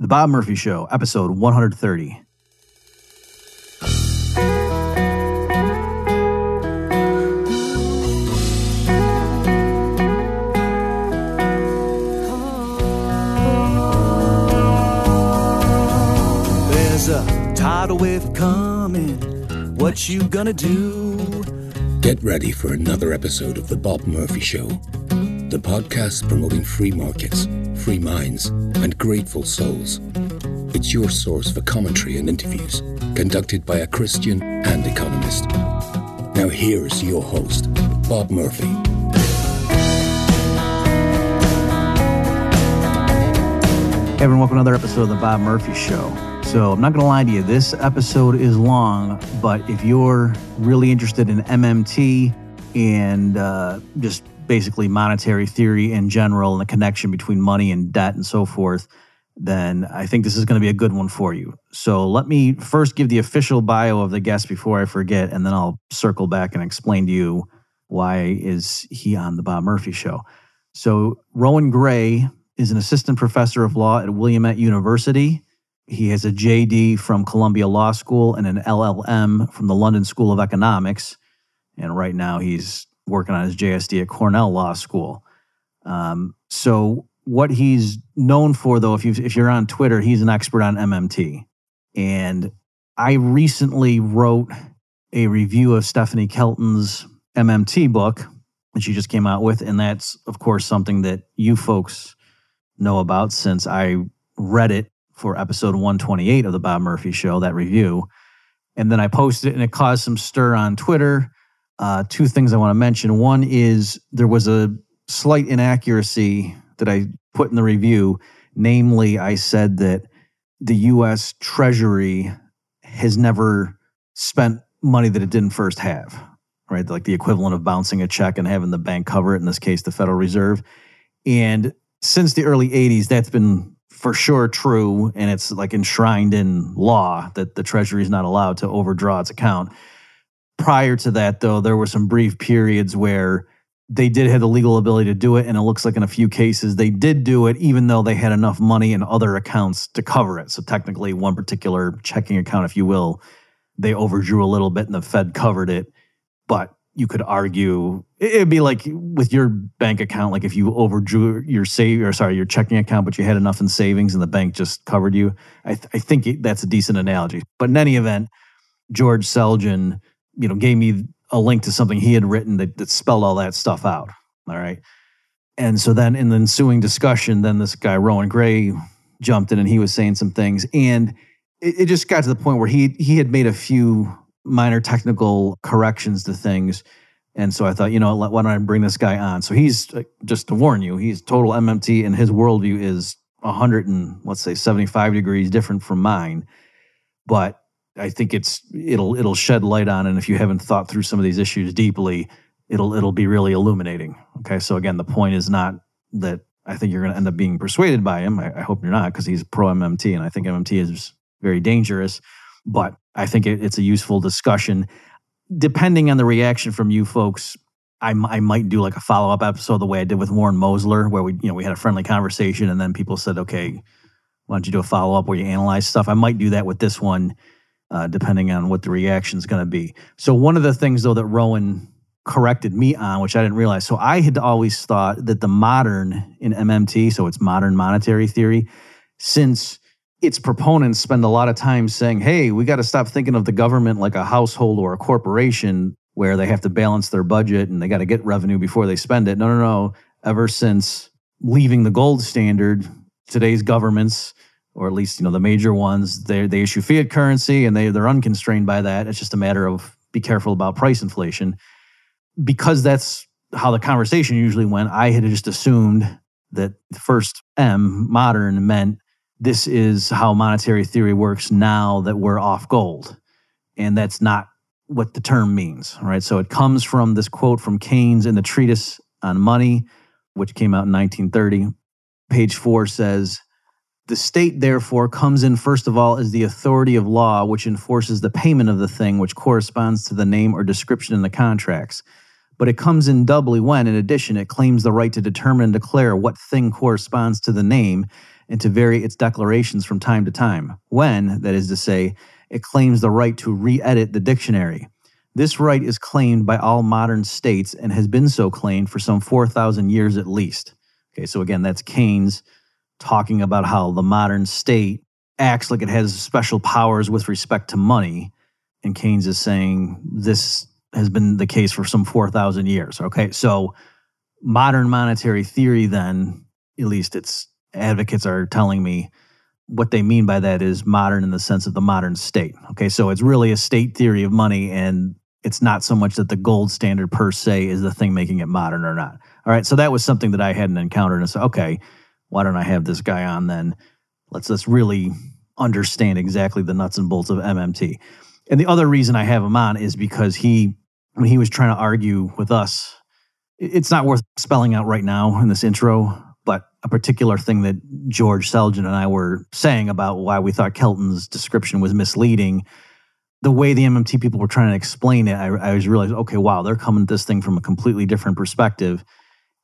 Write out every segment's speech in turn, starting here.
The Bob Murphy Show, episode 130. There's a tidal wave coming. What you gonna do? Get ready for another episode of The Bob Murphy Show, the podcast promoting free markets, free minds, and grateful souls. It's your source for commentary and interviews conducted by a Christian and economist. Now, here's your host, Bob Murphy. Hey everyone, welcome to another episode of the Bob Murphy Show. So I'm not going to lie to you, this episode is long, but if you're really interested in MMT and uh, just basically monetary theory in general and the connection between money and debt and so forth, then I think this is going to be a good one for you. So let me first give the official bio of the guest before I forget, and then I'll circle back and explain to you why is he on the Bob Murphy Show. So Rohan Grey is an assistant professor of law at Willamette University. He has a JD from Columbia Law School and an LLM from the London School of Economics. And right now he's working on his JSD at Cornell Law School. Um, so, what he's known for, though, if, you if you're on Twitter, he's an expert on MMT. And I recently wrote a review of Stephanie Kelton's MMT book that she just came out with. And that's, of course, something that you folks know about since I read it for episode 128 of the Bob Murphy Show, that review. And then I posted it and it caused some stir on Twitter. Uh, two things I want to mention. One is there was a slight inaccuracy that I put in the review. Namely, I said that the US Treasury has never spent money that it didn't first have, right? Like the equivalent of bouncing a check and having the bank cover it, in this case, the Federal Reserve. And since the early 80s, that's been for sure true. And it's like enshrined in law that the Treasury is not allowed to overdraw its account. Prior to that, though, there were some brief periods where they did have the legal ability to do it. And it looks like in a few cases they did do it, even though they had enough money in other accounts to cover it. So technically, one particular checking account, if you will, they overdrew a little bit and the Fed covered it. But you could argue it'd be like with your bank account, like if you overdrew your save or sorry, your checking account, but you had enough in savings and the bank just covered you. I, th- I think that's a decent analogy. But in any event, George Selgin, you know, gave me a link to something he had written that, that spelled all that stuff out. All right. And so then in the ensuing discussion, then this guy, Rohan Grey, jumped in and he was saying some things. And it, it just got to the point where he he had made a few minor technical corrections to things. And so I thought, you know, why don't I bring this guy on? So he's uh, just to warn you, he's total MMT, and his worldview is 100 and let's say 75 degrees different from mine. But I think it's it'll it'll shed light on, and if you haven't thought through some of these issues deeply, it'll it'll be really illuminating. Okay, so again, the point is not that I think you're going to end up being persuaded by him. I, I hope you're not, because he's pro MMT, and I think MMT is very dangerous. But I think it, it's a useful discussion. Depending on the reaction from you folks, I, I might do like a follow up episode the way I did with Warren Mosler, where we you know we had a friendly conversation, and then people said, okay, why don't you do a follow up where you analyze stuff? I might do that with this one, uh, depending on what the reaction is going to be. So one of the things though that Rohan corrected me on, which I didn't realize, so I had always thought that the modern in MMT, so it's modern monetary theory, since its proponents spend a lot of time saying, hey, we got to stop thinking of the government like a household or a corporation where they have to balance their budget and they got to get revenue before they spend it. No, no, no. Ever since leaving the gold standard, today's governments, or at least you know the major ones, they they issue fiat currency and they they're unconstrained by that. It's just a matter of be careful about price inflation. Because that's how the conversation usually went, I had just assumed that the first M, modern, meant this is how monetary theory works now that we're off gold. And that's not what the term means, right? So it comes from this quote from Keynes in the Treatise on Money, which came out in 1930. Page four says, the state, therefore, comes in first of all as the authority of law, which enforces the payment of the thing which corresponds to the name or description in the contracts. But it comes in doubly when, in addition, it claims the right to determine and declare what thing corresponds to the name and to vary its declarations from time to time, when, that is to say, it claims the right to re edit the dictionary. This right is claimed by all modern states and has been so claimed for some 4,000 years at least. Okay, so again, that's Keynes talking about how the modern state acts like it has special powers with respect to money. And Keynes is saying this has been the case for some 4,000 years. Okay, so modern monetary theory, then, at least its advocates are telling me, what they mean by that is modern in the sense of the modern state. Okay, so it's really a state theory of money, and it's not so much that the gold standard per se is the thing making it modern or not. All right, so that was something that I hadn't encountered, and said, okay, why don't I have this guy on then? Let's let's really understand exactly the nuts and bolts of MMT. And the other reason I have him on is because he, when he was trying to argue with us, it's not worth spelling out right now in this intro, but a particular thing that George Selgin and I were saying about why we thought Kelton's description was misleading. The way the MMT people were trying to explain it, I, I was realizing, okay, wow, they're coming at this thing from a completely different perspective.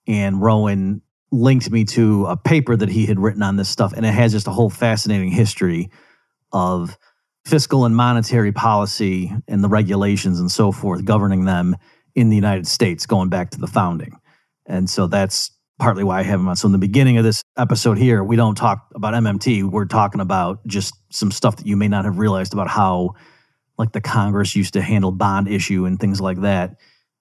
And Rohan linked me to a paper that he had written on this stuff, and it has just a whole fascinating history of fiscal and monetary policy and the regulations and so forth governing them in the United States going back to the founding. And so that's partly why I have him on. So in the beginning of this episode here, we don't talk about MMT. We're talking about just some stuff that you may not have realized about how like the Congress used to handle bond issue and things like that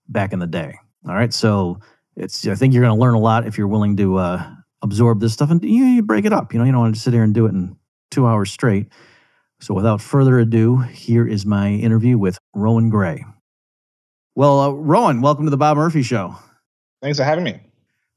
back in the day. All right. So it's I think you're going to learn a lot if you're willing to uh, absorb this stuff and you, you break it up. You know, you don't want to sit here and do it in two hours straight. So without further ado, here is my interview with Rohan Grey. Well, uh, Rohan, welcome to the Bob Murphy Show. Thanks for having me.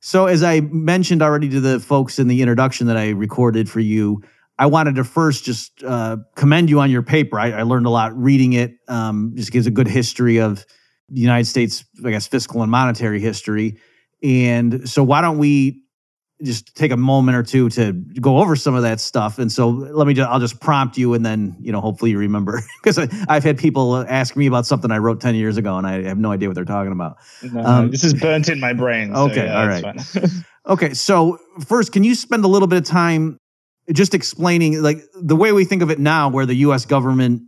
So, as I mentioned already to the folks in the introduction that I recorded for you, I wanted to first just uh, commend you on your paper. I, I learned a lot reading it. Um, just gives a good history of the United States, I guess, fiscal and monetary history. And so, why don't we just take a moment or two to go over some of that stuff? And so, let me just, I'll just prompt you and then, you know, hopefully you remember. Because I've had people ask me about something I wrote 10 years ago and I have no idea what they're talking about. No, um, this is burnt in my brain. So okay. Yeah, all right. okay. So, first, can you spend a little bit of time just explaining, like, the way we think of it now, where the US government,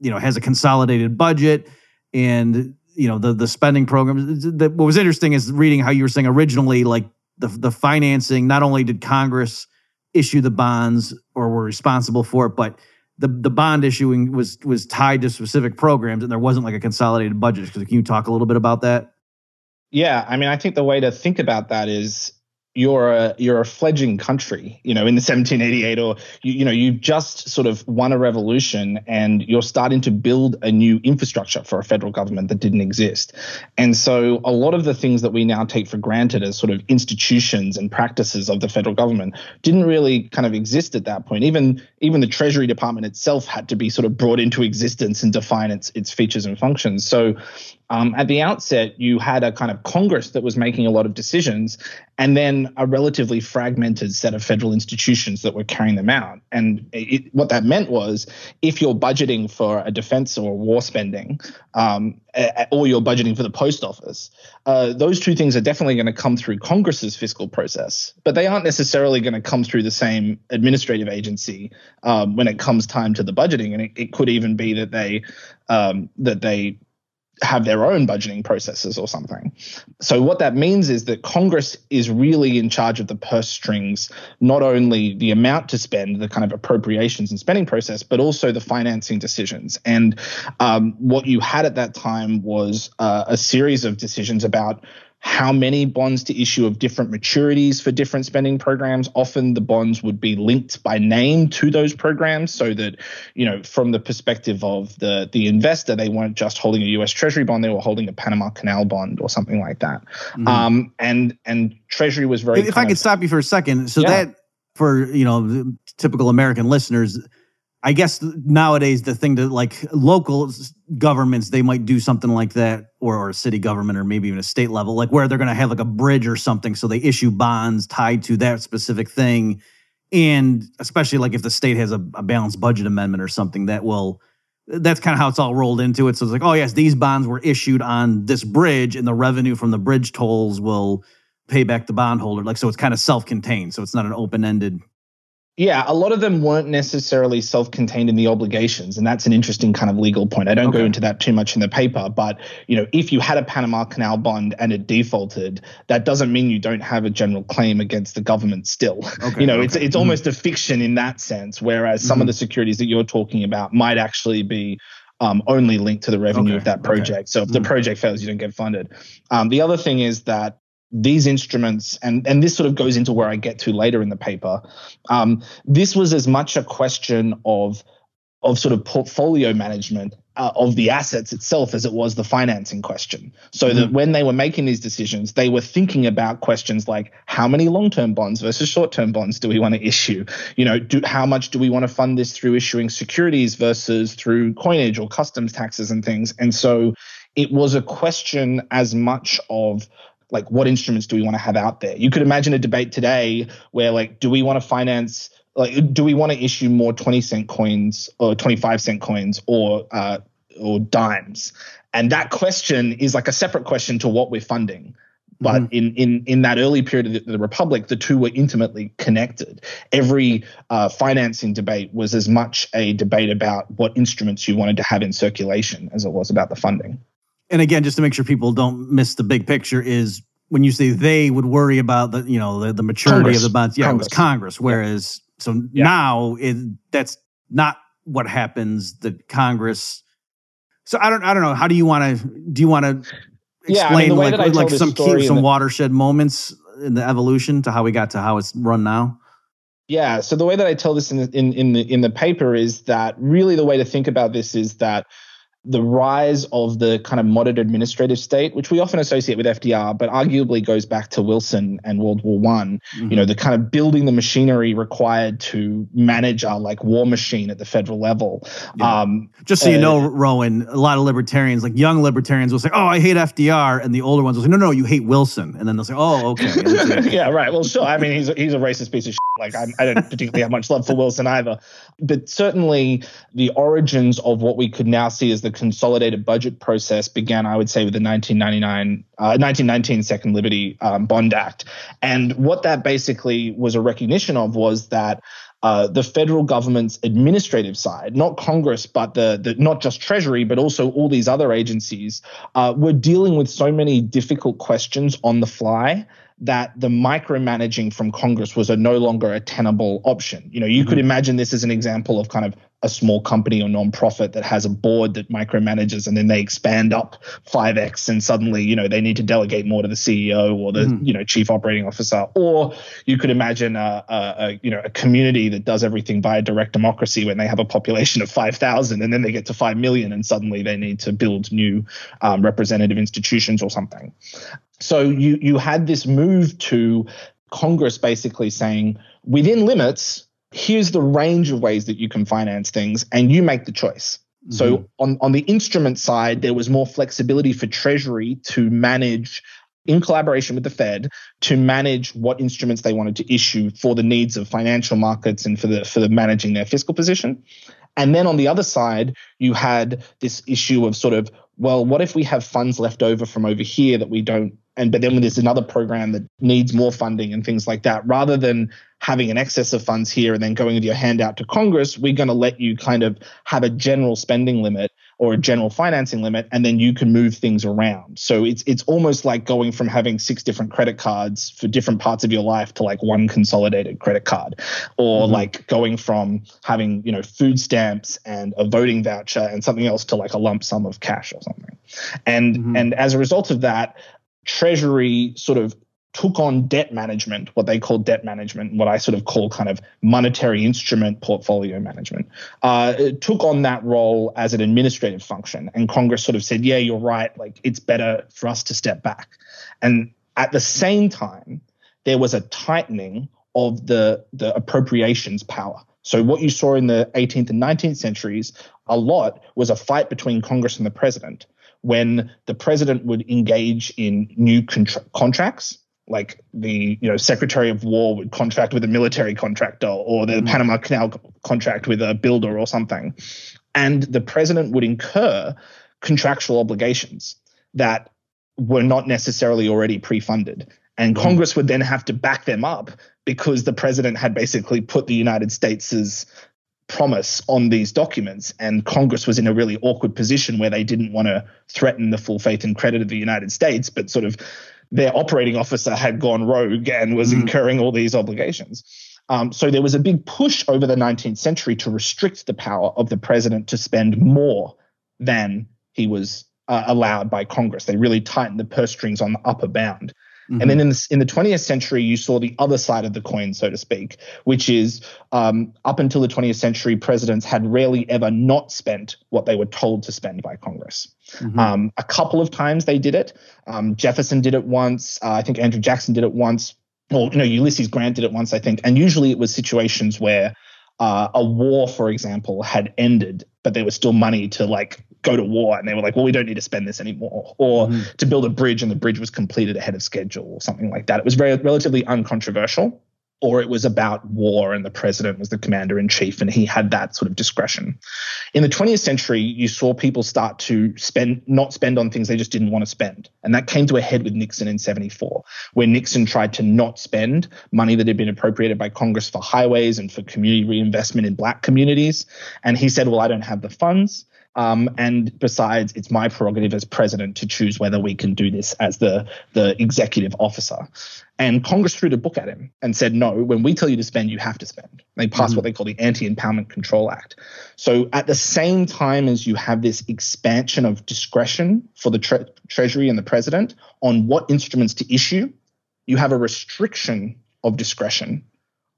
you know, has a consolidated budget and you know the the spending programs. what was interesting is reading how you were saying originally, like the the financing. Not only did Congress issue the bonds or were responsible for it, but the the bond issuing was was tied to specific programs, and there wasn't like a consolidated budget. Because Can you talk a little bit about that? Yeah, I mean, I think the way to think about that is you're a you're a fledgling country you know in the 1788 or you, you know you've just sort of won a revolution and you're starting to build a new infrastructure for a federal government that didn't exist. And so a lot of the things that we now take for granted as sort of institutions and practices of the federal government didn't really kind of exist at that point. Even even the treasury department itself had to be sort of brought into existence and define its its features and functions. So um, at the outset, you had a kind of Congress that was making a lot of decisions, and then a relatively fragmented set of federal institutions that were carrying them out. And it, what that meant was if you're budgeting for a defense or war spending, um, or you're budgeting for the post office, uh, those two things are definitely going to come through Congress's fiscal process, but they aren't necessarily going to come through the same administrative agency um, when it comes time to the budgeting. And it, it could even be that they um, that they have their own budgeting processes or something. So what that means is that Congress is really in charge of the purse strings, not only the amount to spend, the kind of appropriations and spending process, but also the financing decisions. And um, what you had at that time was uh, a series of decisions about how many bonds to issue of different maturities for different spending programs. Often the bonds would be linked by name to those programs so that, you know, from the perspective of the, the investor, they weren't just holding a US Treasury bond, they were holding a Panama Canal bond or something like that. Mm-hmm. Um, and and Treasury was very. If I could of, stop you for a second. So yeah. that, for, you know, typical American listeners, I guess nowadays the thing to like local governments they might do something like that, or, or a city government, or maybe even a state level, like where they're going to have like a bridge or something, so they issue bonds tied to that specific thing, and especially like if the state has a, a balanced budget amendment or something that will. That's kind of how it's all rolled into it. So it's like, oh yes, these bonds were issued on this bridge, and the revenue from the bridge tolls will pay back the bondholder. Like so, it's kind of self-contained. So it's not an open-ended Yeah, a lot of them weren't necessarily self-contained in the obligations, and that's an interesting kind of legal point. I don't okay. go into that too much in the paper, but you know, if you had a Panama Canal bond and it defaulted, that doesn't mean you don't have a general claim against the government still. Okay, you know, okay. it's it's mm-hmm. almost a fiction in that sense, whereas some mm-hmm. of the securities that you're talking about might actually be um, only linked to the revenue okay, of that project. Okay. So if the mm. project fails, you don't get funded. Um, the other thing is that these instruments, and, and this sort of goes into where I get to later in the paper, um, this was as much a question of of sort of portfolio management uh, of the assets itself as it was the financing question. So mm-hmm. that when they were making these decisions, they were thinking about questions like how many long-term bonds versus short-term bonds do we want to issue? You know, do, how much do we want to fund this through issuing securities versus through coinage or customs taxes and things? And so it was a question as much of like what instruments do we want to have out there? You could imagine a debate today where like do we want to finance like do we want to issue more 20 cent coins or 25 cent coins or uh, or dimes? And that question is like a separate question to what we're funding. But mm-hmm. in, in, in that early period of the, the, Republic, the two were intimately connected. Every uh, financing debate was as much a debate about what instruments you wanted to have in circulation as it was about the funding and again, just to make sure people don't miss the big picture, is when you say they would worry about the you know the, the maturity Congress. of the bonds. Yeah, Congress. it was Congress. Whereas yeah. so yeah. now it, that's not what happens. The Congress. So I don't I don't know. How do you want to do you want to explain yeah, I mean, like like some key, some the, watershed moments in the evolution to how we got to how it's run now? Yeah. So the way that I tell this in the, in in the in the paper is that really the way to think about this is that the rise of the kind of modern administrative state, which we often associate with FDR, but arguably goes back to Wilson and World War One. Mm-hmm. You know, the kind of building the machinery required to manage our like war machine at the federal level. Yeah. Um, Just so uh, you know, Rohan, a lot of libertarians, like young libertarians, will say, "Oh, I hate FDR," and the older ones will say, "No, no, you hate Wilson," and then they'll say, "Oh, okay." yeah, right. Well, sure. I mean, he's a, he's a racist piece of shit. Like, I'm, I do not particularly have much love for Wilson either, but certainly the origins of what we could now see as the consolidated budget process began, I would say, with the 1999, uh, 1919 Second Liberty um, Bond Act. And what that basically was a recognition of was that uh, the federal government's administrative side, not Congress, but the, the not just Treasury, but also all these other agencies, uh, were dealing with so many difficult questions on the fly that the micromanaging from Congress was a no longer a tenable option. You know, you mm-hmm. could imagine this as an example of kind of a small company or nonprofit that has a board that micromanages and then they expand up 5x and suddenly you know they need to delegate more to the CEO or the mm. you know chief operating officer or you could imagine a, a, a, you know a community that does everything via direct democracy when they have a population of 5000 and then they get to 5 million and suddenly they need to build new um, representative institutions or something so you you had this move to Congress basically saying within limits here's the range of ways that you can finance things and you make the choice. Mm-hmm. So on, on the instrument side, there was more flexibility for Treasury to manage in collaboration with the Fed to manage what instruments they wanted to issue for the needs of financial markets and for the for the managing their fiscal position. And then on the other side, you had this issue of sort of, well, what if we have funds left over from over here that we don't and but then when there's another program that needs more funding and things like that rather than having an excess of funds here and then going with your hand out to congress we're going to let you kind of have a general spending limit or a general financing limit and then you can move things around so it's it's almost like going from having six different credit cards for different parts of your life to like one consolidated credit card or mm-hmm. like going from having you know food stamps and a voting voucher and something else to like a lump sum of cash or something and mm-hmm. and as a result of that Treasury sort of took on debt management, what they call debt management, what I sort of call kind of monetary instrument portfolio management, uh, took on that role as an administrative function. And Congress sort of said, yeah, you're right. Like it's better for us to step back. And at the same time, there was a tightening of the, the appropriations power. So what you saw in the 18th and 19th centuries a lot was a fight between Congress and the president when the president would engage in new contra- contracts like the you know secretary of war would contract with a military contractor or the mm-hmm. panama canal contract with a builder or something. And the president would incur contractual obligations that were not necessarily already pre-funded. And Congress would then have to back them up because the president had basically put the United States' promise on these documents. And Congress was in a really awkward position where they didn't want to threaten the full faith and credit of the United States, but sort of their operating officer had gone rogue and was mm. incurring all these obligations. Um, so there was a big push over the 19th century to restrict the power of the president to spend more than he was uh, allowed by Congress. They really tightened the purse strings on the upper bound. Mm-hmm. And then in the, in the 20th century, you saw the other side of the coin, so to speak, which is um, up until the 20th century, presidents had rarely ever not spent what they were told to spend by Congress. Mm-hmm. Um, a couple of times they did it. Um, Jefferson did it once. Uh, I think Andrew Jackson did it once. Well, you know, Ulysses Grant did it once, I think. And usually it was situations where uh, a war, for example, had ended, but there was still money to like go to war, and they were like, "Well, we don't need to spend this anymore," or mm-hmm. to build a bridge, and the bridge was completed ahead of schedule, or something like that. It was very relatively uncontroversial or it was about war and the president was the commander in chief and he had that sort of discretion. In the 20th century, you saw people start to spend, not spend on things they just didn't want to spend. And that came to a head with Nixon in 74, where Nixon tried to not spend money that had been appropriated by Congress for highways and for community reinvestment in black communities. And he said, well, I don't have the funds. Um, and besides, it's my prerogative as president to choose whether we can do this as the, the executive officer. And Congress threw the book at him and said, no, when we tell you to spend, you have to spend. They passed mm-hmm. what they call the Anti Impoundment Control Act. So at the same time as you have this expansion of discretion for the tre- Treasury and the president on what instruments to issue, you have a restriction of discretion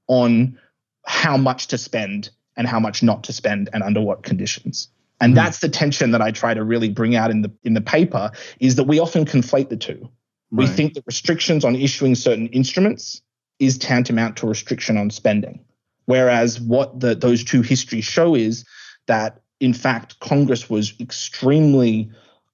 on how much to spend and how much not to spend and under what conditions. And mm. that's the tension that I try to really bring out in the in the paper is that we often conflate the two. Right. We think that restrictions on issuing certain instruments is tantamount to restriction on spending. Whereas what the, those two histories show is that, in fact, Congress was extremely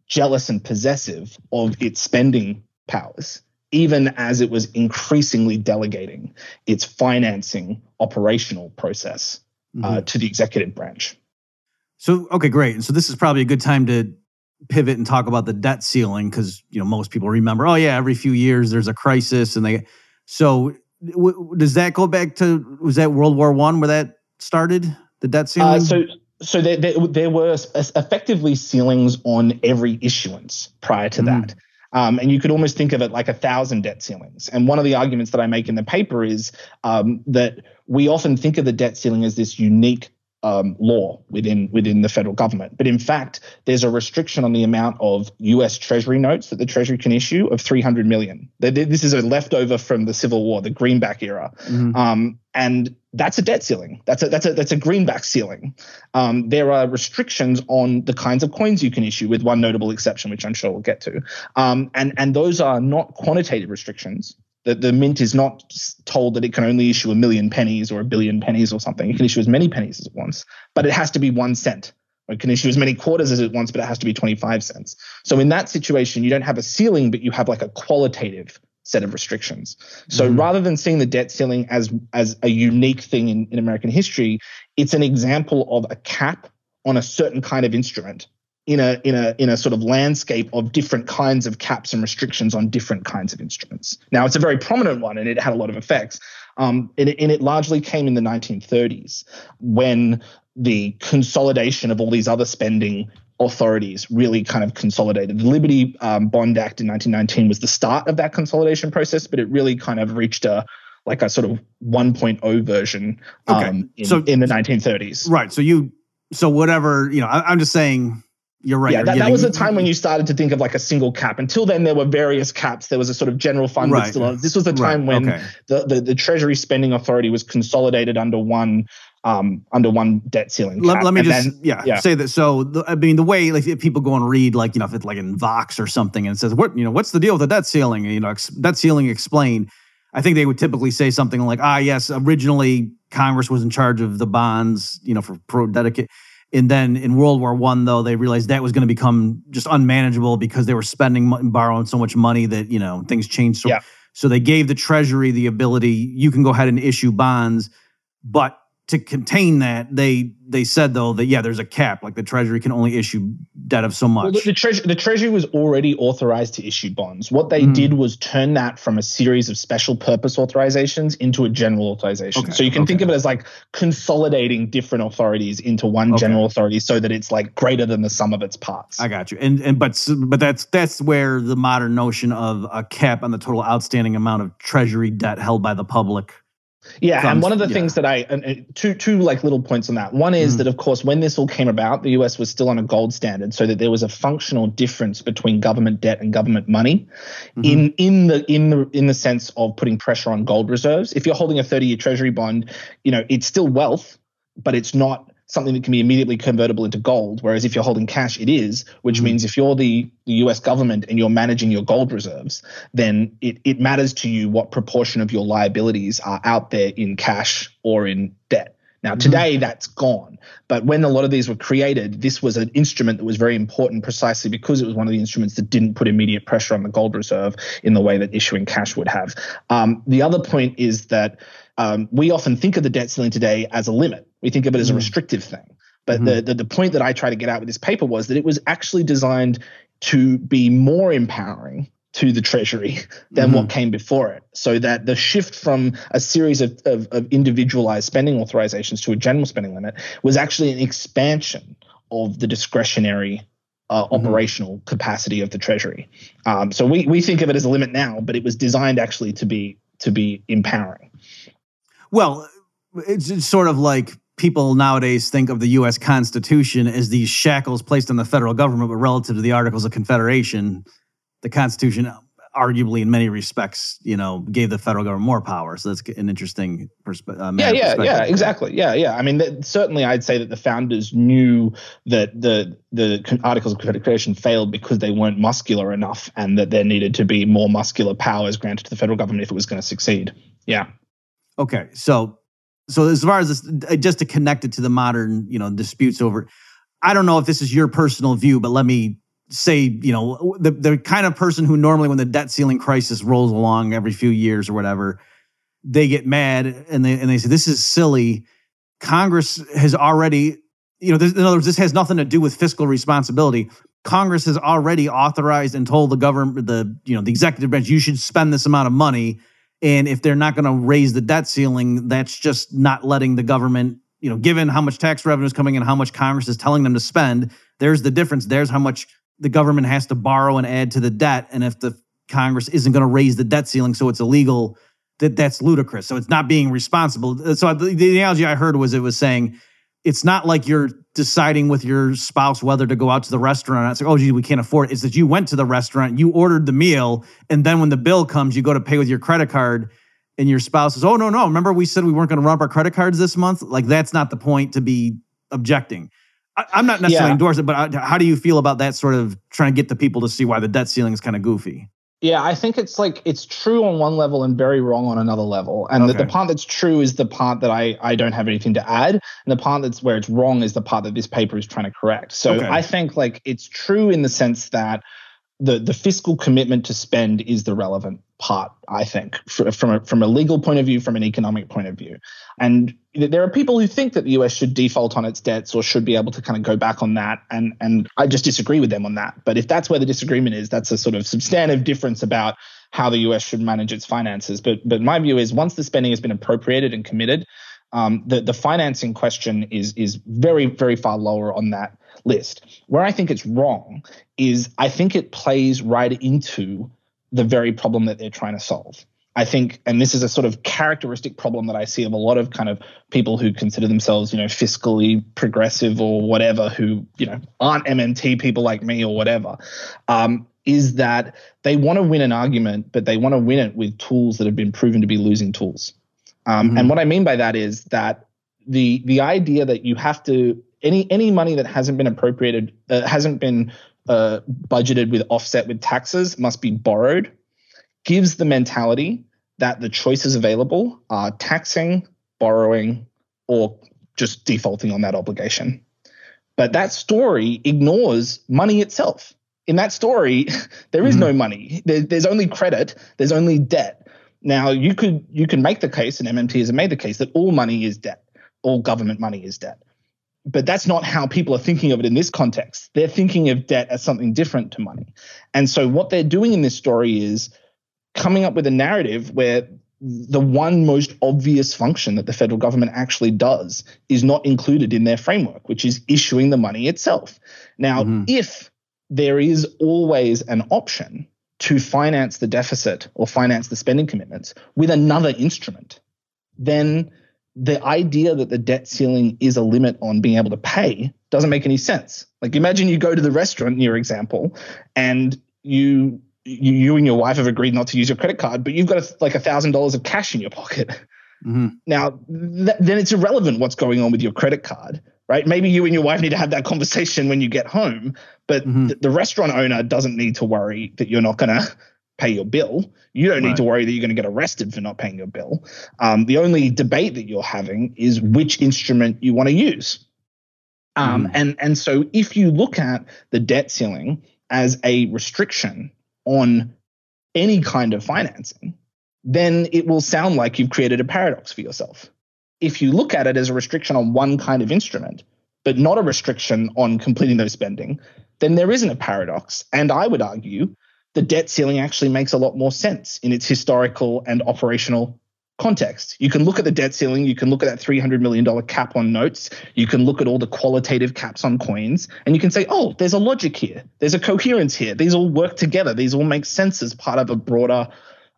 jealous and possessive of its spending powers, even as it was increasingly delegating its financing operational process uh, mm-hmm. to the executive branch. So okay, great. And so this is probably a good time to pivot and talk about the debt ceiling because you know most people remember. Oh yeah, every few years there's a crisis, and they. So w- does that go back to was that World War One where that started? The debt uh, ceiling. Uh, so so there, there, there, were effectively ceilings on every issuance prior to mm. that. Um, and you could almost think of it like a thousand debt ceilings. And one of the arguments that I make in the paper is um, that we often think of the debt ceiling as this unique um, law within within the federal government. But in fact, there's a restriction on the amount of U.S. Treasury notes that the Treasury can issue of 300 million. This is a leftover from the Civil War, the greenback era, mm-hmm. um, and that's a debt ceiling. That's a that's a that's a greenback ceiling. Um, there are restrictions on the kinds of coins you can issue, with one notable exception, which I'm sure we'll get to. Um, and and those are not quantitative restrictions. The, the mint is not told that it can only issue a million pennies or a billion pennies or something. It can issue as many pennies as it wants, but it has to be one cent. It can issue as many quarters as it wants, but it has to be 25 cents. So in that situation, you don't have a ceiling, but you have like a qualitative set of restrictions. So mm-hmm. rather than seeing the debt ceiling as as a unique thing in, in American history, it's an example of a cap on a certain kind of instrument in a in a in a sort of landscape of different kinds of caps and restrictions on different kinds of instruments. Now, it's a very prominent one, and it had a lot of effects. Um, and, it, and it largely came in the 1930s when the consolidation of all these other spending authorities really kind of consolidated. The Liberty um, Bond Act in 1919 was the start of that consolidation process, but it really kind of reached a like a sort of 1.0 version um, okay. in, so, in the 1930s. Right. So you so whatever you know, I, I'm just saying you're right. Yeah, that, that was a time when you started to think of like a single cap. Until then, there were various caps. There was a sort of general fund. Right. Still, this was the time right. when okay. the, the, the Treasury Spending Authority was consolidated under one um, under one debt ceiling. Let, let, me and just then, yeah, yeah, say that. So the, I mean, the way like if people go and read like you know if it's like in Vox or something and says what you know what's the deal with the debt ceiling? You know, ex- debt ceiling explained. I think they would typically say something like, ah, yes, originally Congress was in charge of the bonds, you know, for pro dedicate and then in World War One, though, they realized that was going to become just unmanageable because they were spending and borrowing so much money that you know things changed. So, yeah. so they gave the Treasury the ability. You can go ahead and issue bonds, but to contain that, they they said though that yeah, there's a cap. Like the Treasury can only issue debt of so much. Well, the, the, treasury, the Treasury was already authorized to issue bonds. What they mm. did was turn that from a series of special purpose authorizations into a general authorization. Okay. So you can okay. think of it as like consolidating different authorities into one okay. general authority, so that it's like greater than the sum of its parts. I got you. And and but but that's that's where the modern notion of a cap on the total outstanding amount of Treasury debt held by the public yeah, and one of the yeah. things that I and two two like little points on that. One is mm. that of course when this all came about, the US was still on a gold standard, so that there was a functional difference between government debt and government money, mm-hmm. in in the in the in the sense of putting pressure on gold reserves. If you're holding a 30 year Treasury bond, you know it's still wealth, but it's not something that can be immediately convertible into gold. Whereas if you're holding cash, it is, which mm-hmm. means if you're the, the US government and you're managing your gold reserves, then it, it matters to you what proportion of your liabilities are out there in cash or in debt. Now, mm-hmm. today mm-hmm. that's gone. But when a lot of these were created, this was an instrument that was very important precisely because it was one of the instruments that didn't put immediate pressure on the gold reserve in the way that issuing cash would have. Um, the other point is that um, we often think of the debt ceiling today as a limit. We think of it as a mm. restrictive thing. But mm-hmm. the, the, the point that I try to get out with this paper was that it was actually designed to be more empowering to the Treasury than mm-hmm. what came before it. So that the shift from a series of, of, of, individualized spending authorizations to a general spending limit was actually an expansion of the discretionary uh, mm-hmm. operational capacity of the Treasury. Um, so we, we think of it as a limit now, but it was designed actually to be to be empowering. Well, it's, it's sort of like people nowadays think of the U.S. Constitution as these shackles placed on the federal government, but relative to the Articles of Confederation, the Constitution arguably in many respects, you know, gave the federal government more power. So that's an interesting perspe- uh, yeah, yeah, yeah, exactly. Yeah, yeah. I mean, th- certainly, I'd say that the founders knew that the the Articles of Confederation failed because they weren't muscular enough, and that there needed to be more muscular powers granted to the federal government if it was going to succeed. Yeah. Okay, so so as far as this, uh, just to connect it to the modern, you know, disputes over, I don't know if this is your personal view, but let me say, you know, the the kind of person who normally when the debt ceiling crisis rolls along every few years or whatever, they get mad and they and they say this is silly. Congress has already, you know, this, in other words, this has nothing to do with fiscal responsibility. Congress has already authorized and told the government, the you know, the executive branch, you should spend this amount of money and if they're not going to raise the debt ceiling, that's just not letting the government, you know, given how much tax revenue is coming in, how much Congress is telling them to spend, there's the difference. There's how much the government has to borrow and add to the debt. And if the Congress isn't going to raise the debt ceiling, so it's illegal, that that's ludicrous. So it's not being responsible. So the, the analogy I heard was it was saying it's not like you're deciding with your spouse whether to go out to the restaurant. It's like, oh, gee, we can't afford it. It's that you went to the restaurant, you ordered the meal, and then when the bill comes, you go to pay with your credit card, and your spouse says, oh, no, no, remember we said we weren't going to run our credit cards this month? Like, that's not the point to be objecting. I, am not necessarily yeah. endorsing it, but how do you feel about that sort of trying to get the people to see why the debt ceiling is kind of goofy? Yeah, I think it's like it's true on one level and very wrong on another level. And okay. the, the, part that's true is the part that I, I don't have anything to add. And the part that's where it's wrong is the part that this paper is trying to correct. So okay. I think like it's true in the sense that the the fiscal commitment to spend is the relevant part i think from a, from a legal point of view from an economic point of view. And there are people who think that the us should default on its debts or should be able to kind of go back on that and and i just disagree with them on that. But if that's where the disagreement is that's a sort of substantive difference about how the us should manage its finances. But but my view is once the spending has been appropriated and committed um, the the financing question is is very very far lower on that list. Where I think it's wrong is I think it plays right into the very problem that they're trying to solve. I think, and this is a sort of characteristic problem that I see of a lot of kind of people who consider themselves, you know, fiscally progressive or whatever, who, you know, aren't MMT people like me or whatever, um, is that they want to win an argument, but they want to win it with tools that have been proven to be losing tools. Um, mm-hmm. And what I mean by that is that the the idea that you have to any any money that hasn't been appropriated uh, hasn't been uh, budgeted with offset with taxes must be borrowed gives the mentality that the choices available are taxing borrowing or just defaulting on that obligation. But that story ignores money itself. In that story there is mm-hmm. no money. There, there's only credit. There's only debt. Now you could you can make the case and mmt has made the case that all money is debt. All government money is debt but that's not how people are thinking of it in this context. They're thinking of debt as something different to money. And so what they're doing in this story is coming up with a narrative where the one most obvious function that the federal government actually does is not included in their framework, which is issuing the money itself. Now, mm-hmm. if there is always an option to finance the deficit or finance the spending commitments with another instrument, then the idea that the debt ceiling is a limit on being able to pay doesn't make any sense. Like imagine you go to the restaurant in your example and you you, you and your wife have agreed not to use your credit card, but you've got a, like a thousand dollars of cash in your pocket. Mm-hmm. Now, th- then it's irrelevant what's going on with your credit card, right? Maybe you and your wife need to have that conversation when you get home, but mm-hmm. th- the restaurant owner doesn't need to worry that you're not going to pay your bill. You don't need right. to worry that you're going to get arrested for not paying your bill. Um, the only debate that you're having is which instrument you want to use. Um, mm. And and so if you look at the debt ceiling as a restriction on any kind of financing, then it will sound like you've created a paradox for yourself. If you look at it as a restriction on one kind of instrument, but not a restriction on completing those spending, then there isn't a paradox. And I would argue the debt ceiling actually makes a lot more sense in its historical and operational context. You can look at the debt ceiling, you can look at that $300 million cap on notes, you can look at all the qualitative caps on coins, and you can say, oh, there's a logic here, there's a coherence here. These all work together, these all make sense as part of a broader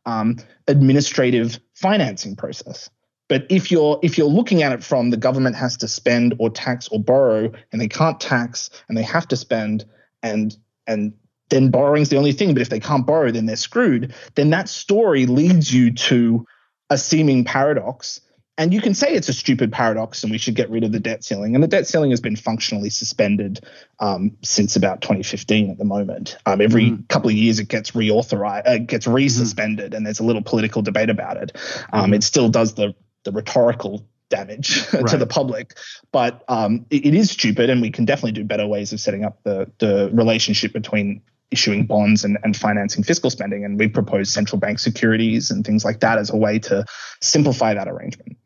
um, administrative financing process. But if you're if you're looking at it from the government has to spend or tax or borrow, and they can't tax and they have to spend, and and then borrowing's the only thing. But if they can't borrow, then they're screwed. Then that story leads you to a seeming paradox. And you can say it's a stupid paradox and we should get rid of the debt ceiling. And the debt ceiling has been functionally suspended um, since about 2015 at the moment. Um, every mm couple of years it gets reauthorized, uh, gets mm-hmm. resuspended, mm and there's a little political debate about it. Um, mm It still does the, the rhetorical damage right. to the public. But um, it, it is stupid, and we can definitely do better ways of setting up the the relationship between issuing bonds and, and financing fiscal spending. And we've proposed central bank securities and things like that as a way to simplify that arrangement.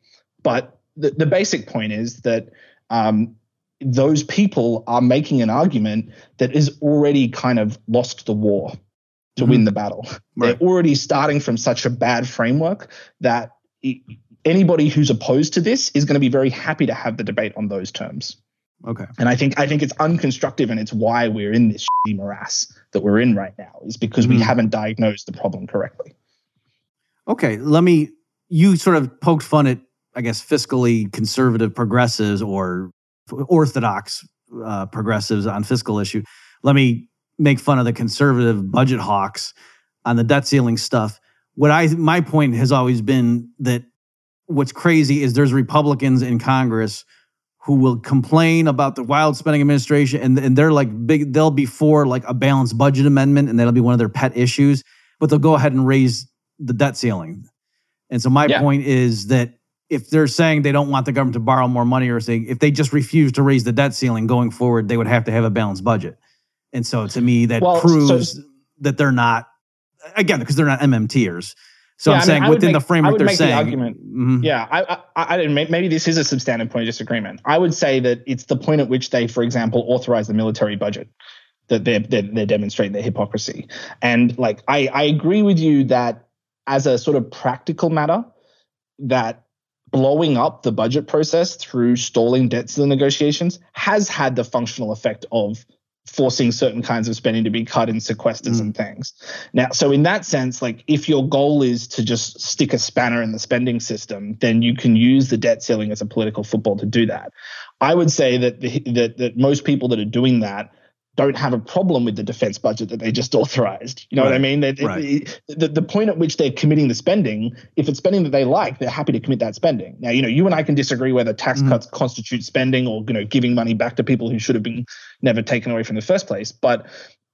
But the, the basic point is that um, those people are making an argument that is already kind of lost the war to mm-hmm. win the battle. Right. They're already starting from such a bad framework that it, anybody who's opposed to this is going to be very happy to have the debate on those terms. Okay. And I think I think it's unconstructive, and it's why we're in this morass that we're in right now, is because mm-hmm. we haven't diagnosed the problem correctly. Okay, let me. You sort of poked fun at, I guess, fiscally conservative progressives or orthodox uh, progressives on fiscal issue. Let me make fun of the conservative budget hawks on the debt ceiling stuff. What I my point has always been that what's crazy is there's Republicans in Congress who will complain about the wild spending administration and, and they're like big they'll be for like a balanced budget amendment and that'll be one of their pet issues but they'll go ahead and raise the debt ceiling. And so my yeah. point is that if they're saying they don't want the government to borrow more money or saying if they just refuse to raise the debt ceiling going forward they would have to have a balanced budget. And so to me that well, proves so, that they're not again because they're not mmters so yeah, I'm I mean, saying within make, the framework they're saying. The argument, mm-hmm. Yeah, I, I, I, maybe this is a substantive point of disagreement. I would say that it's the point at which they, for example, authorize the military budget that they're, they're, they're demonstrating their hypocrisy. And like, I, I agree with you that as a sort of practical matter, that blowing up the budget process through stalling debt the negotiations has had the functional effect of forcing certain kinds of spending to be cut in sequesters mm. and things. Now, so in that sense, like if your goal is to just stick a spanner in the spending system, then you can use the debt ceiling as a political football to do that. I would say that the, that that most people that are doing that don't have a problem with the defense budget that they just authorized. You know right. what I mean? They, right. the, the point at which they're committing the spending, if it's spending that they like, they're happy to commit that spending. Now, you know, you and I can disagree whether tax mm cuts constitute spending or, you know, giving money back to people who should have been never taken away from the first place. But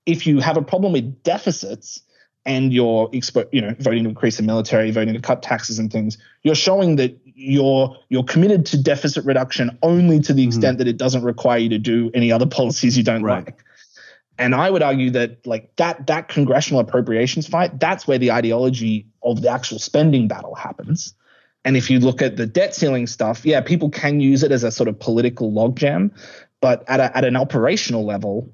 if you have a problem with deficits, and you're you know voting to increase the military, voting to cut taxes and things, you're showing that you're you're committed to deficit reduction only to the mm-hmm. extent mm that it doesn't require you to do any other policies you don't right. like. And I would argue that like that that congressional appropriations fight, that's where the ideology of the actual spending battle happens. And if you look at the debt ceiling stuff, yeah, people can use it as a sort of political logjam, but at a, at an operational level,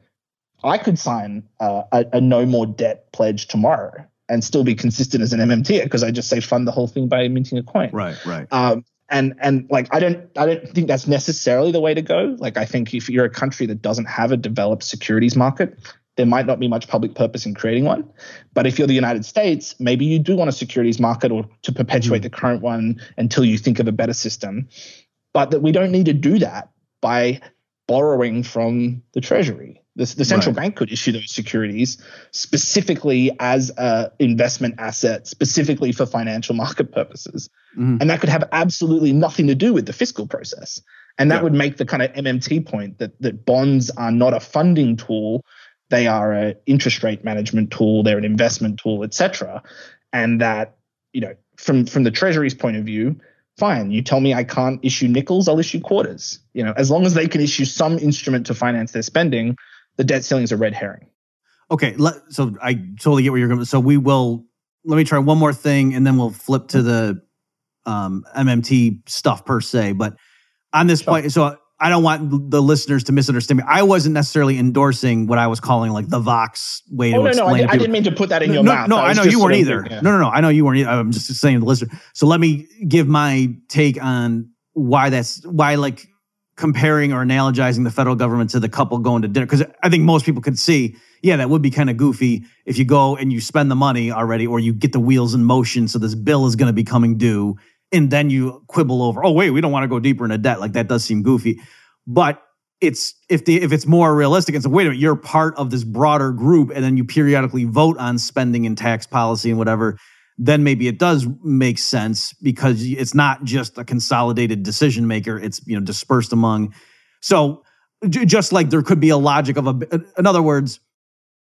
I could sign uh, a, a no more debt pledge tomorrow and still be consistent as an MMT because I just say fund the whole thing by minting a coin. Right, right. Um, and and like I don't I don't think that's necessarily the way to go. Like I think if you're a country that doesn't have a developed securities market, there might not be much public purpose in creating one. But if you're the United States, maybe you do want a securities market or to perpetuate mm. the current one until you think of a better system. But that we don't need to do that by borrowing from the treasury. The, the central right. bank could issue those securities specifically as an investment asset, specifically for financial market purposes. Mm-hmm. And that could have absolutely nothing to do with the fiscal process. And that yeah. would make the kind of MMT point that, that bonds are not a funding tool, they are an interest rate management tool, they're an investment tool, etc. And that, you know, from from the Treasury's point of view, fine. You tell me I can't issue nickels, I'll issue quarters. You know, as long as they can issue some instrument to finance their spending, the debt ceiling is a red herring. Okay, so I totally get where you're going. So we will. Let me try one more thing, and then we'll flip to the um, MMT stuff per se. But on this sure. point, so I don't want the listeners to misunderstand me. I wasn't necessarily endorsing what I was calling like the Vox way oh, to no, explain. No, I, I didn't mean to put that in your no, mouth. No, I, I know you weren't either. Yeah. No, no, no. I know you weren't. Either. I'm just saying to the listener. So let me give my take on why that's why like comparing or analogizing the federal government to the couple going to dinner because I think most people could see, yeah, that would be kind of goofy if you go and you spend the money already or you get the wheels in motion, so this bill is going to be coming due, and then you quibble over, oh wait, we don't want to go deeper into debt. Like that does seem goofy, but it's if the if it's more realistic and so wait a minute, you're part of this broader group, and then you periodically vote on spending and tax policy and whatever then maybe it does make sense because it's not just a consolidated decision maker. It's you know dispersed among. So just like there could be a logic of a in other words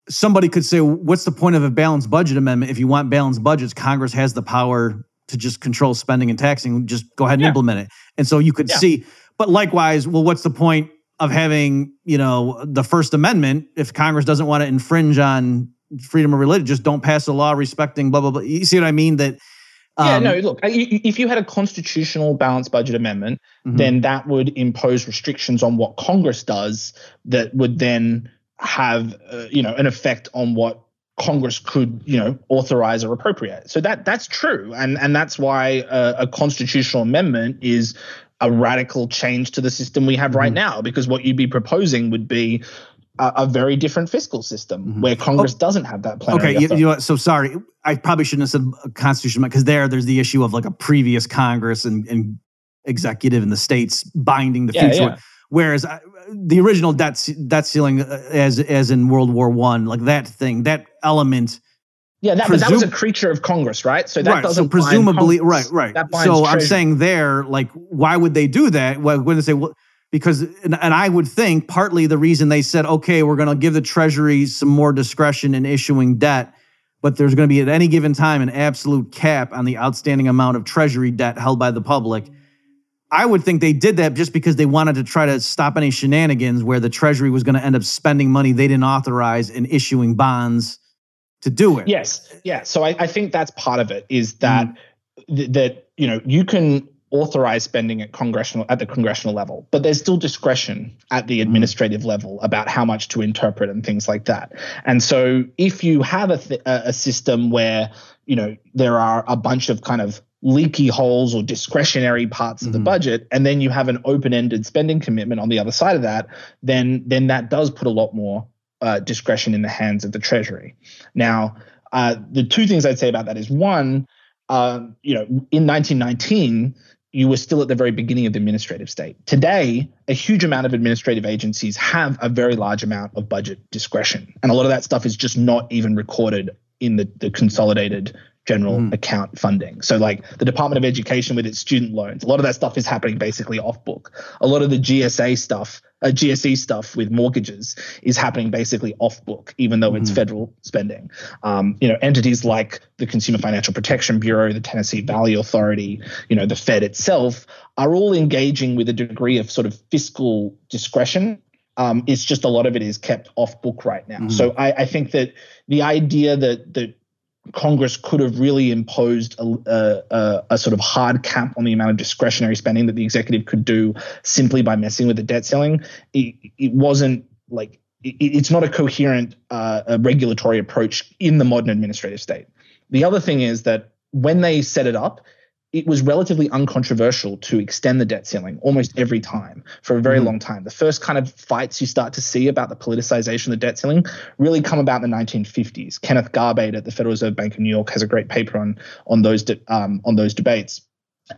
somebody could say what's the point of a balanced budget amendment? If you want balanced budgets congress has the power to just control spending and taxing. Just go ahead and yeah. implement it. And so you could yeah. see but likewise well what's the point of having you know the first amendment if congress doesn't want to infringe on freedom of religion. Just don't pass a law respecting blah blah blah. You see what I mean? That um, yeah, no. Look, if you had a constitutional balanced budget amendment, mm-hmm. then that would impose restrictions on what Congress does. That would then have uh, you know an effect on what Congress could, you know, authorize or appropriate. So that that's true, and and that's why a, a constitutional amendment is a radical change to the system we have mm-hmm. right now. Because what you'd be proposing would be a, a very different fiscal system mm-hmm. where Congress oh, doesn't have that plan. Okay, you, you, know what? So sorry, I probably shouldn't have said constitution because there, there's the issue of like a previous Congress and, and executive in the states binding the yeah, future. Yeah. Whereas uh, the original debt debt ceiling, uh, as as in World War One, like that thing, that element. Yeah, that, that was a creature of Congress, right? So that right, doesn't so presumably, right, right. So I'm saying there, like, why would they do that? Why wouldn't they say, well, because and, and, I would think partly the reason they said okay we're going to give the treasury some more discretion in issuing debt but there's going to be at any given time an absolute cap on the outstanding amount of treasury debt held by the public. I would think they did that just because they wanted to try to stop any shenanigans where the treasury was going to end up spending money they didn't authorize and issuing bonds to do it. Yes. Yeah. So I, I think that's part of it is that mm. th- that you know you can authorize spending at congressional at the congressional level but there's still discretion at the mm-hmm. administrative level about how much to interpret and things like that and so if you have a, th- a system where you know there are a bunch of kind of leaky holes or discretionary parts mm-hmm. of the mm-hmm. budget and then you have an open-ended spending commitment on the other side of that then then that does put a lot more uh, discretion in the hands of the treasury now uh, the two things i'd say about that is one uh, you know in 1919 you were still at the very beginning of the administrative state. Today, a huge amount of administrative agencies have a very large amount of budget discretion. And a lot of that stuff is just not even recorded in the, the consolidated general mm. account funding. So, like the Department of Education with its student loans, a lot of that stuff is happening basically off book. A lot of the GSA stuff, uh, GSE stuff with mortgages is happening basically off book, even though mm. it's hmm. federal spending. Um, you know, entities like the Consumer Financial Protection Bureau, the Tennessee Valley Authority, you know, the Fed itself are all engaging with a degree of sort of fiscal discretion um, it's just a lot of it is kept off book right now. Mm. So I, I, think that the idea that that Congress could have really imposed a, a, a, sort of hard cap on the amount of discretionary spending that the executive could do simply by messing with the debt ceiling. It, it wasn't like it, it's not a coherent uh, regulatory approach in the modern administrative state. The other thing is that when they set it up, it was relatively uncontroversial to extend the debt ceiling almost every time for a very mm long time. The first kind of fights you start to see about the politicization of the debt ceiling really come about in the 1950s. Kenneth Garbade at the Federal Reserve Bank of New York has a great paper on on those de- um, on those debates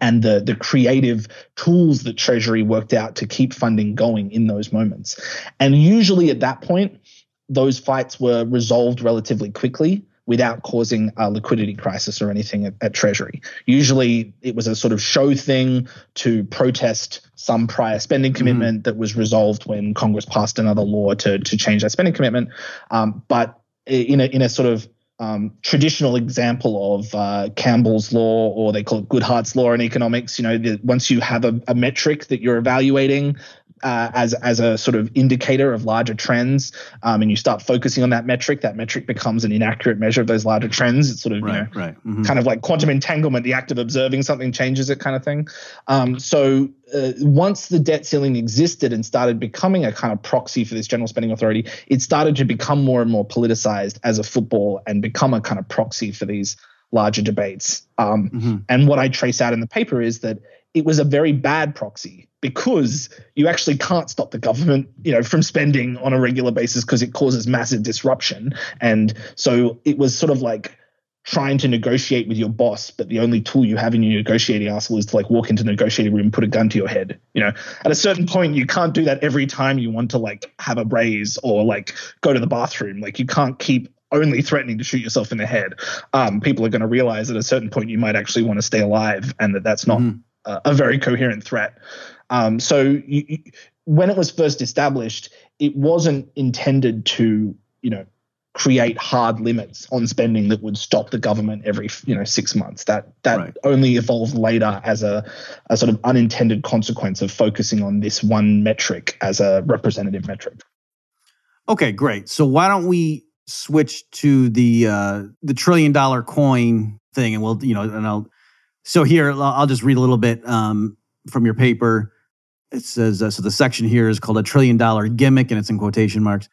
and the the creative tools that Treasury worked out to keep funding going in those moments. And usually at that point, those fights were resolved relatively quickly without causing a liquidity crisis or anything at, at, Treasury. Usually it was a sort of show thing to protest some prior spending mm-hmm. commitment mm. that was resolved when Congress passed another law to, to change that spending commitment. Um, but in a, in a sort of um, traditional example of uh, Campbell's law, or they call it Goodhart's law in economics. You know, the, once you have a, a, metric that you're evaluating, uh, as as a sort of indicator of larger trends, um, and you start focusing on that metric, that metric becomes an inaccurate measure of those larger trends. It's sort of right, you know, right. Mm-hmm. kind of like quantum entanglement, the act of observing something changes it, kind of thing. Um, so uh, once the debt ceiling existed and started becoming a kind of proxy for this general spending authority, it started to become more and more politicized as a football and become a kind of proxy for these larger debates. Um, mm-hmm. And what I trace out in the paper is that it was a very bad proxy because you actually can't stop the government, you know, from spending on a regular basis because it causes massive disruption. And so it was sort of like trying to negotiate with your boss, but the only tool you have in your negotiating arsenal is to like walk into the negotiating room and put a gun to your head. You know, at a certain point, you can't do that every time you want to like have a raise or like go to the bathroom. Like you can't keep only threatening to shoot yourself in the head. Um, people are going to realize at a certain point you might actually want to stay alive and that that's not mm-hmm a very coherent threat. Um, so you, you, when it was first established, it wasn't intended to, you know, create hard limits on spending that would stop the government every you know six months. That that right. only evolved later as a, a sort of unintended consequence of focusing on this one metric as a representative metric. Okay, great. So why don't we switch to the uh, the trillion dollar coin thing, and we'll you know, and I'll so here, I'll just read a little bit um, from your paper. It says uh, so. The section here is called a trillion dollar gimmick, and it's in quotation marks.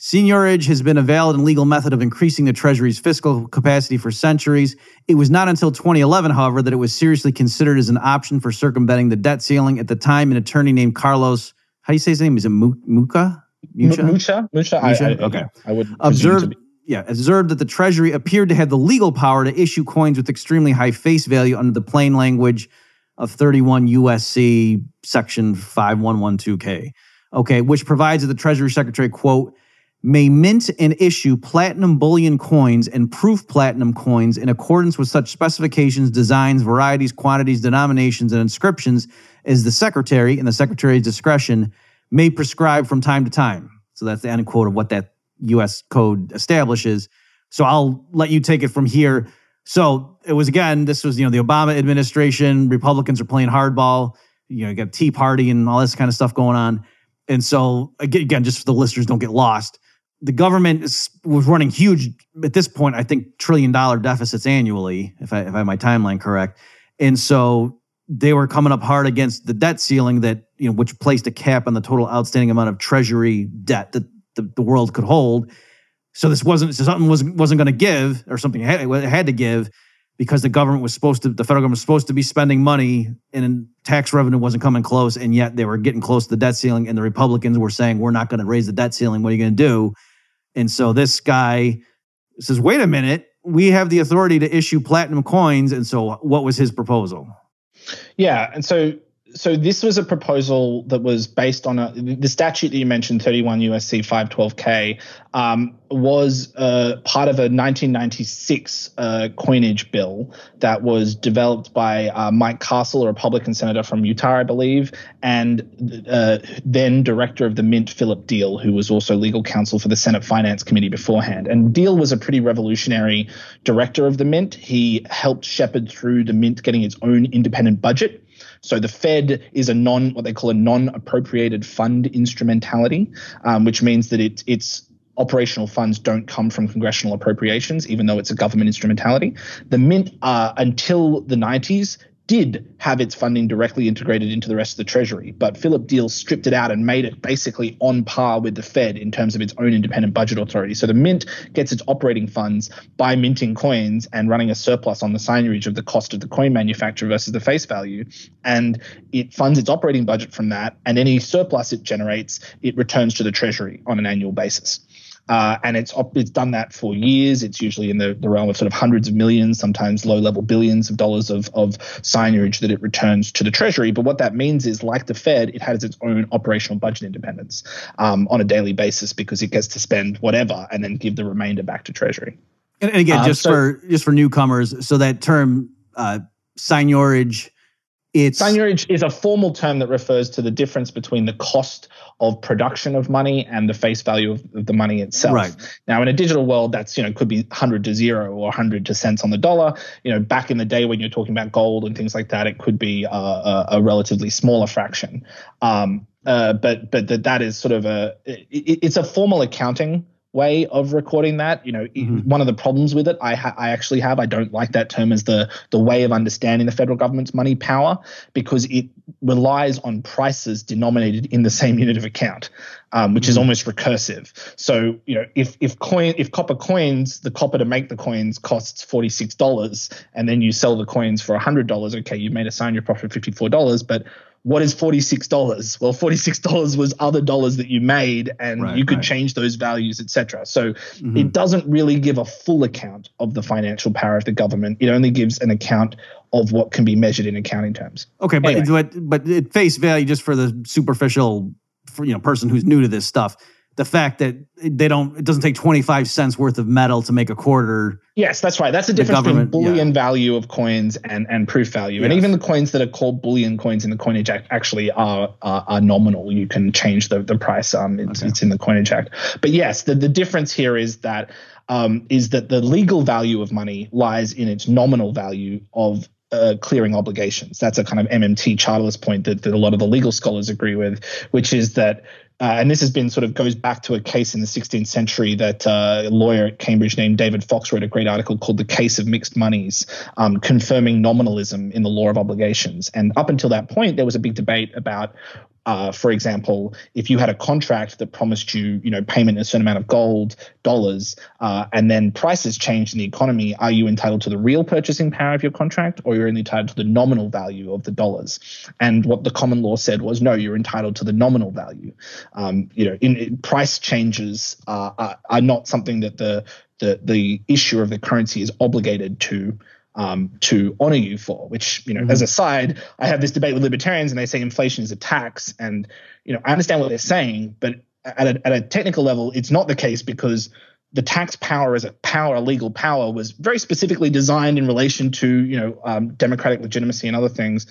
Seigniorage has been a valid and legal method of increasing the Treasury's fiscal capacity for centuries. It was not until 2011, however, that it was seriously considered as an option for circumventing the debt ceiling. At the time, an attorney named Carlos, how do you say his name? Is it Mucha? Mucha? Mucha? Mucha? I, I, okay. I would observe yeah, observed that the Treasury appeared to have the legal power to issue coins with extremely high face value under the plain language of 31 USC section 5112K. Okay, which provides that the Treasury Secretary, quote, may mint and issue platinum bullion coins and proof platinum coins in accordance with such specifications, designs, varieties, quantities, denominations, and inscriptions as the Secretary, in the Secretary's discretion, may prescribe from time to time. So that's the end quote of what that US code establishes. So I'll let you take it from here. So it was again, this was, you know, the Obama administration, Republicans are playing hardball, you know, you got Tea Party and all this kind of stuff going on. And so again, just for the listeners don't get lost, the government is, was running huge at this point, I think trillion dollar deficits annually, if I if I have my timeline correct. And so they were coming up hard against the debt ceiling that, you know, which placed a cap on the total outstanding amount of treasury debt that the, the world could hold. So this wasn't so something was wasn't going to give or something had, had to give because the government was supposed to the federal government was supposed to be spending money and tax revenue wasn't coming close and yet they were getting close to the debt ceiling and the Republicans were saying we're not going to raise the debt ceiling. What are you going to do? And so this guy says wait a minute. We have the authority to issue platinum coins. And so what was his proposal? Yeah and so so this was a proposal that was based on a, the statute that you mentioned, 31 USC 512K, um, was uh, part of a 1996 uh, coinage bill that was developed by uh, Mike Castle, a Republican senator from Utah, I believe, and uh, then director of the Mint, Philip Diehl, who was also legal counsel for the Senate Finance Committee beforehand. And Diehl was a pretty revolutionary director of the Mint. He helped shepherd through the Mint getting its own independent budget so the Fed is a non, what they call a non-appropriated fund instrumentality, um, which means that it, it's operational funds don't come from congressional appropriations, even though it's a government instrumentality. The Mint, uh, until the 90s, did have its funding directly integrated into the rest of the Treasury, but Philip Diehl stripped it out and made it basically on par with the Fed in terms of its own independent budget authority. So the Mint gets its operating funds by minting coins and running a surplus on the seigniorage of the cost of the coin manufacture versus the face value. And it funds its operating budget from that, and any surplus it generates, it returns to the Treasury on an annual basis. Uh, and it's it's done that for years. It's usually in the, the realm of sort of hundreds of millions, sometimes low level billions of dollars of, of seigniorage that it returns to the Treasury. But what that means is, like the Fed, it has its own operational budget independence um, on a daily basis because it gets to spend whatever and then give the remainder back to Treasury. And, and again, um, just so, for just for newcomers, so that term uh, seigniorage it's seigniorage is a formal term that refers to the difference between the cost of production of money and the face value of, of the money itself. Right. Now, in a digital world, that's you know could be 100 to zero or 100 to cents on the dollar. You know, back in the day when you're talking about gold and things like that, it could be a, a, a relatively smaller fraction. Um, uh, but but that that is sort of a it, it's a formal accounting way of recording that. You know, mm-hmm. one of the problems with it, I ha- I actually have. I don't like that term as the the way of understanding the federal government's money power because it relies on prices denominated in the same unit of account, um, which mm-hmm. is almost recursive. So you know, if if coin if copper coins, the copper to make the coins costs forty six dollars, and then you sell the coins for hundred dollars. Okay, you made a sign your profit fifty four dollars, but what is $46 well $46 was other dollars that you made and right, you could right. change those values etc so mm-hmm. it doesn't really give a full account of the financial power of the government it only gives an account of what can be measured in accounting terms okay but anyway. but, but at face value just for the superficial for, you know person who's new to this stuff the fact that they don't it doesn't take 25 cents worth of metal to make a quarter yes that's right that's the difference between bullion yeah. value of coins and and proof value yes. and even the coins that are called bullion coins in the coinage act actually are are, are nominal you can change the, the price um it's, okay. it's in the coinage act but yes the, the difference here is that um, is that the legal value of money lies in its nominal value of uh, clearing obligations. That's a kind of MMT chartalist point that, that a lot of the legal scholars agree with, which is that uh, and this has been sort of goes back to a case in the 16th century that uh, a lawyer at Cambridge named David Fox wrote a great article called "The Case of Mixed Moneys," um, confirming nominalism in the law of obligations. And up until that point, there was a big debate about uh, for example, if you had a contract that promised you, you know, payment in a certain amount of gold dollars, uh, and then prices changed in the economy, are you entitled to the real purchasing power of your contract, or you're only entitled to the nominal value of the dollars? And what the common law said was, no, you're entitled to the nominal value. Um, you know, in, in price changes are, are not something that the the the issuer of the currency is obligated to um, to honor you for. Which you know, mm-hmm. as a side, I have this debate with libertarians, and they say inflation is a tax, and you know, I understand what they're saying, but at a, at a technical level, it's not the case because the tax power as a power, a legal power, was very specifically designed in relation to you know um, democratic legitimacy and other things,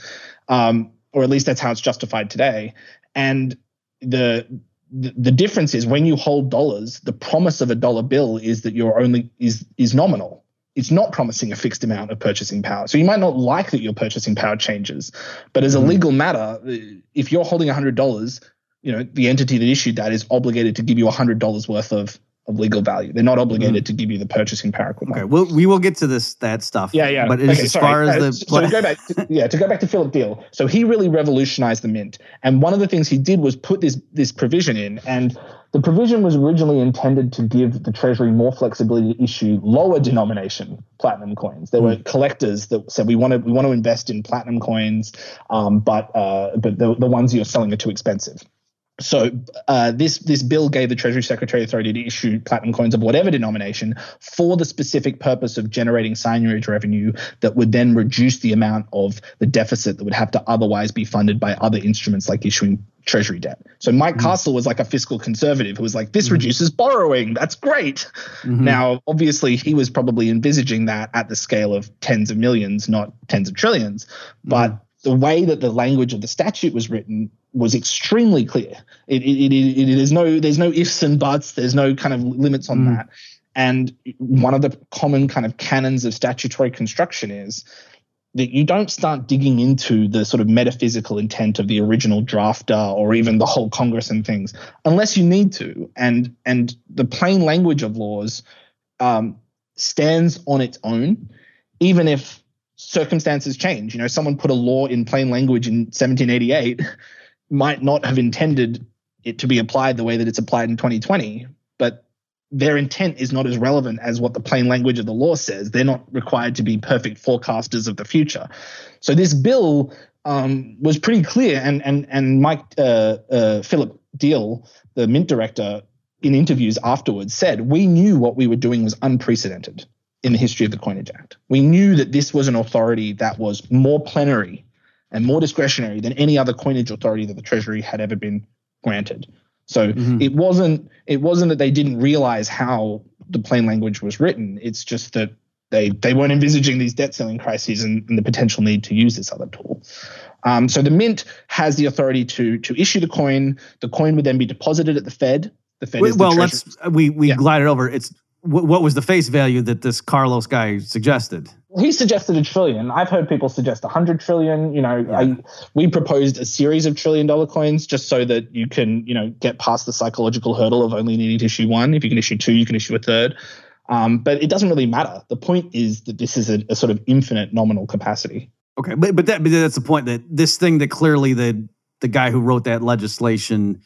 um, or at least that's how it's justified today. And the the difference is when you hold dollars, the promise of a dollar bill is that you're only is is nominal it's not promising a fixed amount of purchasing power. So you might not like that your purchasing power changes, but as a mm-hmm. legal matter, if you're holding $100, you know, the entity that issued that is obligated to give you $100 worth of of legal value. They're not obligated mm. to give you the purchasing power equivalent. Okay, we'll, we will get to this that stuff. Yeah, yeah. But okay, as sorry. far as uh, the so to go back, to, yeah, to go back to Philip Diehl. So he really revolutionized the mint, and one of the things he did was put this this provision in, and the provision was originally intended to give the Treasury more flexibility to issue lower denomination platinum coins. There were hmm. collectors that said we want to we want to invest in platinum coins, um, but uh, but the, the ones you're selling are too expensive. So uh, this this bill gave the Treasury Secretary authority to issue platinum coins of whatever denomination for the specific purpose of generating seigniorage revenue that would then reduce the amount of the deficit that would have to otherwise be funded by other instruments like issuing treasury debt. So Mike mm-hmm. Castle was like a fiscal conservative who was like, this mm-hmm. reduces borrowing. That's great. Mm-hmm. Now, obviously, he was probably envisaging that at the scale of tens of millions, not tens of trillions. But mm-hmm. the way that the language of the statute was written was extremely clear. It, it, it, it is no, there's no ifs and buts. There's no kind of limits on mm. that. And one of the common kind of canons of statutory construction is that you don't start digging into the sort of metaphysical intent of the original drafter or even the whole Congress and things unless you need to. And and the plain language of laws um, stands on its own, even if circumstances change. You know, someone put a law in plain language in 1788 might not have intended it to be applied the way that it's applied in 2020, but their intent is not as relevant as what the plain language of the law says. They're not required to be perfect forecasters of the future. So this bill um, was pretty clear, and and and Mike uh, uh, Philip Diehl, the Mint director, in interviews afterwards said we knew what we were doing was unprecedented in the history of the Coinage Act. We knew that this was an authority that was more plenary and more discretionary than any other coinage authority that the Treasury had ever been granted. So mm-hmm. it wasn't it wasn't that they didn't realize how the plain language was written. It's just that they they weren't envisaging these debt ceiling crises and, and the potential need to use this other tool. Um, so the mint has the authority to to issue the coin. The coin would then be deposited at the Fed. The Fed well, let's we we yeah. glided over. It's what was the face value that this Carlos guy suggested? He suggested a trillion. I've heard people suggest a hundred trillion. You know, yeah. I, we proposed a series of trillion dollar coins just so that you can, you know, get past the psychological hurdle of only needing to issue one. If you can issue two, you can issue a third. Um, but it doesn't really matter. The point is that this is a, a sort of infinite nominal capacity. Okay, but but, that, but that's the point that this thing that clearly the the guy who wrote that legislation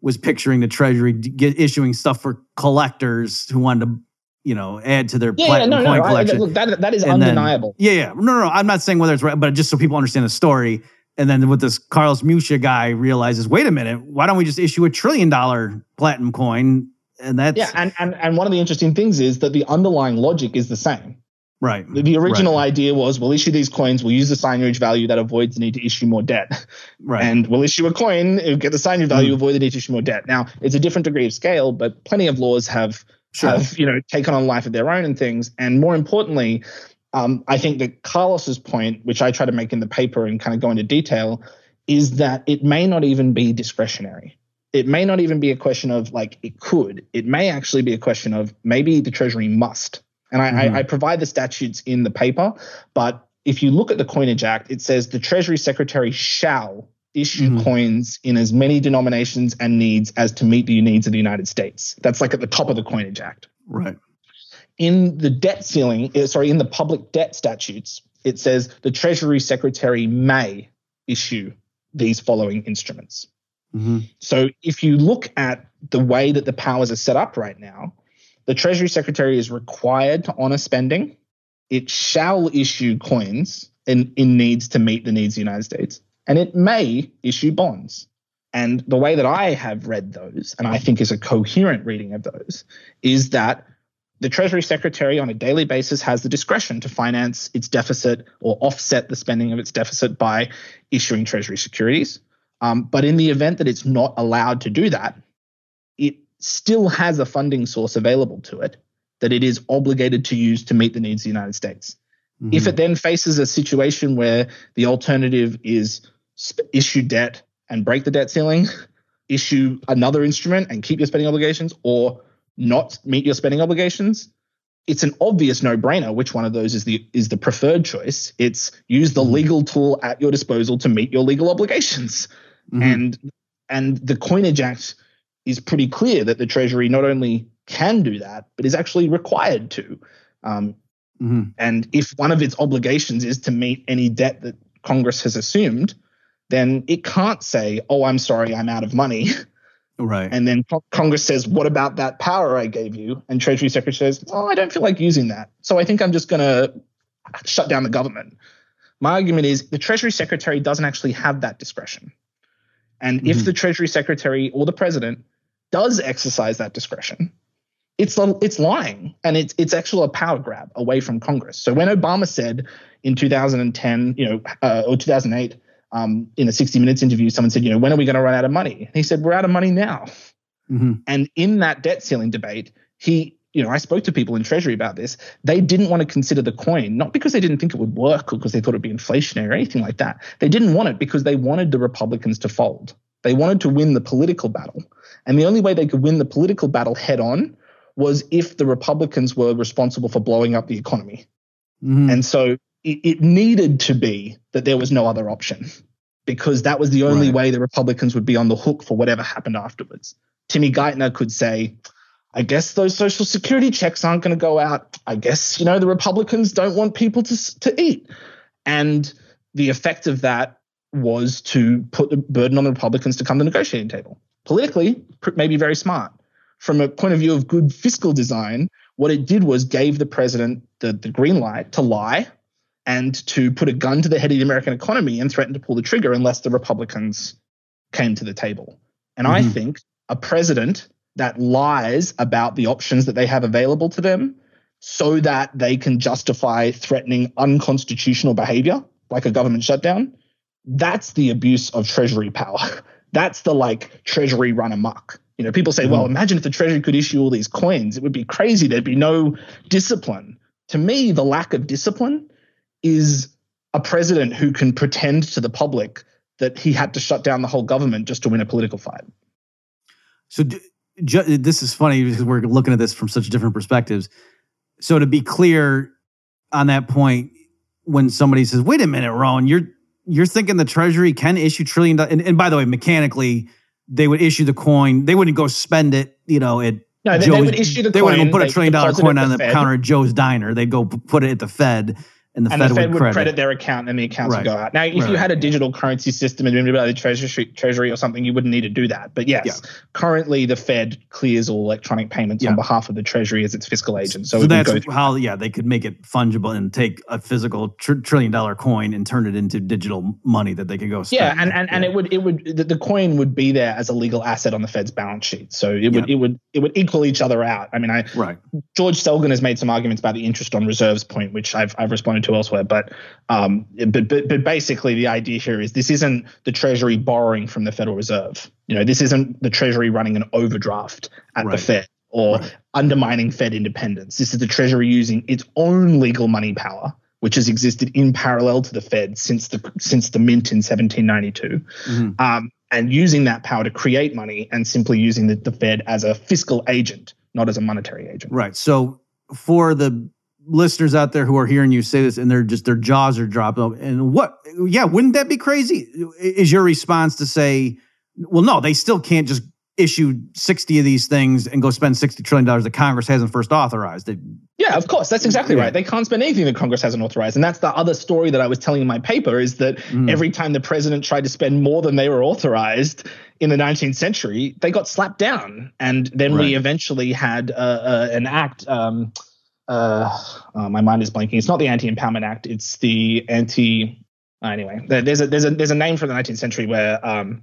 was picturing the Treasury get, issuing stuff for collectors who wanted to you know, add to their yeah, yeah no, coin no, collection. I, look, that, that is and undeniable. Then, yeah, yeah. No, no, no. I'm not saying whether it's right, but just so people understand the story. And then with this Carlos Mucha guy realizes, wait a minute, why don't we just issue a trillion dollar platinum coin? And that's yeah. And, and and one of the interesting things is that the underlying logic is the same. Right. The, the original right. idea was we'll issue these coins, we'll use the seigniorage value that avoids the need to issue more debt. Right. And we'll issue a coin, get the seigniorage value, mm. avoid the need to issue more debt. Now, it's a different degree of scale, but plenty of laws have sure. have you know taken on life of their own and things. And more importantly, um, I think that Carlos's point, which I try to make in the paper and kind of go into detail, is that it may not even be discretionary. It may not even be a question of like it could. It may actually be a question of maybe the Treasury must. And I, mm-hmm. I, I provide the statutes in the paper, but if you look at the Coinage Act, it says the Treasury Secretary shall issue mm-hmm. coins in as many denominations and needs as to meet the needs of the United States. That's like at the top of the Coinage Act. Right. In the debt ceiling, eh, sorry, in the public debt statutes, it says the Treasury Secretary may issue these following instruments. Mm-hmm. So if you look at the way that the powers are set up right now, the Treasury Secretary is required to honor spending. It shall issue coins in, in needs to meet the needs of the United States and it may issue bonds. And the way that I have read those, and I think is a coherent reading of those, is that the Treasury Secretary on a daily basis has the discretion to finance its deficit or offset the spending of its deficit by issuing Treasury securities. Um, but in the event that it's not allowed to do that, it still has a funding source available to it that it is obligated to use to meet the needs of the United States. Mm-hmm. If it then faces a situation where the alternative is issue debt and break the debt ceiling, issue another instrument and keep your spending obligations, or not meet your spending obligations, it's an obvious no-brainer which one of those is the is the preferred choice. It's use the mm-hmm. legal tool at your disposal to meet your legal obligations. Mm-hmm. And and the Coinage Act is pretty clear that the Treasury not only can do that, but is actually required to. Um, mm-hmm. And if one of its obligations is to meet any debt that Congress has assumed, then it can't say, "Oh, I'm sorry, I'm out of money." Right. And then Congress says, "What about that power I gave you?" And Treasury Secretary says, "Oh, I don't feel like using that, so I think I'm just going to shut down the government." My argument is the Treasury Secretary doesn't actually have that discretion, and mm-hmm. if the Treasury Secretary or the President does exercise that discretion, it's it's lying and it's it's actually a power grab away from Congress. So when Obama said in 2010, you know, uh, or 2008 um, in a 60 Minutes interview, someone said, you know, when are we going to run out of money? And he said, we're out of money now. Mm-hmm. And in that debt ceiling debate, he, you know, I spoke to people in Treasury about this. They didn't want to consider the coin, not because they didn't think it would work or because they thought it'd be inflationary or anything like that. They didn't want it because they wanted the Republicans to fold. They wanted to win the political battle. And the only way they could win the political battle head on was if the Republicans were responsible for blowing up the economy. Mm-hmm. And so it, it needed to be that there was no other option because that was the only Right. way the Republicans would be on the hook for whatever happened afterwards. Timmy Geithner could say, I guess those social security checks aren't going to go out. I guess, you know, the Republicans don't want people to, to eat. And the effect of that was to put the burden on the Republicans to come to the negotiating table. Politically, maybe very smart. From a point of view of good fiscal design, what it did was gave the president the, the green light to lie and to put a gun to the head of the American economy and threaten to pull the trigger unless the Republicans came to the table. And I Mhm. think a president that lies about the options that they have available to them so that they can justify threatening unconstitutional behavior like a government shutdown, that's the abuse of treasury power. That's the like treasury run amok. You know, people say, well, imagine if the treasury could issue all these coins. It would be crazy. There'd be no discipline. To me, the lack of discipline is a president who can pretend to the public that he had to shut down the whole government just to win a political fight. So ju- this is funny because we're looking at this from such different perspectives. So to be clear on that point, when somebody says, "Wait a minute, Rohan, you're you're thinking the Treasury can issue trillion dollars," and, and by the way, mechanically, they would issue the coin. They wouldn't go spend it, you know, at No, they, they would issue the they coin. wouldn't put a trillion dollar coin on the Fed, counter at Joe's Diner. They'd go put it at the Fed, and the and Fed, the Fed would would credit. credit their account and the accounts would go out. Now, if Right, you had a digital currency system and by the treasury, treasury or something, you wouldn't need to do that. But yes, currently the Fed clears all electronic payments Yeah. on behalf of the Treasury as its fiscal agent. So, So, it would that's how, yeah, they could make it fungible and take a physical tr- trillion dollar coin and turn it into digital money that they could go spend. yeah, and, and, and it would it would the, the coin would be there as a legal asset on the Fed's balance sheet. So it would Yeah. it would it would equal each other out. I mean, I right. George Selgin has made some arguments about the interest on reserves point, which I've I've responded to elsewhere. But um, but but but basically, the idea here is this isn't the Treasury borrowing from the Federal Reserve. You know, this isn't the Treasury running an overdraft at Right. the Fed or Right. undermining Fed independence. This is the Treasury using its own legal money power, which has existed in parallel to the Fed since the since the mint in 1792 Mhm. um, and using that power to create money and simply using the, the Fed as a fiscal agent, not as a monetary agent. Right. So for the listeners out there who are hearing you say this and they're just their jaws are dropping. and what yeah, wouldn't that be crazy? Is your response to say, well, no, they still can't just issue 60 of these things and go spend 60 trillion dollars that Congress hasn't first authorized. They, Yeah, of course. That's exactly right. They can't spend anything that Congress hasn't authorized. And that's the other story that I was telling in my paper is that Mm. every time the president tried to spend more than they were authorized in the 19th century, they got slapped down. And then Right. we eventually had uh, uh, an act. Um, uh, oh, my mind is blanking. It's not the Anti-Impoundment Act. It's the anti. uh, Anyway, there's a there's a there's a name for the 19th century where um,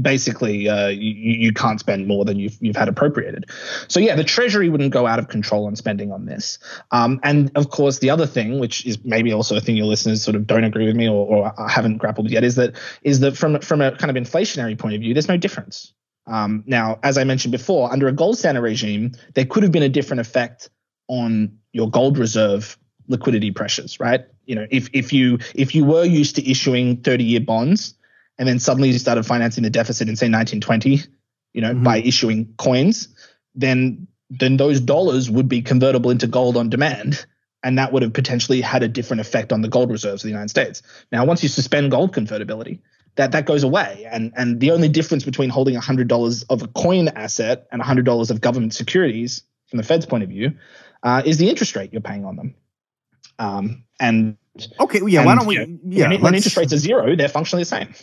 basically uh, you, you can't spend more than you've you've had appropriated. So yeah, the Treasury wouldn't go out of control on spending on this. Um, and of course, the other thing, which is maybe also a thing your listeners sort of don't agree with me or, or haven't grappled yet, is that is that from from a kind of inflationary point of view, there's no difference. Um, now, as I mentioned before, under a gold standard regime, there could have been a different effect on your gold reserve liquidity pressures, right? You know, if if you if you were used to issuing 30 year bonds and then suddenly you started financing the deficit in say 1920, you know, Mhm. by issuing coins, then then those dollars would be convertible into gold on demand. And that would have potentially had a different effect on the gold reserves of the United States. Now, once you suspend gold convertibility, that that goes away. And and the only difference between holding hundred dollars of a coin asset and hundred dollars of government securities, from the Fed's point of view, uh, is the interest rate you're paying on them. Um, and okay, yeah, why don't we you know, yeah, when, when interest rates are zero, they're functionally the same.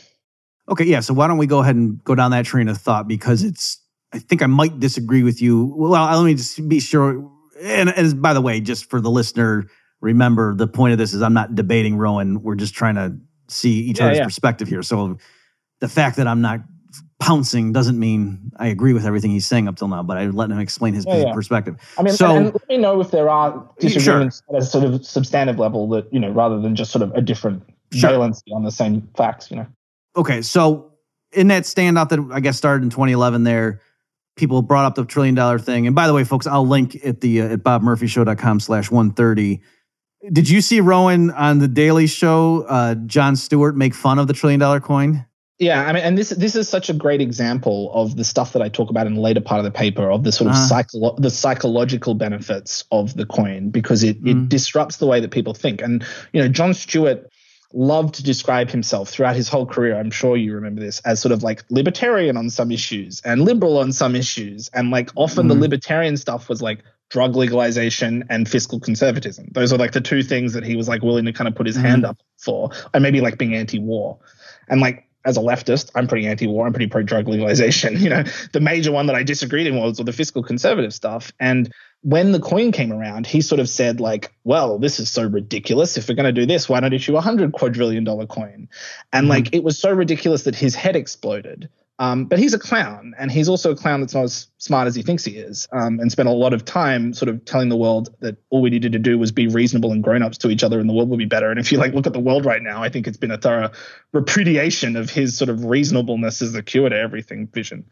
Okay, yeah. So why don't we go ahead and go down that train of thought because it's. I think I might disagree with you. Well, let me just be sure. And, and by the way, just for the listener, remember the point of this is I'm not debating Rohan. We're just trying to see each Yeah, other's yeah. perspective here. So the fact that I'm not pouncing doesn't mean I agree with everything he's saying up till now. But I let him explain his, Yeah, his yeah. perspective. I mean, So- and, and let me know if there are Yeah, sure. disagreements at a sort of substantive level that you know, rather than just sort of a different Sure. valency on the same facts. You know. Okay, so in that standoff that I guess started in 2011, there people brought up the trillion dollar thing. And by the way, folks, I'll link at the uh, at bobmurphyshow.com slash 130. Did you see Rohan on the Daily Show, uh, Jon Stewart make fun of the trillion dollar coin? Yeah, I mean, and this this is such a great example of the stuff that I talk about in the later part of the paper of the sort of uh-huh. psycholo- the psychological benefits of the coin because it mm. it disrupts the way that people think. And you know, Jon Stewart loved to describe himself throughout his whole career. I'm sure you remember this as sort of like libertarian on some issues and liberal on some issues, and like often mm. the libertarian stuff was like drug legalization and fiscal conservatism. Those are like the two things that he was like willing to kind of put his mm. hand up for, and maybe like being anti-war. And like as a leftist, I'm pretty anti-war. I'm pretty pro-drug legalization. You know, the major one that I disagreed in was all the fiscal conservative stuff. And when the coin came around, he sort of said like, "Well, this is so ridiculous. If we're going to do this, why not issue a hundred quadrillion dollar coin?" And mm-hmm. like, it was so ridiculous that his head exploded. Um, but he's a clown, and he's also a clown that's not as smart as he thinks he is, um, and spent a lot of time sort of telling the world that all we needed to do was be reasonable and grown ups to each other, and the world will be better. And if you like look at the world right now, I think it's been a thorough repudiation of his sort of reasonableness as the cure to everything vision.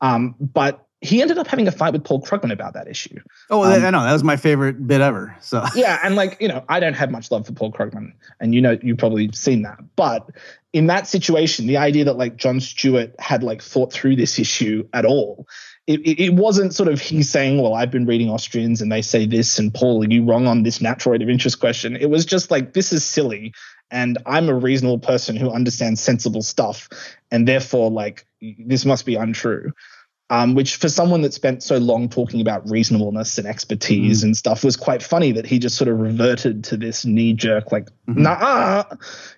Um, but he ended up having a fight with Paul Krugman about that issue. Oh, um, I know that was my favorite bit ever. So yeah, and like you know, I don't have much love for Paul Krugman, and you know, you've probably seen that. But in that situation, the idea that like Jon Stewart had like thought through this issue at all, it, it, wasn't sort of he saying, "Well, I've been reading Austrians and they say this," and Paul, are you wrong on this natural rate of interest question? It was just like this is silly, and I'm a reasonable person who understands sensible stuff, and therefore like this must be untrue um, which for someone that spent so long talking about reasonableness and expertise mm and stuff was quite funny that he just sort of reverted to this knee jerk, like, mm-hmm. nah,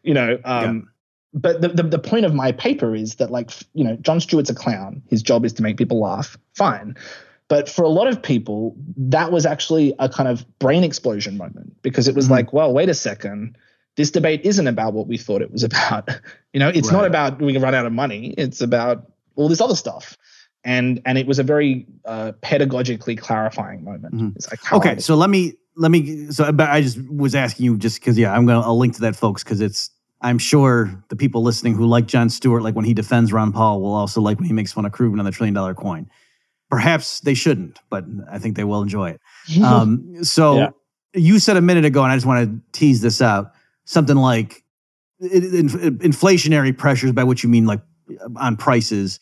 you know. Um, yeah. But the, the, the point of my paper is that, like, you know, Jon Stewart's a clown. His job is to make people laugh. Fine. But for a lot of people, that was actually a kind of brain explosion moment because it was mm-hmm. like, well, wait a second. This debate isn't about what we thought it was about. You know, it's right. not about we can run out of money. It's about all this other stuff and and it was a very uh, pedagogically clarifying moment. Mm-hmm. Like okay, so let me let me. So, but I just was asking you just because yeah, I'm gonna I'll link to that, folks, because it's I'm sure the people listening who like Jon Stewart, like when he defends Ron Paul, will also like when he makes fun of Krugman on the trillion dollar coin. Perhaps they shouldn't, but I think they will enjoy it. Um, so yeah. you said a minute ago, and I just want to tease this out. Something like inflationary pressures, by which you mean like on prices.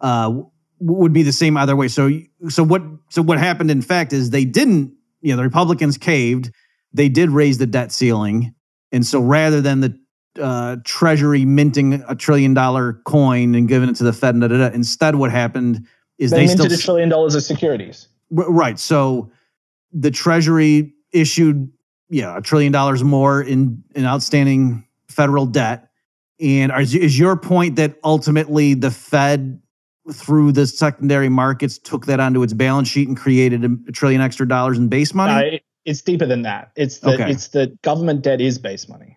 Uh, would be the same either way. So so what so what happened in fact is they didn't, you know, the Republicans caved. They did raise the debt ceiling. And so rather than the uh, Treasury minting a trillion dollar coin and giving it to the Fed, da, da, da, instead what happened is they, they minted a trillion dollars of securities. Right. So the Treasury issued yeah a trillion dollars more in in outstanding federal debt. And is, is your point that ultimately the Fed through the secondary markets took that onto its balance sheet and created a, trillion extra dollars in base money? Uh, it's deeper than that. It's the okay. it's the government debt is base money.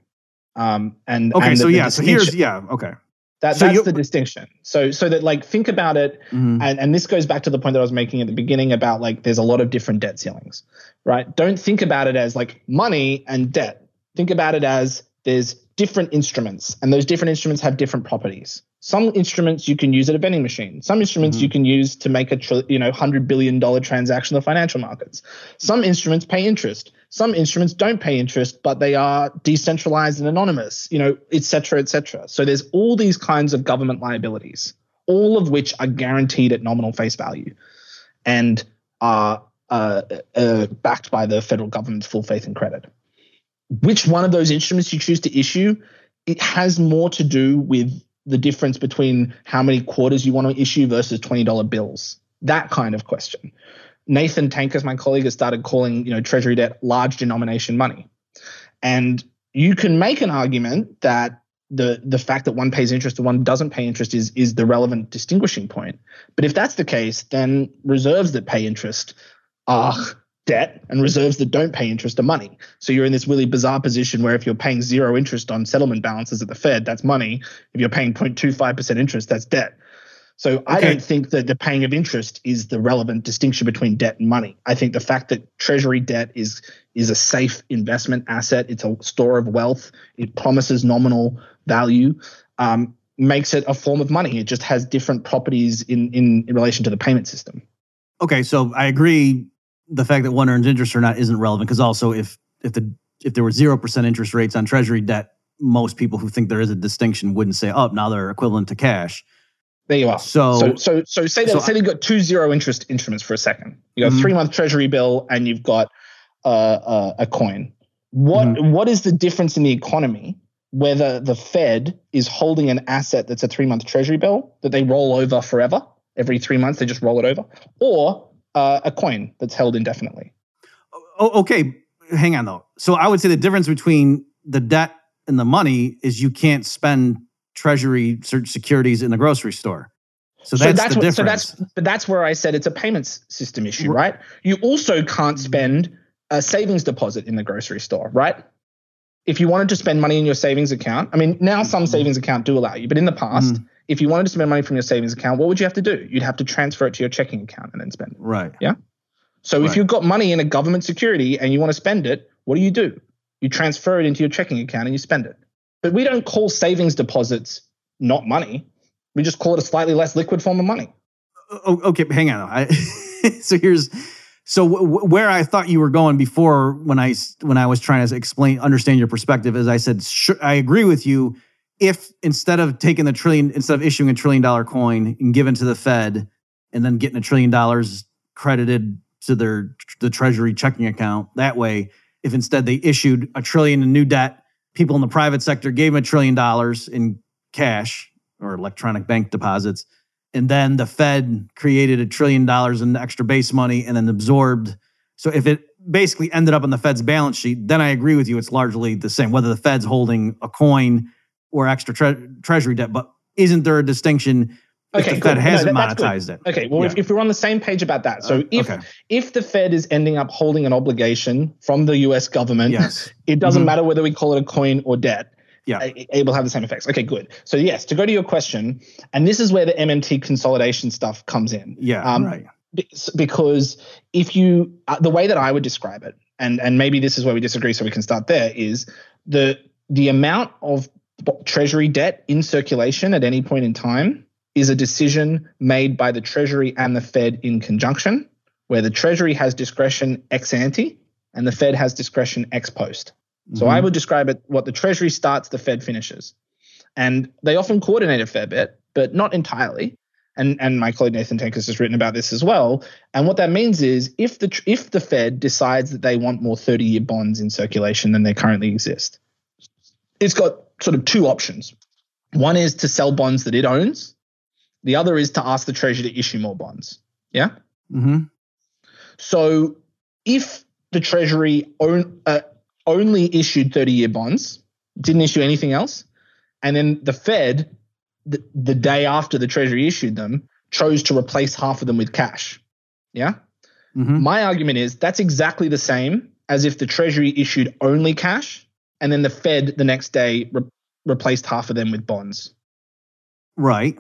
Um, and okay, and the, so yeah, so here's yeah, okay. That, so that's the distinction. So so that like think about it, mm-hmm. and, and this goes back to the point that I was making at the beginning about like there's a lot of different debt ceilings, right? Don't think about it as like money and debt. Think about it as there's different instruments, and those different instruments have different properties. Some instruments you can use at a vending machine. Some instruments mm-hmm. you can use to make a tr- you know hundred billion dollar transaction in the financial markets. Some instruments pay interest. Some instruments don't pay interest, but they are decentralized and anonymous. You know, et cetera, et cetera. So there's all these kinds of government liabilities, all of which are guaranteed at nominal face value, and are uh, uh, backed by the federal government's full faith and credit which one of those instruments you choose to issue, it has more to do with the difference between how many quarters you want to issue versus $20 bills. That kind of question. Nathan Tankus, my colleague, has started calling, you know, treasury debt large denomination money. And you can make an argument that the the fact that one pays interest and one doesn't pay interest is is the relevant distinguishing point. But if that's the case, then reserves that pay interest are debt and reserves that don't pay interest are money. So you're in this really bizarre position where if you're paying zero interest on settlement balances at the Fed, that's money. If you're paying 0.25% interest, that's debt. So okay. I don't think that the paying of interest is the relevant distinction between debt and money. I think the fact that treasury debt is is a safe investment asset, it's a store of wealth, it promises nominal value, um, makes it a form of money. It just has different properties in, in in relation to the payment system. Okay, so I agree the fact that one earns interest or not isn't relevant because also if if the if there were zero percent interest rates on treasury debt, most people who think there is a distinction wouldn't say, "Oh, now they're equivalent to cash." There you are. So- so so, so say that so say you've got two zero interest instruments for a second. You got a three month treasury bill and you've got uh, uh, a coin. What Mm-hmm. what is the difference in the economy whether the Fed is holding an asset that's a three month treasury bill that they roll over forever every three months they just roll it over, or uh, a coin that's held indefinitely? Oh, okay, hang on though. So I would say the difference between the debt and the money is you can't spend treasury securities in the grocery store. So that's, the what- difference. So that's but that's where I said it's a payments system issue, right? You also can't spend a savings deposit in the grocery store, right? If you wanted to spend money in your savings account, I mean, now some Mm-hmm. savings account do allow you, but in the past, Mhm. If you wanted to spend money from your savings account, what would you have to do? You'd have to transfer it to your checking account and then spend it. right. Yeah. So if you've got money in a government security and you want to spend it, what do you do? You transfer it into your checking account and you spend it. But we don't call savings deposits not money. We just call it a slightly less liquid form of money. Okay, hang on. I, so here's so w- w- where I thought you were going before when I when I was trying to explain understand your perspective is I said sure, I agree with you if instead of taking the trillion instead of issuing a trillion dollar coin and given to the Fed and then getting a trillion dollars credited to their the treasury checking account that way if instead they issued a trillion in new debt people in the private sector gave them a trillion dollars in cash or electronic bank deposits and then the Fed created a trillion dollars in extra base money and then absorbed. So if it basically ended up on the Fed's balance sheet, then I agree with you. It's largely the same, whether the Fed's holding a coin or extra tre- treasury debt. But isn't there a distinction if Okay, the. Fed hasn't that- that's good. monetized it? Okay, well, if, Yeah. if we're on the same page about that, so Uh, if okay. if the Fed is ending up holding an obligation from the U.S. government, Yes. it doesn't Mhm. matter whether we call it a coin or debt. Yeah. It, it will have the same effects. Okay, good. So yes, to go to your question, and this is where the MMT consolidation stuff comes in. Yeah. Um, right. Because if you uh, the way that I would describe it, and and maybe this is where we disagree, so we can start there, is the the amount of treasury debt in circulation at any point in time is a decision made by the treasury and the Fed in conjunction, where the treasury has discretion ex ante and the Fed has discretion ex post. So Mhm. I would describe it what the treasury starts, the Fed finishes. And they often coordinate a fair bit, but not entirely and and my colleague Nathan Tankus has written about this as well. And what that means is if the if the Fed decides that they want more 30 year bonds in circulation than they currently exist, it's got sort of two options. One is to sell bonds that it owns. The other is to ask the Treasury to issue more bonds. Yeah. Mhm. So if the Treasury own, uh, only issued 30 year bonds, didn't issue anything else, and then the Fed, the, the day after the Treasury issued them, chose to replace half of them with cash. Yeah. Mhm. My argument is that's exactly the same as if the Treasury issued only cash and then the Fed the next day re- replaced half of them with bonds. Right.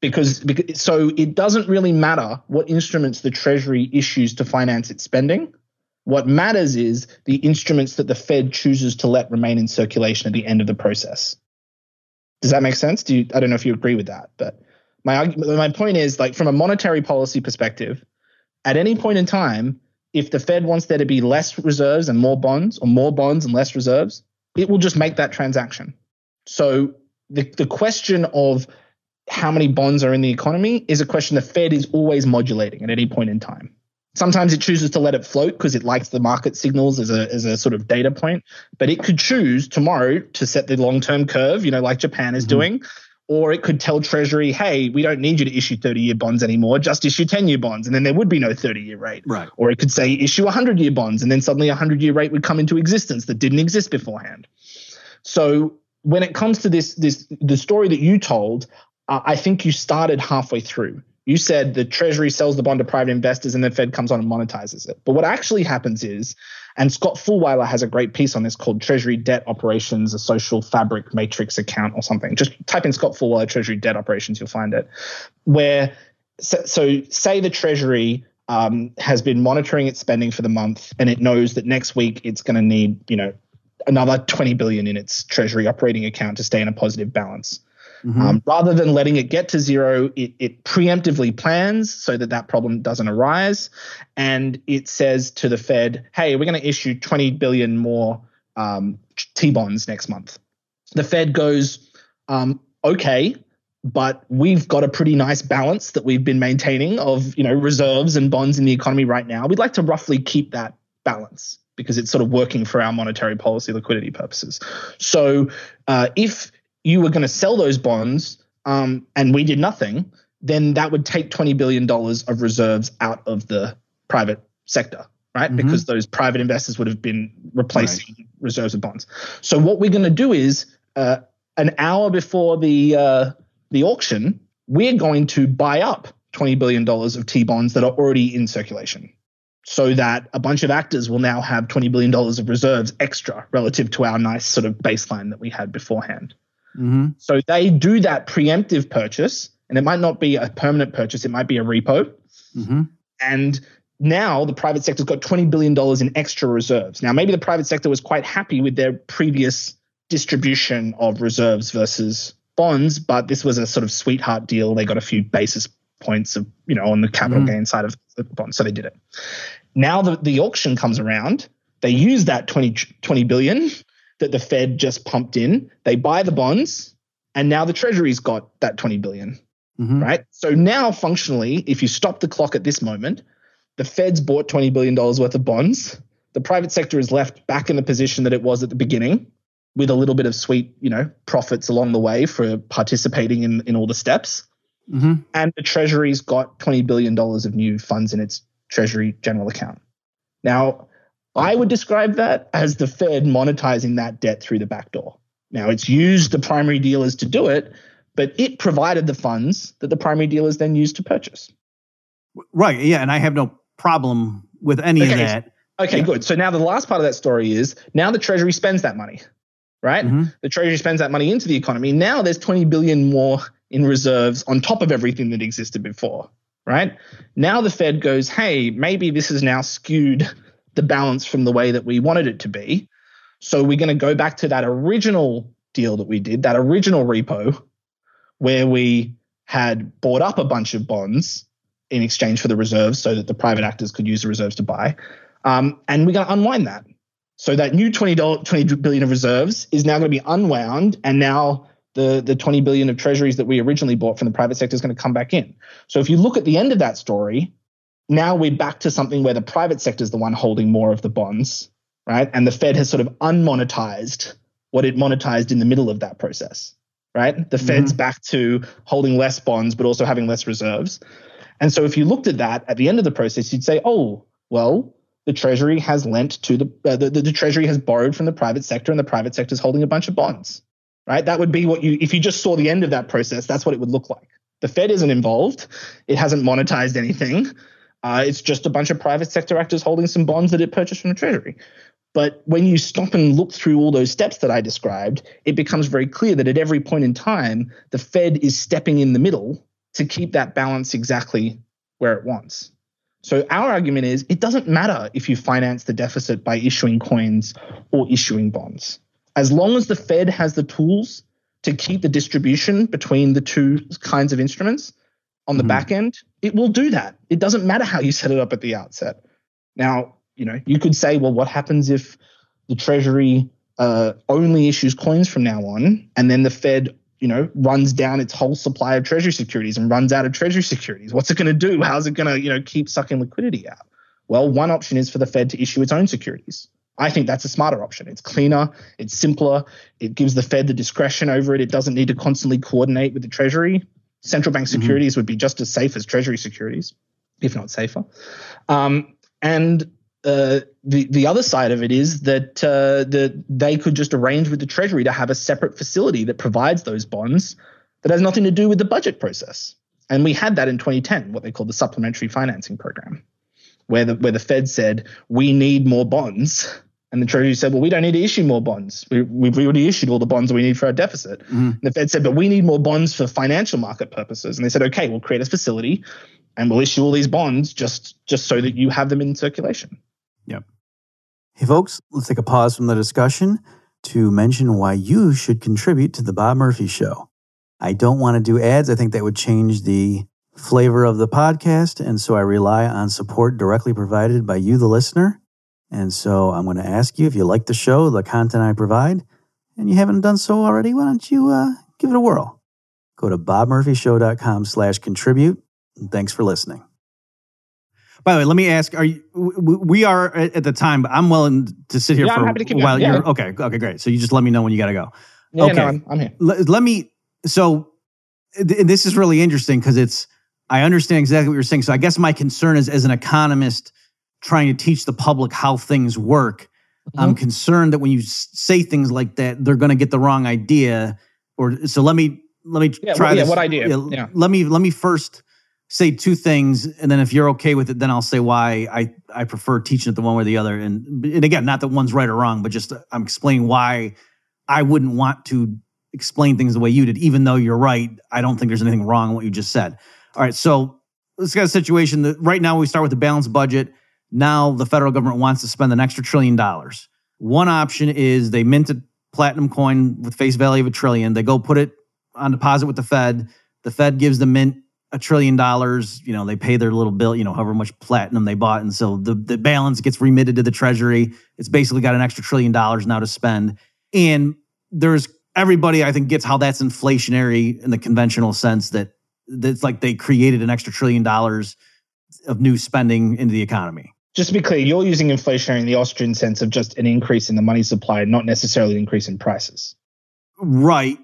Because, because so it doesn't really matter what instruments the Treasury issues to finance its spending. What matters is the instruments that the Fed chooses to let remain in circulation at the end of the process. Does that make sense? Do you, I don't know if you agree with that, but my argument, my point is like from a monetary policy perspective, at any point in time, if the Fed wants there to be less reserves and more bonds, or more bonds and less reserves, it will just make that transaction. So the the question of how many bonds are in the economy is a question the Fed is always modulating at any point in time. Sometimes it chooses to let it float because it likes the market signals as a, as a sort of data point, but it could choose tomorrow to set the long term curve, you know, like Japan is Mhm. doing. Or it could tell Treasury, hey, we don't need you to issue 30 year bonds anymore, just issue 10 year bonds. And then there would be no 30 year rate. Right. Or it could say issue 100 year bonds, and then suddenly a 100 year rate would come into existence that didn't exist beforehand. So when it comes to this, this the story that you told, uh, I think you started halfway through. You said the Treasury sells the bond to private investors and the Fed comes on and monetizes it. But what actually happens is, and Scott Fullwiler has a great piece on this called Treasury Debt Operations, a Social Fabric Matrix Account or something. Just type in Scott Fullwiler Treasury Debt Operations, you'll find it. Where, so, so say the Treasury um, has been monitoring its spending for the month and it knows that next week it's going to need, you know, another 20 billion in its treasury operating account to stay in a positive balance. Mhm. Um, rather than letting it get to zero, it, it preemptively plans so that that problem doesn't arise. And it says to the Fed, hey, we're going to issue 20 billion more um, T bonds next month. the Fed goes, um, okay, but we've got a pretty nice balance that we've been maintaining of you know reserves and bonds in the economy right now. We'd like to roughly keep that balance because it's sort of working for our monetary policy liquidity purposes. So uh, if you were going to sell those bonds um, and we did nothing, then that would take $20 billion of reserves out of the private sector, right? Mm-hmm. Because those private investors would have been replacing right. reserves of bonds. So what we're going to do is uh, an hour before the uh, the auction, we're going to buy up $20 billion of T bonds that are already in circulation so that a bunch of actors will now have $20 billion of reserves extra relative to our nice sort of baseline that we had beforehand. Mm-hmm. So they do that preemptive purchase, and it might not be a permanent purchase, it might be a repo. Mm-hmm. And now the private sector's got $20 billion in extra reserves. Now, maybe the private sector was quite happy with their previous distribution of reserves versus bonds, but this was a sort of sweetheart deal. They got a few basis points of, you know, on the capital mm-hmm. gain side of the bond. So they did it. Now the, the auction comes around, they use that 20, 20 billion that the Fed just pumped in, they buy the bonds, and now the Treasury's got that 20 billion, mm-hmm. right? So now functionally, if you stop the clock at this moment, the Fed's bought $20 billion worth of bonds. The private sector is left back in the position that it was at the beginning with a little bit of sweet, you know, profits along the way for participating in, in all the steps. Mm-hmm. And the Treasury's got $20 billion of new funds in its Treasury general account. Now, I would describe that as the Fed monetizing that debt through the back door. Now, it's used the primary dealers to do it, but it provided the funds that the primary dealers then used to purchase. Right. Yeah. And I have no problem with any okay. of that. Okay, yeah. good. So now the last part of that story is now the Treasury spends that money, right? Mm-hmm. The Treasury spends that money into the economy. Now there's 20 billion more in reserves on top of everything that existed before, right? Now the Fed goes, hey, maybe this is now skewed the balance from the way that we wanted it to be. So we're going to go back to that original deal that we did, that original repo, where we had bought up a bunch of bonds in exchange for the reserves so that the private actors could use the reserves to buy. Um, and we're going to unwind that. So that new $20, 20 billion of reserves is now going to be unwound and now the, the 20 billion of treasuries that we originally bought from the private sector is going to come back in. So if you look at the end of that story, now we're back to something where the private sector is the one holding more of the bonds, right? And the Fed has sort of unmonetized what it monetized in the middle of that process, right? The mm-hmm. Fed's back to holding less bonds, but also having less reserves. And so if you looked at that at the end of the process, you'd say, oh, well, the Treasury has lent to the, uh, the, the Treasury has borrowed from the private sector, and the private sector is holding a bunch of bonds right? That would be what you, if you just saw the end of that process, that's what it would look like. The Fed isn't involved. It hasn't monetized anything. Uh, it's just a bunch of private sector actors holding some bonds that it purchased from the Treasury. But when you stop and look through all those steps that I described, it becomes very clear that at every point in time, the Fed is stepping in the middle to keep that balance exactly where it wants. So our argument is it doesn't matter if you finance the deficit by issuing coins or issuing bonds as long as the Fed has the tools to keep the distribution between the two kinds of instruments on the mm-hmm. back end, it will do that. It doesn't matter how you set it up at the outset. Now, you know, you could say, well, what happens if the Treasury uh, only issues coins from now on, and then the Fed, you know, runs down its whole supply of Treasury securities and runs out of Treasury securities? What's it going to do? How's it going to, you know, keep sucking liquidity out? Well, one option is for the Fed to issue its own securities. I think that's a smarter option. It's cleaner, it's simpler, it gives the Fed the discretion over it. It doesn't need to constantly coordinate with the Treasury. Central bank mm-hmm. securities mm-hmm. would be just as safe as Treasury securities, if not safer. Um, and uh, the the other side of it is that uh, the, they could just arrange with the Treasury to have a separate facility that provides those bonds that has nothing to do with the budget process. And we had that in 2010, what they called the supplementary financing program, where the where the Fed said we need more bonds and the Treasury said, well, we don't need to issue more bonds. We, have already issued all the bonds we need for our deficit. Mm-hmm. the Fed said, but we need more bonds for financial market purposes. And they said, okay, we'll create a facility and we'll issue all these bonds just, just so that you have them in circulation. Yep. Hey, folks, let's take a pause from the discussion to mention why you should contribute to the Bob Murphy Show. I don't want to do ads. I think that would change the flavor of the podcast. And so I rely on support directly provided by you, the listener. And so I'm going to ask you if you like the show, the content I provide, and you haven't done so already, why don't you uh, give it a whirl? Go to bobmurphyshow.com slash contribute. And thanks for listening. By the way, let me ask: Are you? We are at the time, but I'm willing to sit here Yeah, I'm for happy to keep a while. going. Yeah. You're okay. Okay, great. So you just let me know when you got to go. Yeah, Okay. no, I'm, I'm here. let, let me so th- this is really interesting because it's i understand exactly what you're saying so i guess my concern is as an economist trying to teach the public how things work i'm Mm-hmm. concerned that when you say things like that they're going to get the wrong idea or so let me let me Yeah, try well, yeah, this. what idea? Yeah. let me let me first say two things and then if you're okay with it then i'll say why i i prefer teaching it the one way or the other and and again not that one's right or wrong but just i'm explaining why I wouldn't want to explain things the way you did, even though you're right. I don't think there's anything wrong in what you just said. All right, so let's get a situation that right now we start with the balanced budget. Now the federal government wants to spend an extra trillion dollars. One option is they mint a platinum coin with face value of a trillion. They go put it on deposit with the Fed. The Fed gives the mint a trillion dollars. You know, they pay their little bill, you know, however much platinum they bought. And so the, the balance gets remitted to the treasury. It's basically got an extra trillion dollars now to spend. And there's everybody, I think, gets how that's inflationary in the conventional sense that it's like they created an extra trillion dollars of new spending into the economy. Just to be clear, you're using inflationary in the Austrian sense of just an increase in the money supply, not necessarily an increase in prices. Right.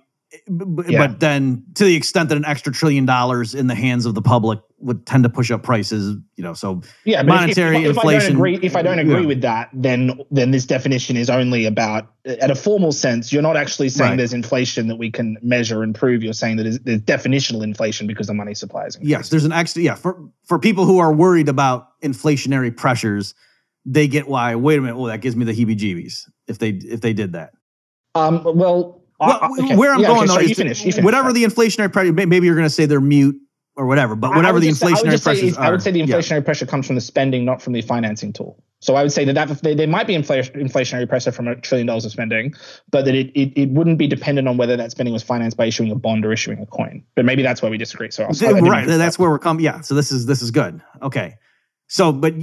B- b- Yeah. But then to the extent that an extra trillion dollars in the hands of the public would tend to push up prices, you know, so Yeah, but if- Monetary if, if, I inflation- agree, if I don't agree Yeah. with that, then then this definition is only about, at a formal sense, you're not actually saying Right. there's inflation that we can measure and prove. You're saying that there's, there's definitional inflation because the money supply is increasing. yes, there's an extra yeah, for for people who are worried about inflationary pressures, they get why, wait a minute, oh, that gives me the heebie jeebies if they if they did that. Um. Well, Well, okay. where I'm Yeah, going okay, though sorry, is you finish. You finish. whatever the inflationary pressure, maybe you're going to say they're mute or whatever, but whatever the just say- I would inflationary just say pressures it's- are. I would say the yeah. inflationary pressure comes from the spending, not from the financing tool. So I would say that, that there, might be inflation, inflationary pressure from a trillion dollars of spending, but that it, it, it wouldn't be dependent on whether that spending was financed by issuing a bond or issuing a coin. But maybe that's where we disagree. So I'll right, that's where we're coming. Yeah, so this is this is good. Okay, so but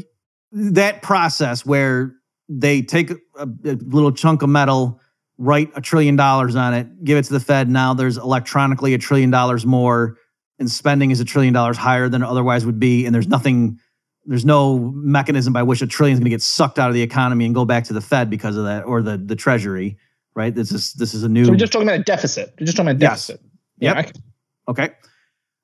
that process where they take a, a little chunk of metal, write a trillion dollars on it, give it to the Fed. Now there's electronically a trillion dollars more, and spending is a trillion dollars higher than it otherwise would be, and there's nothing. There's no mechanism by which a trillion is going to get sucked out of the economy and go back to the Fed because of that, or the the Treasury, right? This is this is a new. So we're just talking about a deficit. We're just talking about a Yes. deficit. Yep. Okay.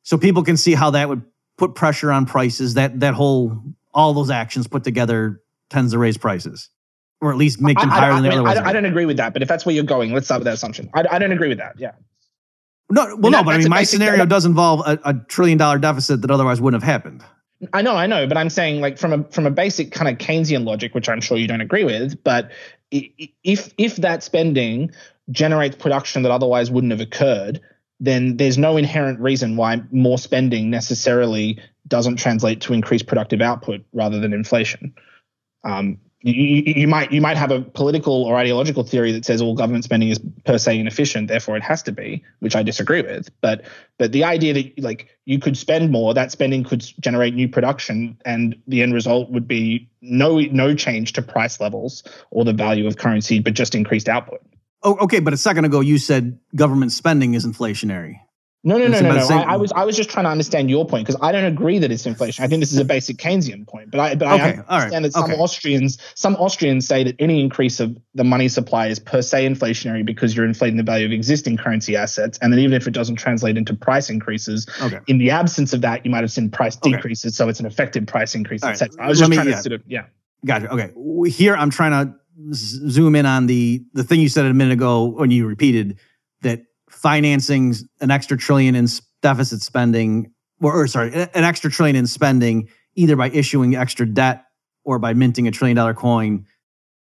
So people can see how that would put pressure on prices. That that whole all those actions put together tends to raise prices. Or at least make them I, higher I, than I, mean, otherwise I, I don't agree with that, but if that's where you're going, let's start with that assumption. I, I don't agree with that. Yeah. No, well, And no, that- but I mean, my scenario does involve a, a trillion dollar deficit that otherwise wouldn't have happened. I know, I know, but I'm saying like from a from a basic kind of Keynesian logic, which I'm sure you don't agree with, but if if that spending generates production that otherwise wouldn't have occurred, then there's no inherent reason why more spending necessarily doesn't translate to increased productive output rather than inflation. Um, you, you, might you might have a political or ideological theory that says all government spending is per se inefficient, therefore it has to be, which I disagree with. But but the idea that like you could spend more, that spending could generate new production, and the end result would be no no change to price levels or the value of currency, but just increased output. Oh, okay, but a second ago you said government spending is inflationary. No, no, no, no, no. I, I was I was just trying to understand your point because I don't agree that it's inflation. I think this is a basic Keynesian point, but I but Okay, I all right, understand that some okay. Austrians some Austrians say that any increase of the money supply is per se inflationary because you're inflating the value of existing currency assets, and that even if it doesn't translate into price increases, Okay. in the absence of that, you might have seen price decreases, so it's an effective price increase. Right, cetera. I was just me- trying yeah. to sort of yeah. Gotcha. Okay. Here I'm trying to zoom in on the the thing you said a minute ago when you repeated that financing an extra trillion in deficit spending, or, or sorry, an extra trillion in spending, either by issuing extra debt or by minting a trillion dollar coin,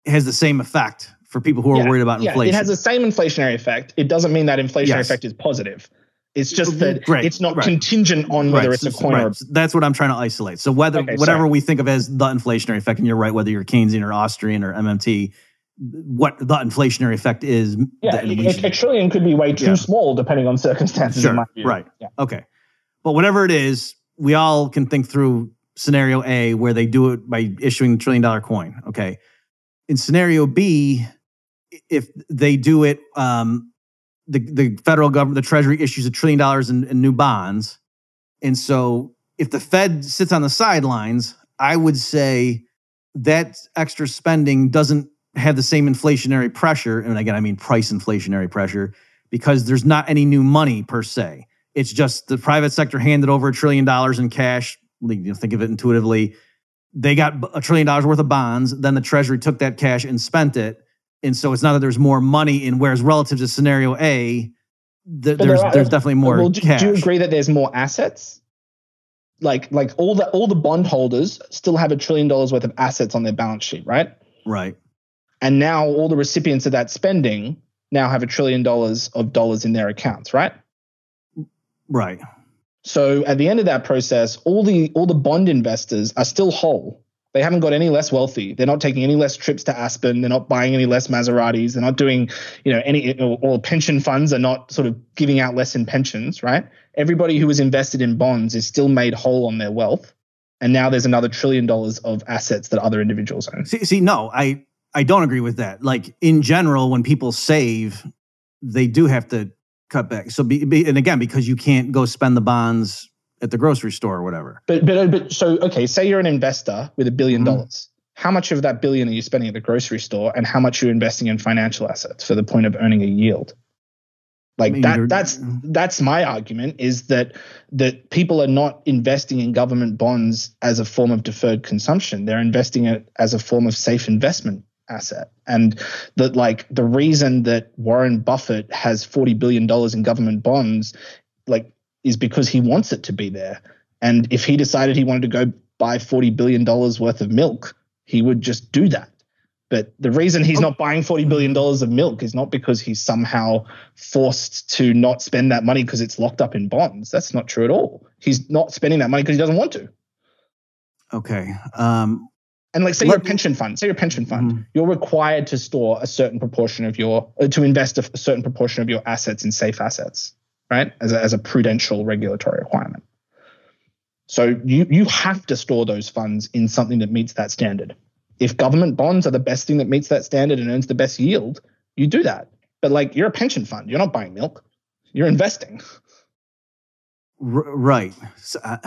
has the same effect for people who are Yeah, worried about yeah, inflation. it has the same inflationary effect. It doesn't mean that inflationary Yes. effect is positive. It's uh, just that Right, it's not right. contingent on whether Right, it's a coin or That's what I'm trying to isolate. So whether Okay, whatever sorry. we think of as the inflationary effect, and you're right, whether you're Keynesian or Austrian or MMT, what the inflationary effect is. Yeah, a, a trillion could be way too Yeah. small depending on circumstances. Sure, in my view. right. Yeah. Okay. But whatever it is, we all can think through scenario A where they do it by issuing a trillion dollar coin. Okay. In scenario B, if they do it, um, the the federal government, the Treasury issues a trillion dollars in, in new bonds, and so if the Fed sits on the sidelines, I would say that extra spending doesn't have the same inflationary pressure, and again, I mean price inflationary pressure, because there's not any new money per se. It's just the private sector handed over a trillion dollars in cash. You know, think of it intuitively. They got a trillion dollars worth of bonds. Then the Treasury took that cash and spent it. And so it's not that there's more money in, whereas relative to scenario A, th- there's there there's definitely more Well, do, cash. do you agree that there's more assets? Like like all the all the bondholders still have a trillion dollars worth of assets on their balance sheet, right? Right. And now all the recipients of that spending now have a trillion dollars of dollars in their accounts, right? Right. So at the end of that process, all the all the bond investors are still whole. They haven't got any less wealthy. They're not taking any less trips to Aspen. They're not buying any less Maseratis. They're not doing, you know, any or, or pension funds are not sort of giving out less in pensions, right? Everybody who was invested in bonds is still made whole on their wealth. And now there's another trillion dollars of assets that other individuals own. See, see, no, I I don't agree with that. Like in general, when people save, they do have to cut back. So, be, be, and again, because you can't go spend the bonds at the grocery store or whatever. But but but so okay, say you're an investor with a billion Mhm. dollars. How much of that billion are you spending at the grocery store, and how much are you investing in financial assets for the point of earning a yield? Like I mean, that that's that's my argument is that that people are not investing in government bonds as a form of deferred consumption. They're investing it as a form of safe investment asset. And that like the reason that Warren Buffett has 40 billion dollars in government bonds like is because he wants it to be there. And if he decided he wanted to go buy $40 billion worth of milk, he would just do that. But the reason he's not buying $40 billion of milk is not because he's somehow forced to not spend that money because it's locked up in bonds. That's not true at all. He's not spending that money because he doesn't want to. Okay. Um, And like, say you're a Let- pension fund, say you're pension fund, Mhm. you're required to store a certain proportion of your, uh, to invest a, a certain proportion of your assets in safe assets, right? As a, as a prudential regulatory requirement. So you you have to store those funds in something that meets that standard. If government bonds are the best thing that meets that standard and earns the best yield, you do that. But like, you're a pension fund, you're not buying milk, you're investing. r- right. So, uh,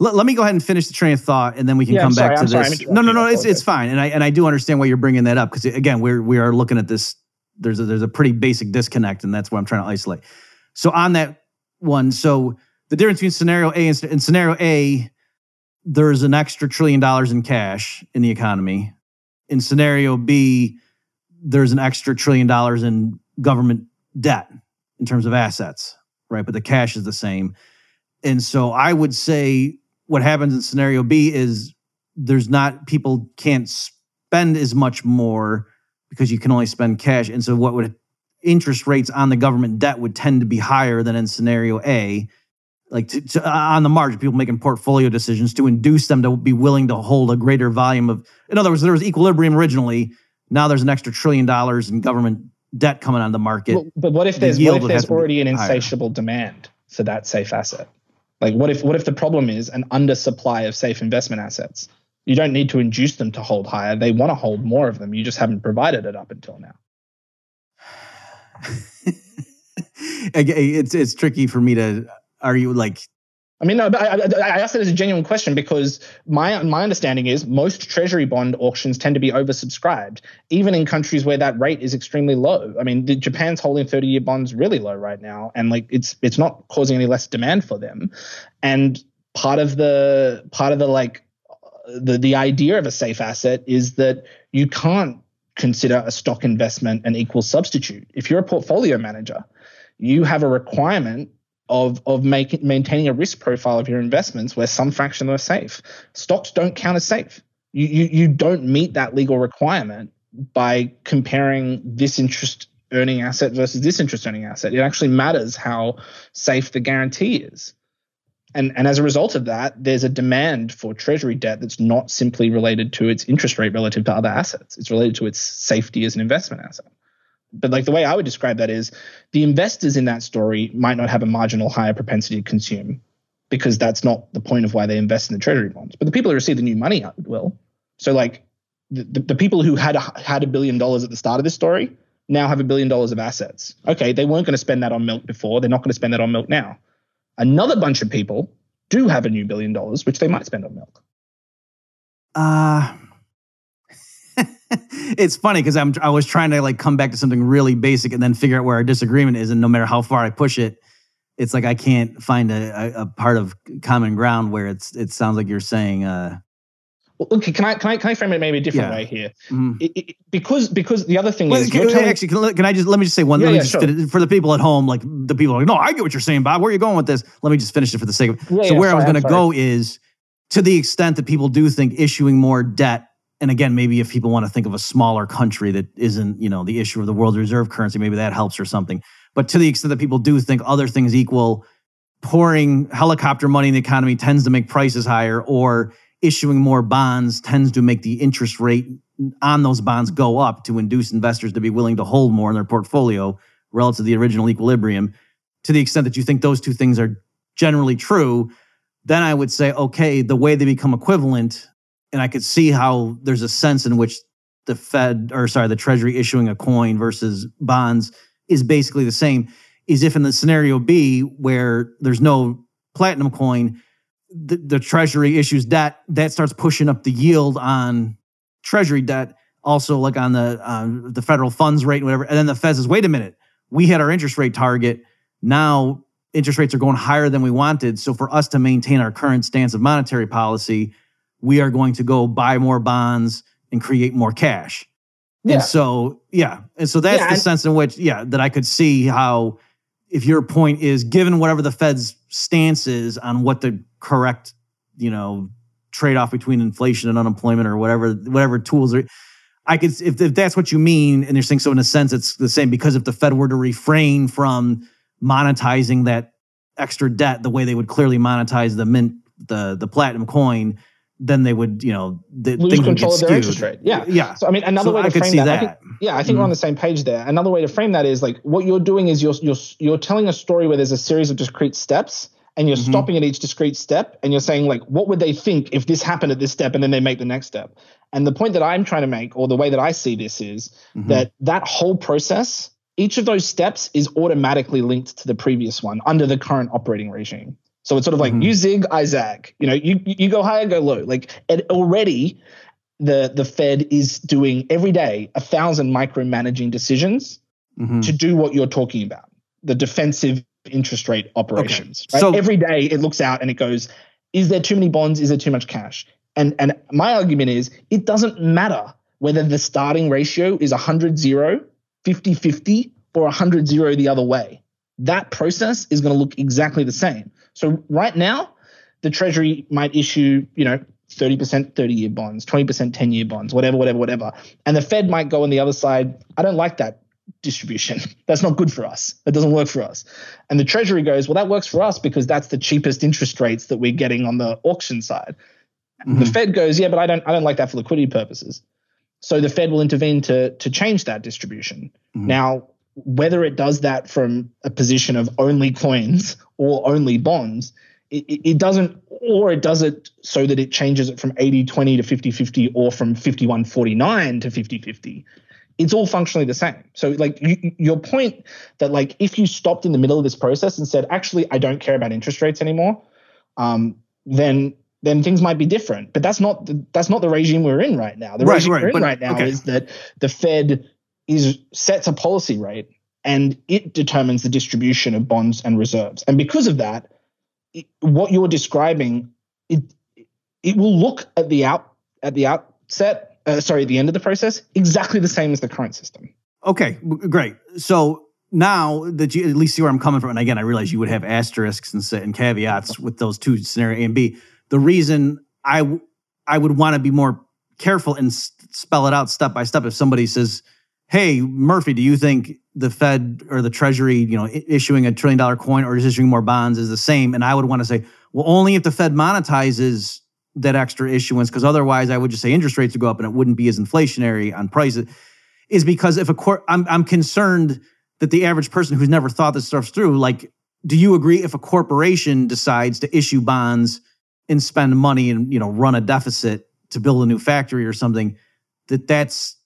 let, let me go ahead and finish the train of thought, and then we can Yeah, come sorry, back to I'm sorry, this. no, no, no. It's it's fine, and I and I do understand why you're bringing that up because again, we're we are looking at this. There's a, there's a pretty basic disconnect, and that's what I'm trying to isolate. So on that one, so the difference between scenario A and, and scenario A, there's an extra trillion dollars in cash in the economy. In scenario B, there's an extra trillion dollars in government debt in terms of assets, right? But the cash is the same. And so I would say what happens in scenario B is there's not people can't spend as much more because you can only spend cash. And so what would interest rates on the government debt would tend to be higher than in scenario A. Like to, to, on the margin, people making portfolio decisions to induce them to be willing to hold a greater volume of. In other words, there was equilibrium originally. Now there's an extra trillion dollars in government debt coming on the market. Well, but what if there's yield what if there's have to be already an higher. insatiable demand for that safe asset? Like what if what if the problem is an undersupply of safe investment assets? You don't need to induce them to hold higher. They want to hold more of them. You just haven't provided it up until now. It's it's tricky for me to argue. Like, I mean, no, I, I, asked it as a genuine question because my my understanding is most treasury bond auctions tend to be oversubscribed, even in countries where that rate is extremely low. I mean, Japan's holding thirty year bonds really low right now, and like it's it's not causing any less demand for them. And part of the part of the like the the idea of a safe asset is that you can't consider a stock investment an equal substitute. If you're a portfolio manager, you have a requirement of of making maintaining a risk profile of your investments where some fraction are safe. Stocks don't count as safe. You you you don't meet that legal requirement by comparing this interest earning asset versus this interest earning asset. It actually matters how safe the guarantee is. And, and as a result of that, there's a demand for treasury debt that's not simply related to its interest rate relative to other assets. It's related to its safety as an investment asset. But like the way I would describe that is the investors in that story might not have a marginal higher propensity to consume because that's not the point of why they invest in the treasury bonds. But the people who receive the new money will. So like the, the, the people who had a, had a billion dollars at the start of this story now have a billion dollars of assets. Okay, they weren't going to spend that on milk before. They're not going to spend that on milk now. Another bunch of people do have a new billion dollars, which they might spend on milk. Uh it's funny because I'm I was trying to like come back to something really basic and then figure out where our disagreement is, and no matter how far I push it, it's like I can't find a, a, part of common ground where it's it sounds like you're saying uh Well, okay, can I can I can I frame it maybe a different Yeah. way here? mhm. It, it, because because the other thing Well, is can, telling- actually, can, can I just let me just say one? Yeah, yeah, just sure. for the people at home, like the people are like, no, I get what you're saying, Bob. Where are you going with this? Let me just finish it for the sake of. Yeah, so where I was going to go is to the extent that people do think issuing more debt, and again, maybe if people want to think of a smaller country that isn't, you know, the issue of the world reserve currency, maybe that helps or something. But to the extent that people do think other things equal, pouring helicopter money in the economy tends to make prices higher, or issuing more bonds tends to make the interest rate on those bonds go up to induce investors to be willing to hold more in their portfolio relative to the original equilibrium. To the extent that you think those two things are generally true, then I would say, okay, the way they become equivalent, and I could see how there's a sense in which the Fed, or sorry, the Treasury issuing a coin versus bonds is basically the same, is if in the scenario B, where there's no platinum coin, the, the Treasury issues debt, that starts pushing up the yield on Treasury debt, also like on the um, the federal funds rate and whatever. And then the Fed says, wait a minute, we had our interest rate target. Now interest rates are going higher than we wanted. So for us to maintain our current stance of monetary policy, we are going to go buy more bonds and create more cash. Yeah. And so, yeah. And so that's Yeah, the and- sense in which, yeah, that I could see how, if your point is given whatever the Fed's stance is on what the correct, you know, trade off between inflation and unemployment or whatever, whatever tools are, I could, if, if that's what you mean, and you're saying so in a sense, it's the same because if the Fed were to refrain from monetizing that extra debt the way they would clearly monetize the mint, the, the platinum coin, then they would, you know, the, lose things would get control of their interest rate. Yeah. Yeah. So I mean, another So way to I frame see that, I think, yeah, I think we're on the same page there. Another way to frame that is like what you're doing is you're you're you're telling a story where there's a series of discrete steps, and you're Mhm. stopping at each discrete step, and you're saying like, what would they think if this happened at this step, and then they make the next step. And the point that I'm trying to make, or the way that I see this, is Mhm. that that whole process, each of those steps is automatically linked to the previous one under the current operating regime. So it's sort of like Mhm. you zig, I zag. You know, you you go high, I go low. Like and already, the the Fed is doing every day a thousand micromanaging decisions Mhm. to do what you're talking about, the defensive interest rate operations. Right? So- every day it looks out and it goes, is there too many bonds? Is there too much cash? And and my argument is it doesn't matter whether the starting ratio is 100 0, 50 50, or 100 0 the other way. That process is going to look exactly the same. So right now, the Treasury might issue, you know, 30% 30 year bonds, 20% 10 year bonds, whatever, whatever, whatever. And the Fed might go on the other side. I don't like that distribution. That's not good for us. That doesn't work for us. And the Treasury goes, well, that works for us because that's the cheapest interest rates that we're getting on the auction side. The Mhm. Fed goes, yeah, but I don't, I don't like that for liquidity purposes. So the Fed will intervene to to change that distribution. Mhm. Now, whether it does that from a position of only coins or only bonds, it, it doesn't, or it does it so that it changes it from 80 20 to 50 50 or from 51 49 to 50 50. It's all functionally the same. So, like, you, your point that, like, if you stopped in the middle of this process and said, actually, I don't care about interest rates anymore, um, then then things might be different. But that's not the, that's not the regime we're in right now. The Right, regime right, we're in but- right now okay. is that the Fed is sets a policy rate and it determines the distribution of bonds and reserves. And because of that, it, what you're describing, it it will look at the out at the outset, uh, sorry, the end of the process, exactly the same as the current system. Okay, great. So now that you at least see where I'm coming from, and again, I realize you would have asterisks and, and caveats with those two scenario A and B. The reason I w- I would want to be more careful and s- spell it out step by step. If somebody says, "Hey, Murphy, do you think the Fed or the Treasury, you know, issuing a trillion dollar coin or just issuing more bonds is the same?" and I would want to say, "Well, only if the Fed monetizes." That extra issuance, because otherwise, I would just say interest rates would go up and it wouldn't be as inflationary on prices is because if a court, I'm, I'm concerned that the average person who's never thought this stuff through, like, do you agree if a corporation decides to issue bonds and spend money and, you know, run a deficit to build a new factory or something, that that's,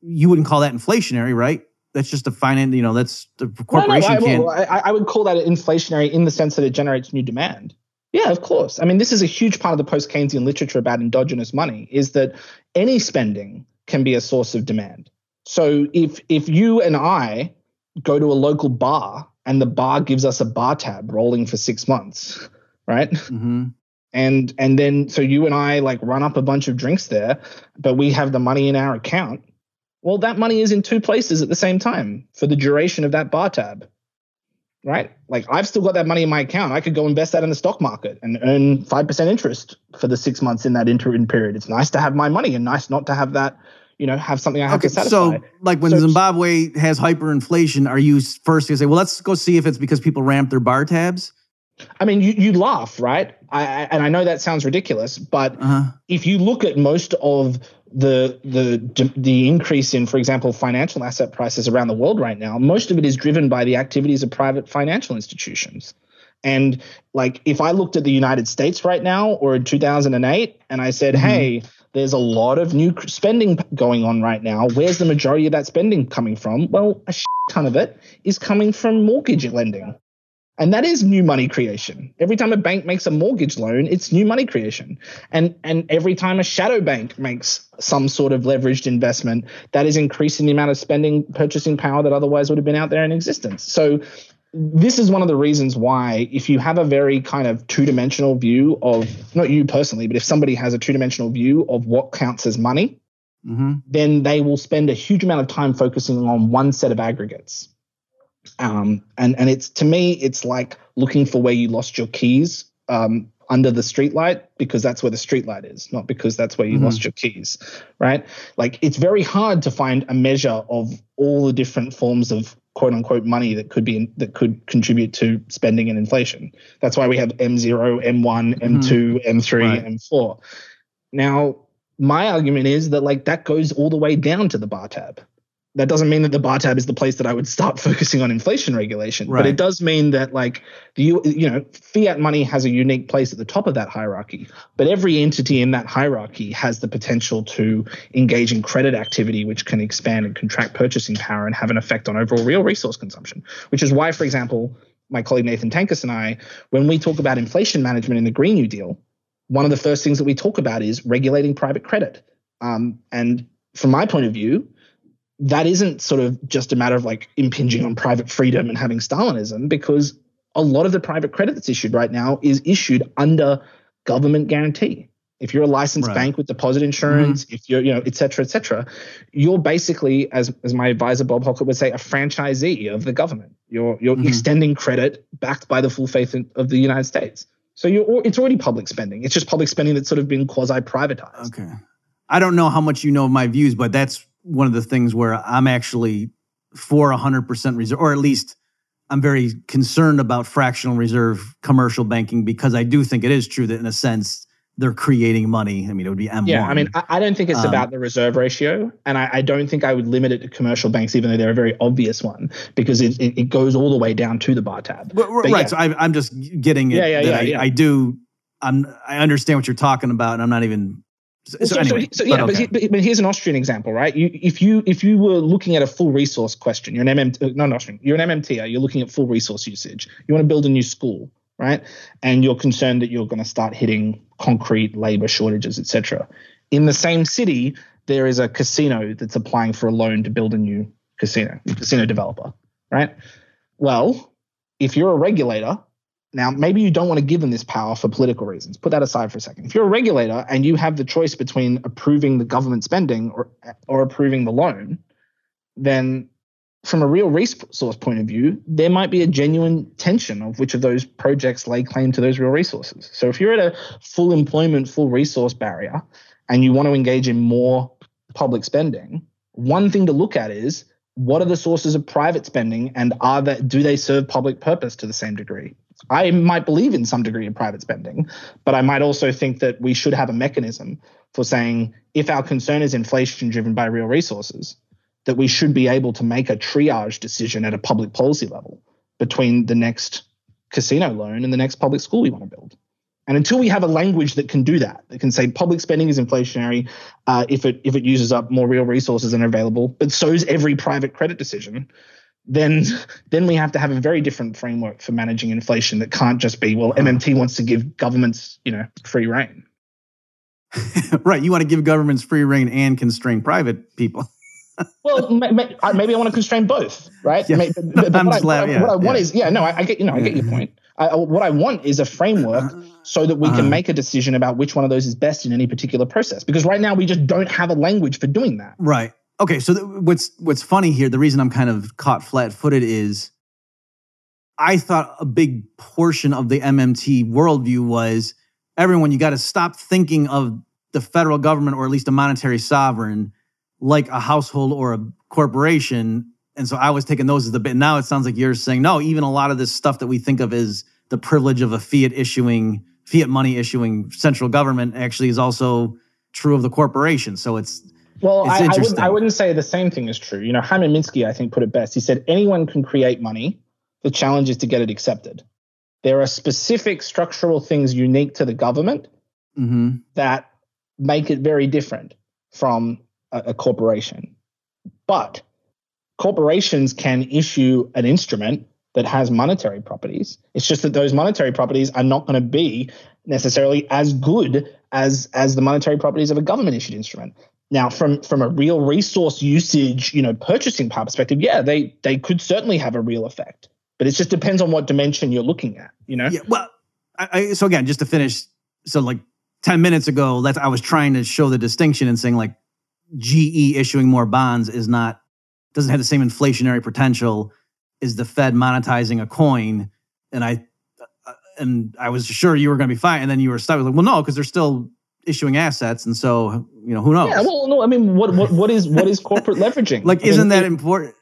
you wouldn't call that inflationary, right? That's just a finance. You know, that's the No, no, corporation I, well, I, I would call that inflationary in the sense that it generates new demand. Yeah, of course. I mean, this is a huge part of the post Keynesian literature about endogenous money is that any spending can be a source of demand. So if if you and I go to a local bar and the bar gives us a bar tab rolling for six months, right? Mhm. and and then so you and I like run up a bunch of drinks there, but we have the money in our account. Well, that money is in two places at the same time for the duration of that bar tab. Right? Like I've still got that money in my account. I could go invest that in the stock market and earn 5% interest for the 6 months in that interim period. It's nice to have my money and nice not to have that, you know, have something I have Okay, to satisfy. so like when So- Zimbabwe has hyperinflation, are you first going to say, well, let's go see if it's because people ramp their bar tabs? I mean, you you laugh, right? I, I and I know that sounds ridiculous, but Uh-huh. if you look at most of the the the increase in, for example, financial asset prices around the world right now, most of it is driven by the activities of private financial institutions. And like, if I looked at the United States right now, or in 2008, and I said, Mhm. "Hey, there's a lot of new spending going on right now. Where's the majority of that spending coming from?" Well, a shit ton of it is coming from mortgage lending. And that is new money creation. Every time a bank makes a mortgage loan, it's new money creation. And and every time a shadow bank makes some sort of leveraged investment, that is increasing the amount of spending purchasing power that otherwise would have been out there in existence. So this is one of the reasons why if you have a very kind of two-dimensional view of not you personally, but if somebody has a two-dimensional view of what counts as money, hmm then they will spend a huge amount of time focusing on one set of aggregates. Um, and and it's to me, it's like looking for where you lost your keys um, under the streetlight because that's where the streetlight is, not because that's where you Mhm. lost your keys, right? Like it's very hard to find a measure of all the different forms of quote unquote money that could be that could contribute to spending and inflation. That's why we have M0, M1, M2, M3, Right. M4. Now, my argument is that like that goes all the way down to the bar tab. That doesn't mean that the bar tab is the place that I would start focusing on inflation regulation, but it does mean that like the you you know fiat money has a unique place at the top of that hierarchy. But every entity in that hierarchy has the potential to engage in credit activity, which can expand and contract purchasing power and have an effect on overall real resource consumption. Which is why, for example, my colleague Nathan Tankus and I, when we talk about inflation management in the Green New Deal, one of the first things that we talk about is regulating private credit. Um, and from my point of view, that isn't sort of just a matter of like impinging on private freedom and having Stalinism, because a lot of the private credit that's issued right now is issued under government guarantee. If you're a licensed Right. bank with deposit insurance, if you're, you know, et cetera, et cetera, you're basically, as, as my advisor Bob Hockett would say, a franchisee of the government. You're you're Mhm. extending credit backed by the full faith in- of the United States. So you're it's already public spending. It's just public spending that's sort of been quasi privatized. Okay. I don't know how much you know of my views, but that's one of the things where I'm actually for 100% reserve, or at least I'm very concerned about fractional reserve commercial banking because I do think it is true that in a sense they're creating money. I mean, it would be M1. Yeah, I mean, I, I don't think it's Um, about the reserve ratio, and I, I don't think I would limit it to commercial banks, even though they're a very obvious one, because it, it, it goes all the way down to the bar tab. But- right. yeah. So I, I'm just getting it. Yeah, yeah, that yeah, I, yeah. I do. I'm. I understand what you're talking about, and I'm not even. So, Well, so, so- anyway, so, yeah, but okay. but, but here's an Austrian example, right? You, if you if you were looking at a full resource question, you're an MMT, uh, not an Austrian, you're an MMT, you're looking at full resource usage. You want to build a new school, right? And you're concerned that you're going to start hitting concrete labor shortages, etc. In the same city, there is a casino that's applying for a loan to build a new casino, a casino developer, right? Well, if you're a regulator, now maybe you don't want to give them this power for political reasons. Put that aside for a second. If you're a regulator and you have the choice between approving the government spending or or approving the loan, then from a real resource point of view, there might be a genuine tension of which of those projects lay claim to those real resources. So if you're at a full employment, full resource barrier, and you want to engage in more public spending, one thing to look at is what are the sources of private spending and are that do they serve public purpose to the same degree? I might believe in some degree of private spending, but I might also think that we should have a mechanism for saying if our concern is inflation driven by real resources, that we should be able to make a triage decision at a public policy level between the next casino loan and the next public school we want to build. And until we have a language that can do that, that can say public spending is inflationary uh, if it if it uses up more real resources than are available, but so is every private credit decision, then then we have to have a very different framework for managing inflation that can't just be well MMT wants to give governments you know free reign. right, you want to give governments free reign and constrain private people. well, maybe I want to constrain both, right? Yeah. But, what, just I, laugh- what I- yeah, what I want yeah. is, yeah, no, I, get, you know, I get your point. What I want is a framework so that we Uh-huh. can make a decision about which one of those is best in any particular process. Because right now we just don't have a language for doing that. Right. Okay. So th- what's what's funny here? The reason I'm kind of caught flat-footed is I thought a big portion of the MMT worldview was everyone. You got to stop thinking of the federal government or at least a monetary sovereign like a household or a corporation. And so I was taking those as the bit. Now it sounds like you're saying no. Even a lot of this stuff that we think of as the privilege of a fiat issuing, fiat money issuing central government actually is also true of the corporation. So it's Well, I, I, wouldn't. I wouldn't say the same thing is true. You know, Hyman Minsky, I think, put it best. He said, anyone can create money. The challenge is to get it accepted. There are specific structural things unique to the government mhm. that make it very different from a, a corporation. But corporations can issue an instrument that has monetary properties. It's just that those monetary properties are not going to be necessarily as good as as the monetary properties of a government issued instrument. Now, from from a real resource usage, you know, purchasing power perspective, yeah, they they could certainly have a real effect. But it just depends on what dimension you're looking at, you know? Yeah. Well, I, I, so again, just to finish, so like ten minutes ago, I was trying to show the distinction and saying like GE issuing more bonds is not doesn't have the same inflationary potential as the Fed monetizing a coin, and I uh, and I was sure you were going to be fine, and then you were stuck. Like, well, no, because they're still issuing assets, and so you know who knows. Yeah, well, no, I mean, what what what is what is corporate leveraging? like, I mean, isn't that it- important?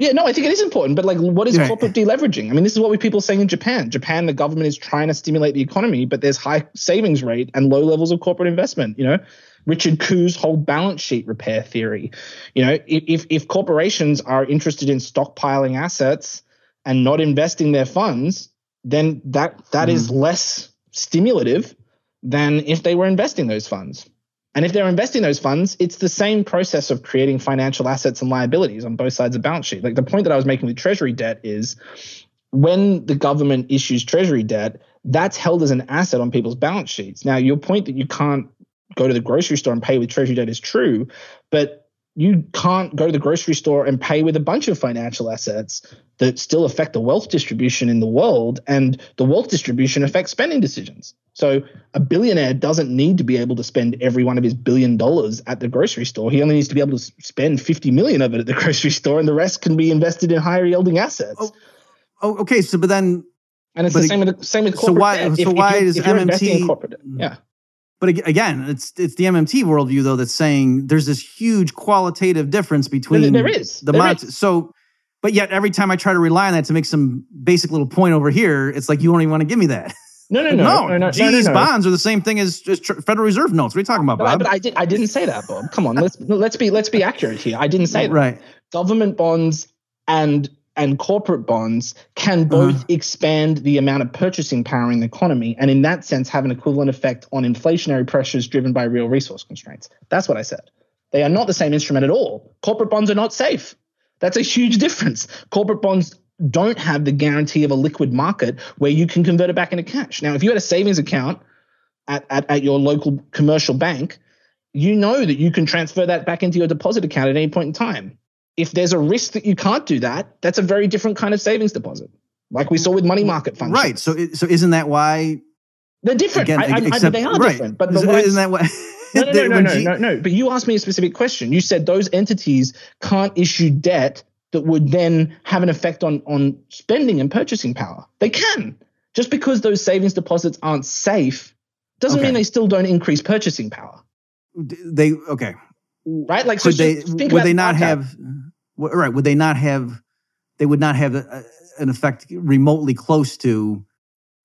Yeah, no, I think it is important, but like, what is Right. corporate deleveraging? I mean, this is what we people saying in Japan. Japan, the government is trying to stimulate the economy, but there's high savings rate and low levels of corporate investment. You know, Richard Koo's whole balance sheet repair theory. You know, if if, if corporations are interested in stockpiling assets and not investing their funds, then that that is hmm. less stimulative than if they were investing those funds. And if they're investing those funds, it's the same process of creating financial assets and liabilities on both sides of the balance sheet. Like the point that I was making with treasury debt is when the government issues treasury debt, that's held as an asset on people's balance sheets. Now, your point that you can't go to the grocery store and pay with treasury debt is true, but you can't go to the grocery store and pay with a bunch of financial assets that still affect the wealth distribution in the world, and the wealth distribution affects spending decisions. So a billionaire doesn't need to be able to spend every one of his billion dollars at the grocery store. He only needs to be able to spend 50 million of it at the grocery store, and the rest can be invested in higher yielding assets. Oh, Oh, okay. So, but then and it's the it- same with the, same with so corporate why- debt. so why you're- is MMT corporate yeah. But again, it's it's the MMT worldview though that's saying there's this huge qualitative difference between there is. the There mon- is. so. But yet, every time I try to rely on that to make some basic little point over here, it's like you don't even want to give me that. No, no, no, no, no, no, no, bonds are the same thing as, as tr- Federal Reserve notes. What are you talking about, But, I, Bob? but I did. I didn't say that, Bob. Come on, let's let's be let's be accurate here. I didn't say that. right. Government bonds and and corporate bonds can both Uh-huh. expand the amount of purchasing power in the economy, and in that sense, have an equivalent effect on inflationary pressures driven by real resource constraints. That's what I said. They are not the same instrument at all. Corporate bonds are not safe. That's a huge difference. Corporate bonds don't have the guarantee of a liquid market where you can convert it back into cash. Now, if you had a savings account at, at, at your local commercial bank, you know that you can transfer that back into your deposit account at any point in time. If there's a risk that you can't do that, that's a very different kind of savings deposit, like we saw with money market funds. Right. So, so isn't that why? They're different. Again, I, I, I, except they are right. different. But, but isn't, isn't that why? no, no, no, no, no, no, no. But you asked me a specific question. You said those entities can't issue debt that would then have an effect on on spending and purchasing power. They can. Just because those savings deposits aren't safe doesn't Okay. mean they still don't increase purchasing power, They okay. right? Like, so Could they? just think Would they not have? Right. Would they not have? They would not have a, an effect remotely close to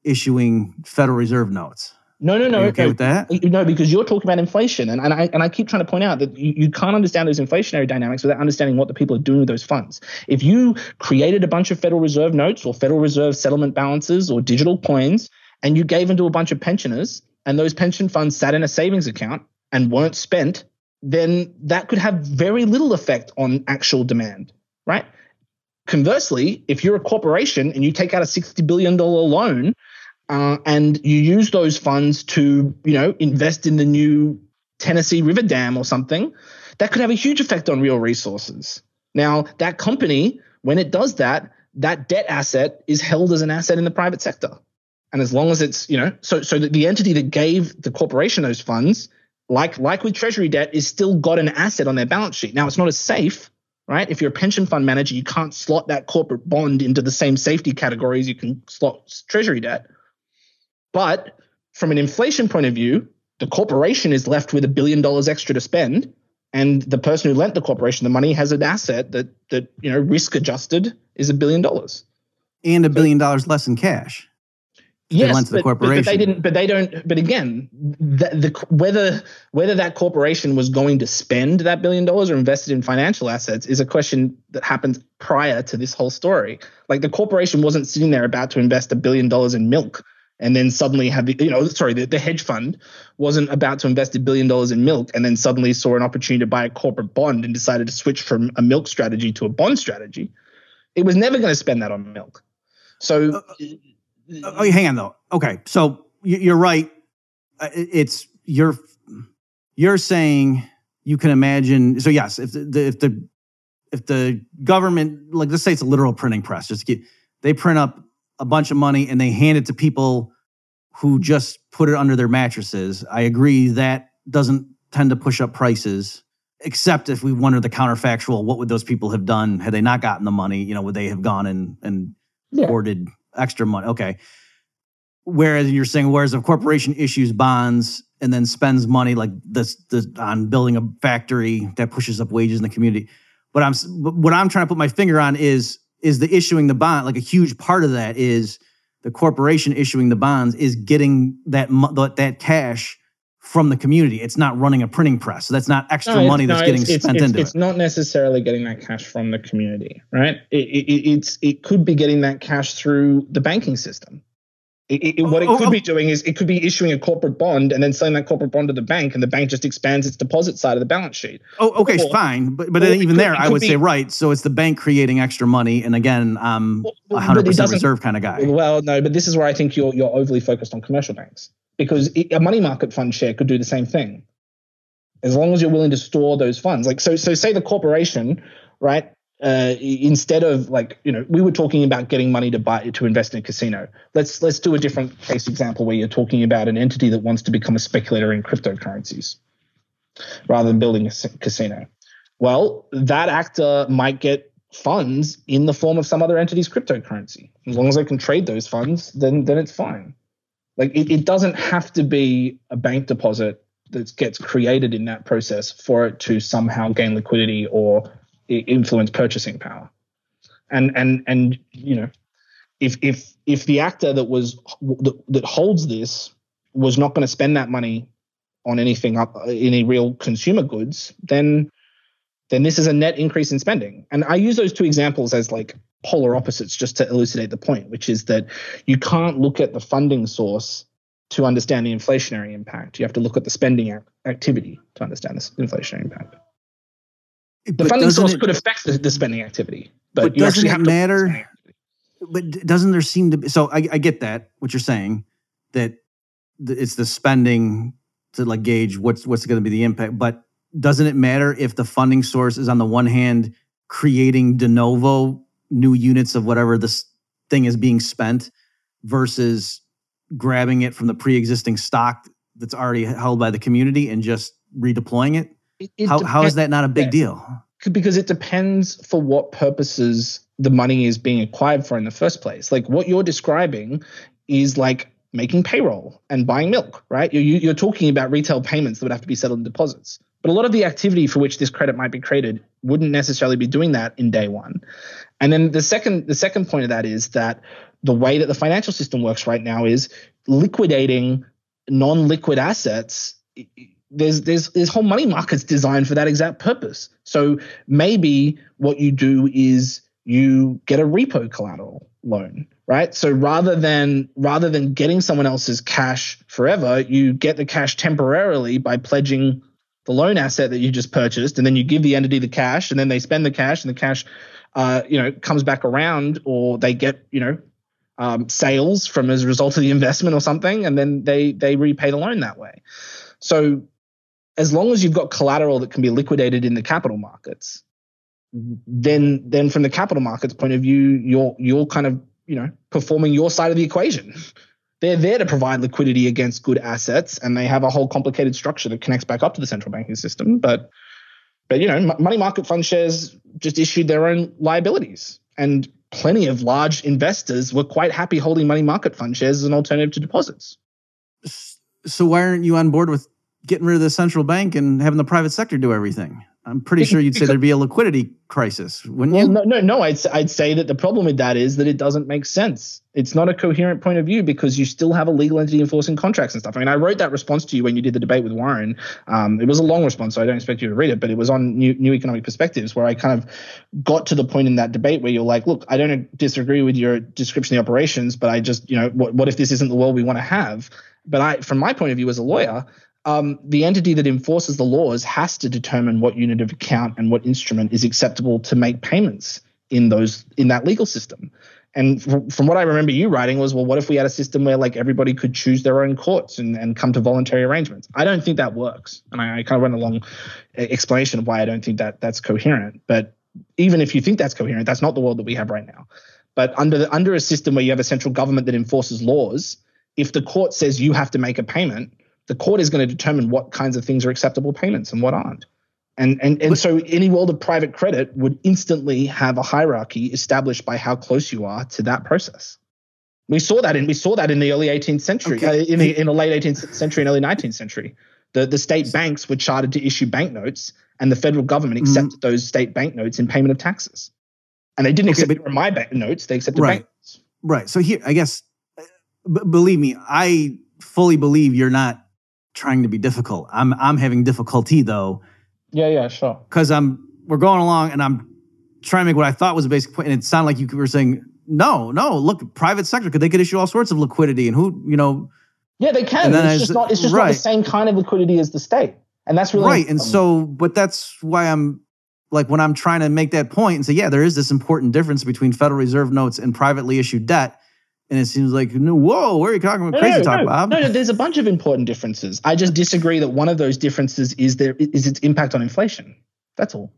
issuing Federal Reserve notes. No, no, no. okay no. with that? No, because you're talking about inflation, and, and I and I keep trying to point out that you, you can't understand those inflationary dynamics without understanding what the people are doing with those funds. If you created a bunch of Federal Reserve notes or Federal Reserve settlement balances or digital coins, and you gave them to a bunch of pensioners, and those pension funds sat in a savings account and weren't spent, then that could have very little effect on actual demand, right? Conversely, if you're a corporation and you take out a $60 billion loan uh, and you use those funds to, you know, invest in the new Tennessee River Dam or something, that could have a huge effect on real resources. Now, that company, when it does that, that debt asset is held as an asset in the private sector. And as long as it's, you know, so so the entity that gave the corporation those funds, like like with treasury debt, is still got an asset on their balance sheet. Now it's not as safe, right? If you're a pension fund manager, you can't slot that corporate bond into the same safety category as you can slot treasury debt. But from an inflation point of view, the corporation is left with a billion dollars extra to spend, and the person who lent the corporation the money has an asset that that you know risk adjusted is a billion dollars and a billion dollars less in cash yes, lent to the corporation. But, but, they didn't. But they don't. But again, the, the, whether whether that corporation was going to spend that billion dollars or invested in financial assets is a question that happens prior to this whole story. Like the corporation wasn't sitting there about to invest a billion dollars in milk and then suddenly have the, you know sorry the, the hedge fund wasn't about to invest a billion dollars in milk and then suddenly saw an opportunity to buy a corporate bond and decided to switch from a milk strategy to a bond strategy. It was never going to spend that on milk. So. Uh, uh, Uh, Oh, hang on though. Okay, so you're right. Uh, it's you're you're saying you can imagine. So yes, if the if the if the government, like let's say it's a literal printing press, just get they print up a bunch of money and they hand it to people who just put it under their mattresses. I agree that doesn't tend to push up prices except if we wonder the counterfactual what would those people have done had they not gotten the money you know would they have gone and and yeah. hoarded extra money. Okay. Whereas you're saying, whereas a corporation issues bonds and then spends money like this, this on building a factory that pushes up wages in the community. But I'm what I'm trying to put my finger on is is the issuing the bond. Like a huge part of that is the corporation issuing the bonds is getting that that cash from the community. It's not running a printing press. So that's not extra no, money that's no, getting it's, spent it's, into it's it. It's not necessarily getting that cash from the community, right? It, it, it's it could be getting that cash through the banking system. It, it, what it oh, could oh, be oh. doing is it could be issuing a corporate bond and then selling that corporate bond to the bank, and the bank just expands its deposit side of the balance sheet. Oh, okay, or, fine, but but even could, there, I would be, say right. So it's the bank creating extra money, and again, I'm a hundred percent reserve kind of guy. Well, no, but this is where I think you're you're overly focused on commercial banks because a money market fund share could do the same thing, as long as you're willing to store those funds. Like so, so say the corporation, right? uh, instead of like you know we were talking about getting money to buy to invest in a casino let's let's do a different case example where you're talking about an entity that wants to become a speculator in cryptocurrencies rather than building a casino well that actor might get funds in the form of some other entity's cryptocurrency as long as they can trade those funds then then it's fine like it, it doesn't have to be a bank deposit that gets created in that process for it to somehow gain liquidity or influence purchasing power. And and and you know, if if if the actor that was that, that holds this was not going to spend that money on anything up any real consumer goods, then then this is a net increase in spending. And I use those two examples as like polar opposites just to elucidate the point, which is that you can't look at the funding source to understand the inflationary impact. You have to look at the spending activity to understand this inflationary impact the but funding source it, could affect the, the, spending activity, but, but doesn't it matter? But doesn't there seem to be? So I, I get that what you're saying that it's the spending to like gauge what's what's going to be the impact, but doesn't it matter if the funding source is on the one hand creating de novo new units of whatever this thing is being spent versus grabbing it from the pre-existing stock that's already held by the community and just redeploying it? It, it how, how is that not a big deal? Because it depends for what purposes the money is being acquired for in the first place. Like what you're describing is like making payroll and buying milk, right? You're, you're talking about retail payments that would have to be settled in deposits. But a lot of the activity for which this credit might be created wouldn't necessarily be doing that in day one. And then the second the second point of that is that the way that the financial system works right now is liquidating non-liquid assets there's there's there's whole money markets designed for that exact purpose. So maybe what you do is you get a repo collateral loan, right? So rather than rather than getting someone else's cash forever, you get the cash temporarily by pledging the loan asset that you just purchased, and then you give the entity the cash, and then they spend the cash, and the cash, uh, you know, comes back around, or they get you know um, sales from as a result of the investment or something, and then they they repay the loan that way. So as long as you've got collateral that can be liquidated in the capital markets, then then from the capital markets point of view, you're you're kind of you know performing your side of the equation. They're there to provide liquidity against good assets, and they have a whole complicated structure that connects back up to the central banking system. But but you know, money market fund shares just issued their own liabilities, and plenty of large investors were quite happy holding money market fund shares as an alternative to deposits. So why aren't you on board with getting rid of the central bank and having the private sector do everything? I'm pretty sure you'd say there'd be a liquidity crisis, wouldn't well, you? No, no, no. I'd I'd say that the problem with that is that it doesn't make sense. It's not a coherent point of view because you still have a legal entity enforcing contracts and stuff. I mean, I wrote that response to you when you did the debate with Warren. Um, it was a long response, so I don't expect you to read it, but it was on new, new economic perspectives where I kind of got to the point in that debate where you're like, look, I don't disagree with your description of the operations, but I just, you know, what, what if this isn't the world we want to have? But I, from my point of view as a lawyer, um, the entity that enforces the laws has to determine what unit of account and what instrument is acceptable to make payments in those in that legal system. And from, what I remember you writing was, well, what if we had a system where like everybody could choose their own courts and, and come to voluntary arrangements? I don't think that works. And I, I kind of run a long explanation of why I don't think that that's coherent. But even if you think that's coherent, that's not the world that we have right now. But under the, under a system where you have a central government that enforces laws, if the court says you have to make a payment, the court is going to determine what kinds of things are acceptable payments and what aren't. And and and so any world of private credit would instantly have a hierarchy established by how close you are to that process. We saw that in we saw that in the early 18th century, okay. uh, in the in the late 18th century and early 19th century. The the state banks were chartered to issue banknotes, and the federal government mm-hmm. accepted mm-hmm. those state banknotes in payment of taxes. And they didn't okay, accept my banknotes; they accepted right, banknotes. Right. So here, I guess, b- believe me, I fully believe you're not trying to be difficult. I'm I'm having difficulty though. Yeah, yeah, sure. Because I'm we're going along and I'm trying to make what I thought was a basic point, and it sounded like you were saying no, no. Look, private sector because they could issue all sorts of liquidity, and who you know. Yeah, they can. It's just not. It's just right. not the same kind of liquidity as the state, and that's really right. And so, but that's why I'm like when I'm trying to make that point and say, yeah, there is this important difference between Federal Reserve notes and privately issued debt and it seems like, no, whoa, where are you talking about crazy no, talk, no, Bob? No, there's a bunch of important differences. I just disagree that one of those differences is there is its impact on inflation. That's all.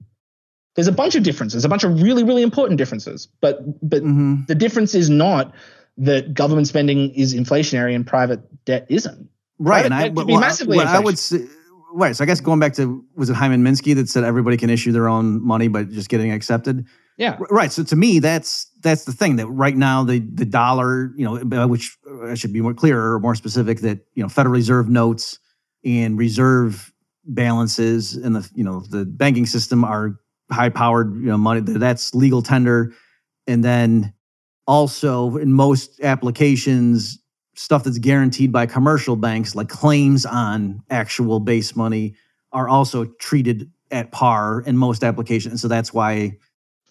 There's a bunch of differences, a bunch of really, really important differences. But but mm-hmm. the difference is not that government spending is inflationary and private debt isn't. Right, private and I, well, be massively well, I would say, right. So I guess going back to was it Hyman Minsky that said everybody can issue their own money, but just getting accepted. Yeah. Right. So to me, that's that's the thing that right now the the dollar, you know, uh, which uh, I should be more clear or more specific that you know Federal Reserve notes and reserve balances in the you know the banking system are high powered you know money that's legal tender, and then also in most applications stuff that's guaranteed by commercial banks like claims on actual base money are also treated at par in most applications and so that's why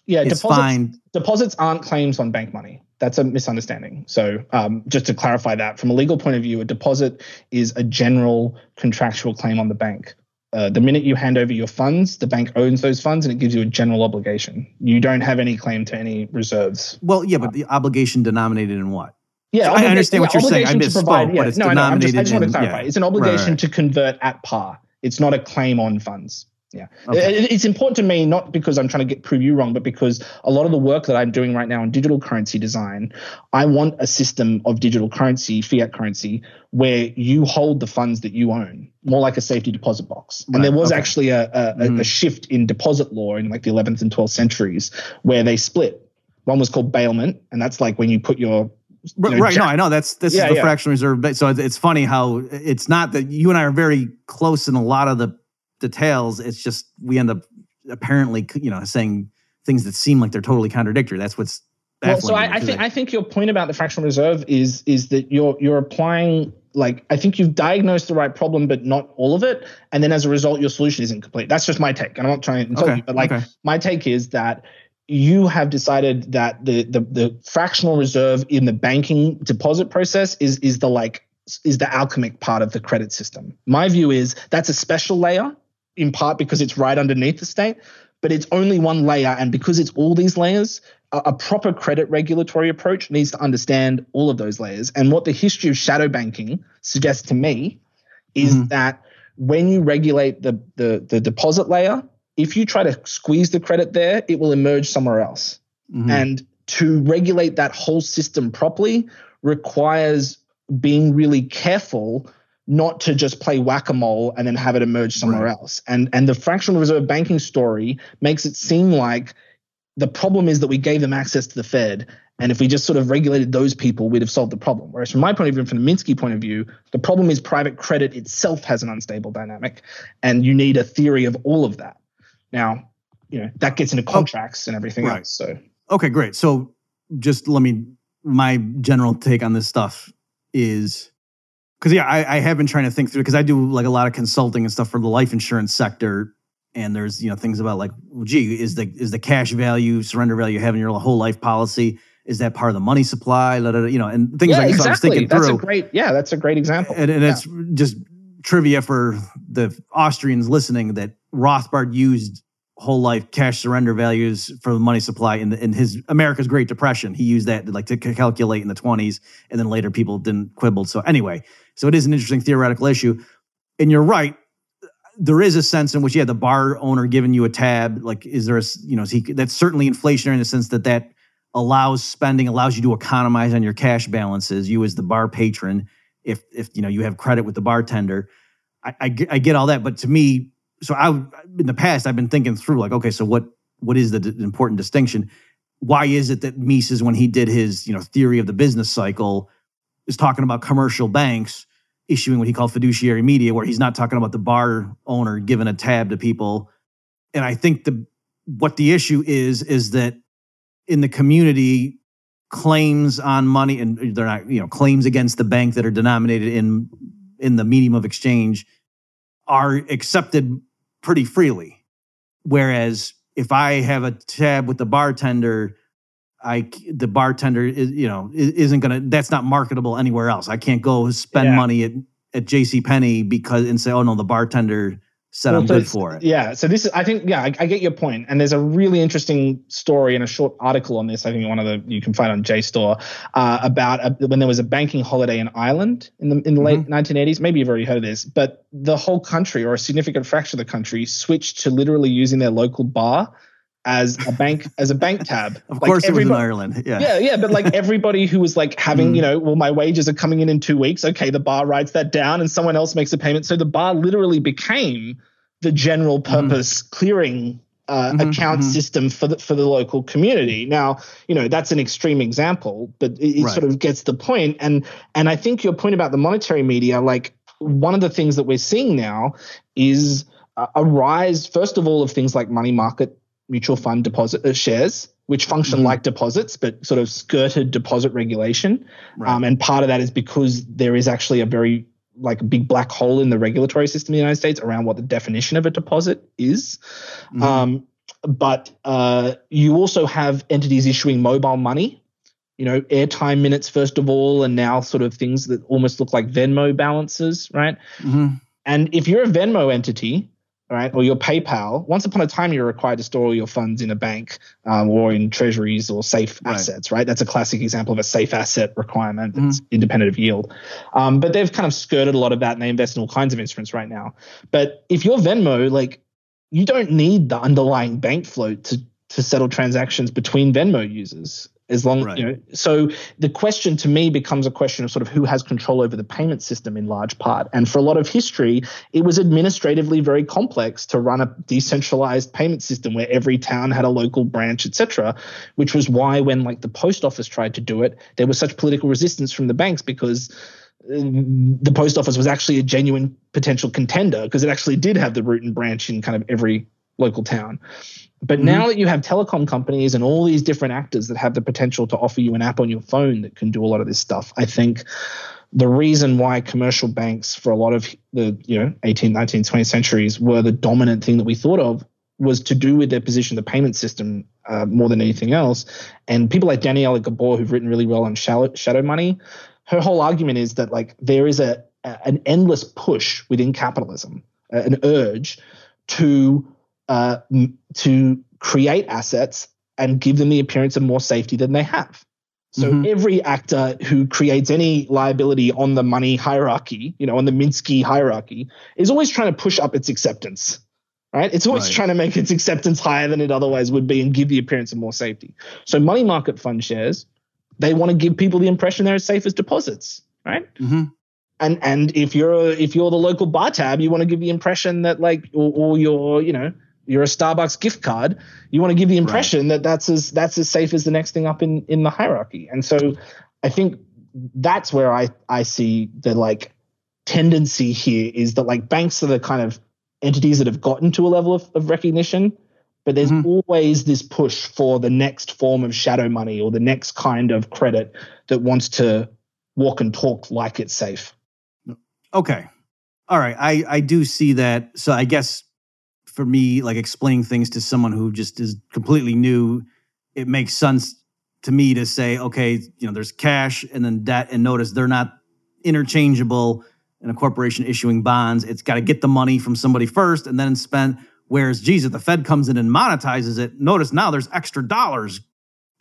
yeah, it's deposits, fine. Deposits aren't claims on bank money. That's a misunderstanding. So, um, just to clarify that, from a legal point of view, a deposit is a general contractual claim on the bank. Uh, the minute you hand over your funds, the bank owns those funds and it gives you a general obligation. You don't have any claim to any reserves. Well, yeah, but the obligation denominated in what? Yeah, I understand what you're saying. I misspoke, provide, yeah, but it's no, denominated I, just, I just want to clarify. Yeah. It's an obligation right, right. to convert at par. It's not a claim on funds. Yeah. Okay. It's important to me, not because I'm trying to get prove you wrong, but because a lot of the work that I'm doing right now in digital currency design, I want a system of digital currency, fiat currency, where you hold the funds that you own, more like a safety deposit box. Right. And there was okay. actually a, a, mm. a, shift in deposit law in like the 11th and 12th centuries where they split. One was called bailment, and that's like when you put your you know, right. Jack- no, I know that's this yeah, is the yeah. fractional reserve. So it's funny how it's not that you and I are very close in a lot of the details. It's just we end up apparently, you know, saying things that seem like they're totally contradictory. That's what's well, so I, I think I think your point about the fractional reserve is is that you're you're applying like I think you've diagnosed the right problem, but not all of it, and then as a result, your solution isn't complete. That's just my take, and I'm not trying to tell okay, you, but like okay. my take is that you have decided that the, the the fractional reserve in the banking deposit process is is the like is the alchemic part of the credit system. My view is that's a special layer in part because it's right underneath the state, but it's only one layer and because it's all these layers, a, a proper credit regulatory approach needs to understand all of those layers. And what the history of shadow banking suggests to me is mm-hmm. that when you regulate the, the the deposit layer, if you try to squeeze the credit there, it will emerge somewhere else. Mm-hmm. And to regulate that whole system properly requires being really careful not to just play whack-a-mole and then have it emerge somewhere right. else. And and the fractional reserve banking story makes it seem like the problem is that we gave them access to the Fed. And if we just sort of regulated those people, we'd have solved the problem. Whereas from my point of view, and from the Minsky point of view, the problem is private credit itself has an unstable dynamic. And you need a theory of all of that. Now, you know, that gets into oh, contracts oh, and everything right. else. So Okay, great. So just let me my general take on this stuff is because yeah, I, I, have been trying to think through because I do like a lot of consulting and stuff for the life insurance sector, and there's you know things about like, well, gee, is the is the cash value, surrender value, you have in your whole life policy, is that part of the money supply? you know, and things yeah, like exactly. So I was thinking that's through. a great, yeah, that's a great example. And, and yeah. it's just trivia for the Austrians listening that Rothbard used whole life cash surrender values for the money supply in, the, in his America's Great Depression. He used that like to calculate in the 20s, and then later people didn't quibble. So anyway, so it is an interesting theoretical issue. And you're right. There is a sense in which, yeah, the bar owner giving you a tab, like, is there a, you know, is he, that's certainly inflationary in the sense that that allows spending, allows you to economize on your cash balances. You as the bar patron, if if you know you have credit with the bartender, I, I, I get all that. But to me, so I in the past I've been thinking through like, okay, so what what is the d- important distinction? Why is it that Mises, when he did his you know theory of the business cycle, is talking about commercial banks issuing what he called fiduciary media, where he's not talking about the bar owner giving a tab to people. And I think the what the issue is is that in the community, claims on money and they're not you know claims against the bank that are denominated in in the medium of exchange are accepted pretty freely. Whereas if I have a tab with the bartender, I the bartender is you know isn't gonna that's not marketable anywhere else. I can't go spend yeah. money at at J.C. Penney because and say oh no the bartender said well, I'm so good for it. Yeah. So this is, I think, yeah, I, I, get your point. And there's a really interesting story and a short article on this. I think one of the you can find on JSTOR uh, about a, when there was a banking holiday in Ireland in the in the mm-hmm. late 1980s. Maybe you've already heard of this, but the whole country or a significant fraction of the country switched to literally using their local bar as a bank as a bank tab. of like course, it was in Ireland. Yeah, yeah, yeah. But like everybody who was like having, mm. you know, well, my wages are coming in in two weeks. Okay, the bar writes that down, and someone else makes a payment. So the bar literally became the general mm-hmm. purpose mm. clearing uh, mm-hmm, account mm-hmm. system for the for the local community. Now, you know that's an extreme example, but it, it right. sort of gets the point. And and I think your point about the monetary media, like one of the things that we're seeing now is a rise, first of all, of things like money market mutual fund deposit uh, shares, which function mm-hmm. like deposits, but sort of skirted deposit regulation. Right. Um, and part of that is because there is actually a very like a big black hole in the regulatory system in the United States around what the definition of a deposit is. Mm-hmm. Um, but uh, you also have entities issuing mobile money, you know, airtime minutes first of all, and now sort of things that almost look like Venmo balances, right? Mm-hmm. And if you're a Venmo entity, right, or your PayPal, once upon a time you were required to store all your funds in a bank um, or in treasuries or safe right. assets, right? That's a classic example of a safe asset requirement that's mm-hmm. independent of yield. Um, but they've kind of skirted a lot of that and they invest in all kinds of instruments right now. But if you're Venmo, like you don't need the underlying bank float to to settle transactions between Venmo users as long right. you know so the question to me becomes a question of sort of who has control over the payment system in large part and for a lot of history it was administratively very complex to run a decentralized payment system where every town had a local branch etc which was why when like the post office tried to do it there was such political resistance from the banks because uh, the post office was actually a genuine potential contender because it actually did have the root and branch in kind of every local town but mm-hmm. now that you have telecom companies and all these different actors that have the potential to offer you an app on your phone that can do a lot of this stuff, I think the reason why commercial banks for a lot of the you know 18th 19th 20th centuries were the dominant thing that we thought of was to do with their position in the payment system uh, more than anything else. And people like Daniela Gabor, who've written really well on shadow, shadow money, her whole argument is that like there is a, a an endless push within capitalism, uh, an urge to uh, m- to create assets and give them the appearance of more safety than they have. So Mhm. every actor who creates any liability on the money hierarchy, you know, on the Minsky hierarchy, is always trying to push up its acceptance. Right? It's always Right. trying to make its acceptance higher than it otherwise would be and give the appearance of more safety. So money market fund shares, they want to give people the impression they're as safe as deposits, right? hmm and and if you're if you're the local bar tab, you want to give the impression that like or, or you're you know you're a Starbucks gift card, you want to give the impression that that's as that's as safe as the next thing up in in the hierarchy. And so I think that's where I I see the like tendency here is that like banks are the kind of entities that have gotten to a level of, of recognition. But there's Mhm. always this push for the next form of shadow money or the next kind of credit that wants to walk and talk like it's safe. Okay. All right. I, I do see that. So I guess for me, like explaining things to someone who just is completely new, it makes sense to me to say, okay, you know, there's cash and then debt, and notice they're not interchangeable in a corporation issuing bonds. It's got to get the money from somebody first and then spend. Whereas, geez, if the Fed comes in and monetizes it, notice now there's extra dollars.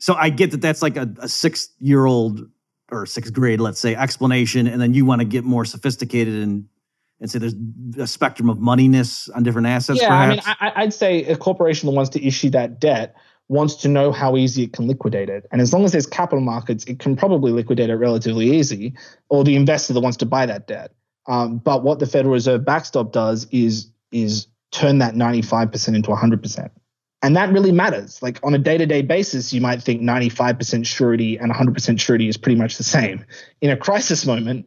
So I get that that's like a, a six year old or sixth grade, let's say, explanation, and then you want to get more sophisticated and and say there's a spectrum of moneyness on different assets. yeah, perhaps. I mean, I, I'd say a corporation that wants to issue that debt wants to know how easy it can liquidate it. And as long as there's capital markets, it can probably liquidate it relatively easy, or the investor that wants to buy that debt. Um, but what the Federal Reserve backstop does is is turn that 95% into 100%. And that really matters. Like on a day to day basis, you might think 95% surety and 100% surety is pretty much the same. In a crisis moment,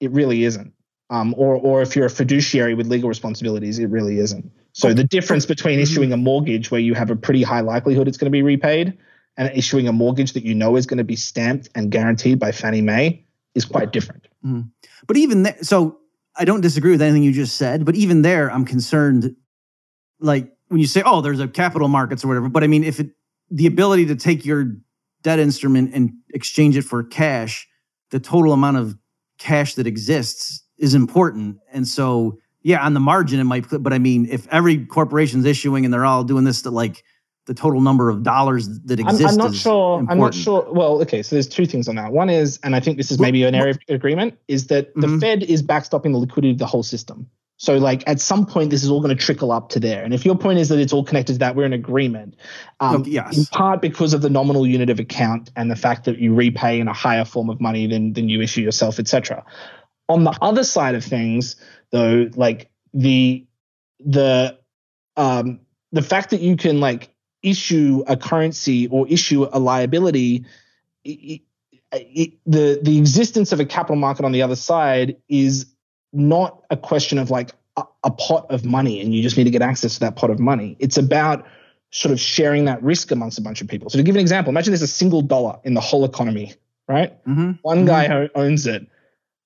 it really isn't. Um, or, or if you're a fiduciary with legal responsibilities, it really isn't. So the difference between issuing a mortgage where you have a pretty high likelihood it's going to be repaid and issuing a mortgage that you know is going to be stamped and guaranteed by Fannie Mae is quite different. But even there, so I don't disagree with anything you just said, but even there, I'm concerned. Like when you say, "Oh, there's a capital markets or whatever," but I mean, if it the ability to take your debt instrument and exchange it for cash, the total amount of cash that exists is important, and so yeah, on the margin it might. But I mean, if every corporation's issuing and they're all doing this, to like the total number of dollars that I'm. I'm not sure. I'm not sure. Well, okay. So there's two things on that. One is, and I think this is maybe an area of agreement, is that the Mhm. Fed is backstopping the liquidity of the whole system. So, like at some point, this is all going to trickle up to there. And if your point is that it's all connected to that, we're in agreement. Um, Okay, yes. In part because of the nominal unit of account and the fact that you repay in a higher form of money than than you issue yourself, etc. On the other side of things, though, like the the um, the fact that you can like issue a currency or issue a liability, it, it, the the existence of a capital market on the other side is not a question of like a, a pot of money and you just need to get access to that pot of money. It's about sort of sharing that risk amongst a bunch of people. So to give an example, imagine there's a single dollar in the whole economy, right? Mhm. One guy o- owns it,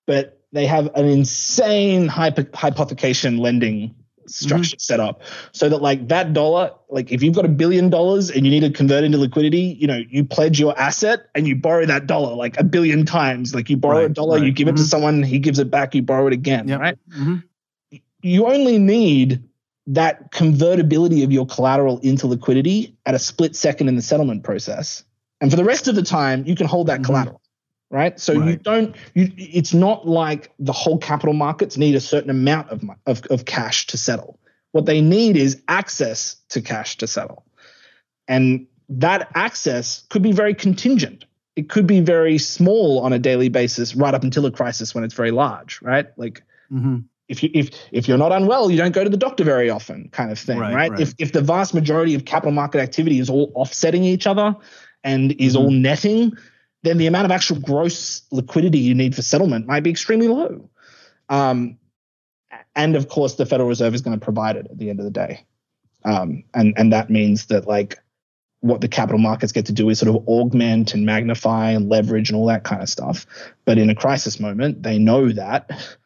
but they have an insane hypo- hypothecation lending structure set up so that like that dollar like if you've got a billion dollars and you need to convert into liquidity you know you pledge your asset and you borrow that dollar like a billion times like you borrow a Right, dollar you right. give it to Mhm. someone he gives it back you borrow it again Yep. right Mhm. you only need that convertibility of your collateral into liquidity at a split second in the settlement process. And for the rest of the time, you can hold that Mhm. collateral, right? So you don't, you, it's not like the whole capital markets need a certain amount of, of, of cash to settle. What they need is access to cash to settle. And that access could be very contingent. It could be very small on a daily basis, right up until a crisis when it's very large, right? Like Mhm. if you if if you're not unwell, you don't go to the doctor very often, kind of thing, Right, right? right. If if the vast majority of capital market activity is all offsetting each other and is Mm-hmm. all netting, then the amount of actual gross liquidity you need for settlement might be extremely low. Um, and of course, the Federal Reserve is going to provide it at the end of the day, um, and and that means that like what the capital markets get to do is sort of augment and magnify and leverage and all that kind of stuff. But in a crisis moment, they know that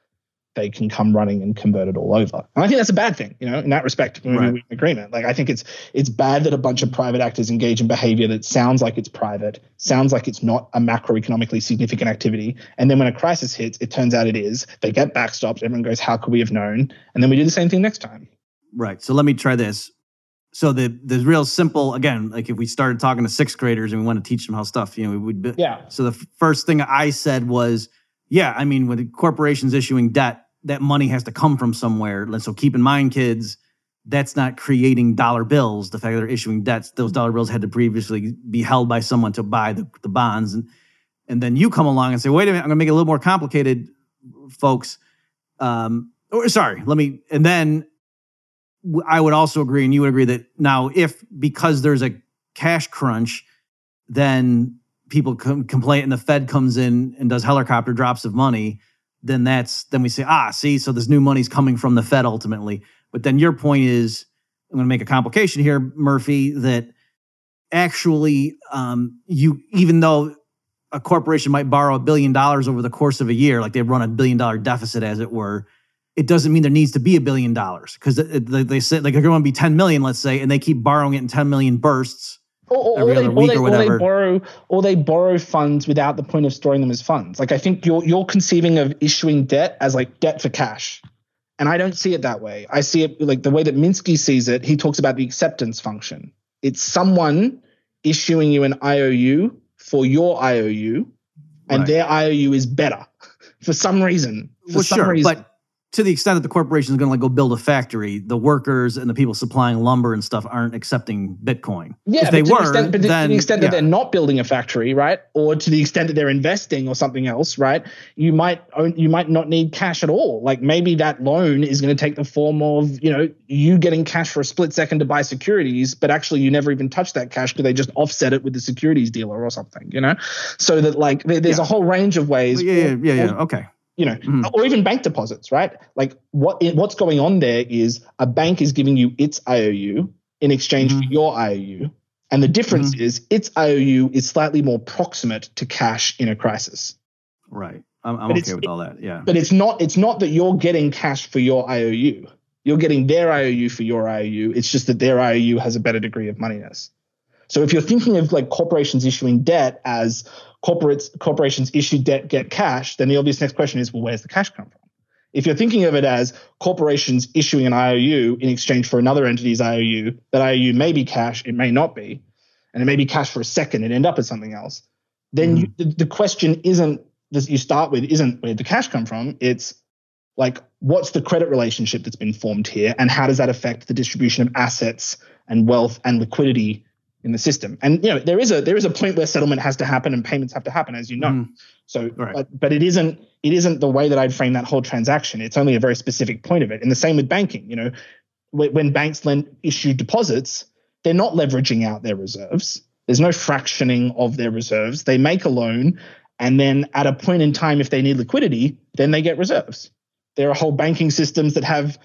they can come running and convert it all over. And I think that's a bad thing, you know, in that respect, Right. agreement. Like I think it's it's bad that a bunch of private actors engage in behavior that sounds like it's private, sounds like it's not a macroeconomically significant activity. And then when a crisis hits, it turns out it is. They get backstopped, everyone goes, How could we have known? And then we do the same thing next time. Right. So let me try this. So the the real simple again, like if we started talking to sixth graders and we want to teach them how stuff, you know, we would. Be, Yeah. So the first thing I said was, yeah, I mean, with corporations issuing debt, that money has to come from somewhere. So keep in mind, kids, that's not creating dollar bills. The fact that they're issuing debts, those dollar bills had to previously be held by someone to buy the, the bonds. And, and then you come along and say, wait a minute, I'm going to make it a little more complicated, folks. Um, or sorry, let me, and then I would also agree, and you would agree that now, if because there's a cash crunch, then people com- complain and the Fed comes in and does helicopter drops of money, then that's then we say, ah, see, so this new money's coming from the Fed ultimately. But then your point is, I'm going to make a complication here, Murphy, that actually um, you even though a corporation might borrow a billion dollars over the course of a year, like they run a billion dollar deficit, as it were, it doesn't mean there needs to be a billion dollars because they, they say like they're going to be 10 million, let's say, and they keep borrowing it in 10 million bursts. Or, or, they, or they- or they borrow, or they borrow funds without the point of storing them as funds. Like I think you're you're conceiving of issuing debt as like debt for cash, and I don't see it that way. I see it like the way that Minsky sees it. He talks about the acceptance function. It's someone issuing you an IOU for your IOU, and Right. their IOU is better for some reason. For well, some sure, reason. but to the extent that the corporation is going to like go build a factory, the workers and the people supplying lumber and stuff aren't accepting Bitcoin. Yeah, if they to were, the extent, but to then the extent that yeah. they're not building a factory, right, or to the extent that they're investing or something else, right, you might own, you might not need cash at all. Like maybe that loan is going to take the form of you know you getting cash for a split second to buy securities, but actually you never even touch that cash because they just offset it with the securities dealer or something, you know. So that like there, there's Yeah. a whole range of ways. yeah, yeah, yeah, yeah. or- Okay. You know, Mhm. or even bank deposits, right? Like what what's going on there is a bank is giving you its IOU in exchange for Mhm. your IOU, and the difference is its IOU is slightly more proximate to cash in a crisis. Right. I'm, I'm okay with all that. Yeah. But it's not it's not that you're getting cash for your IOU. You're getting their IOU for your IOU. It's just that their IOU has a better degree of moneyness. So if you're thinking of like corporations issuing debt as corporates corporations issue debt get cash, then the obvious next question is, well, where's the cash come from? If you're thinking of it as corporations issuing an IOU in exchange for another entity's IOU, that IOU may be cash, it may not be, and it may be cash for a second and end up as something else. Then mm-hmm. you, the, the question isn't that you start with isn't where the cash come from. It's like what's the credit relationship that's been formed here, and how does that affect the distribution of assets and wealth and liquidity in the system? And you know there is a there is a point where settlement has to happen and payments have to happen, as you know. Mhm. So, Right. but, but it isn't it isn't the way that I'd frame that whole transaction. It's only a very specific point of it. And the same with banking. You know, when, when banks lend issue deposits, they're not leveraging out their reserves. There's no fractioning of their reserves. They make a loan, and then at a point in time, if they need liquidity, then they get reserves. There are whole banking systems that have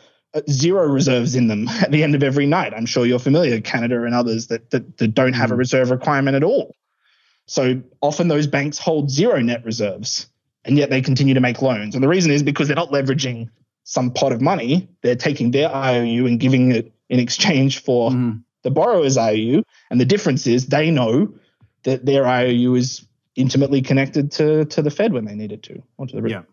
zero reserves in them at the end of every night. I'm sure you're familiar, Canada and others that that, that don't have a Mhm. reserve requirement at all. So often those banks hold zero net reserves, and yet they continue to make loans. And the reason is because they're not leveraging some pot of money. They're taking their IOU and giving it in exchange for Mhm. the borrower's IOU. And the difference is they know that their IOU is intimately connected to to the Fed when they need it to, or to the Yeah.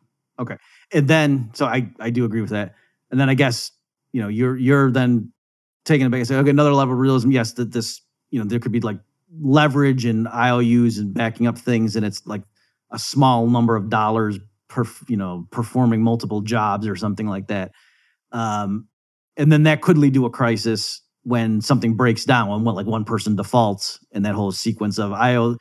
Okay. And then, so I, I do agree with that. And then I guess, you know, you're, you're then taking it back and say, okay, another level of realism. Yes, that this, you know, there could be like leverage and IOUs and backing up things. And it's like a small number of dollars per, you know, performing multiple jobs or something like that. Um, and then that could lead to a crisis when something breaks down, when like one person defaults and that whole sequence of I owe,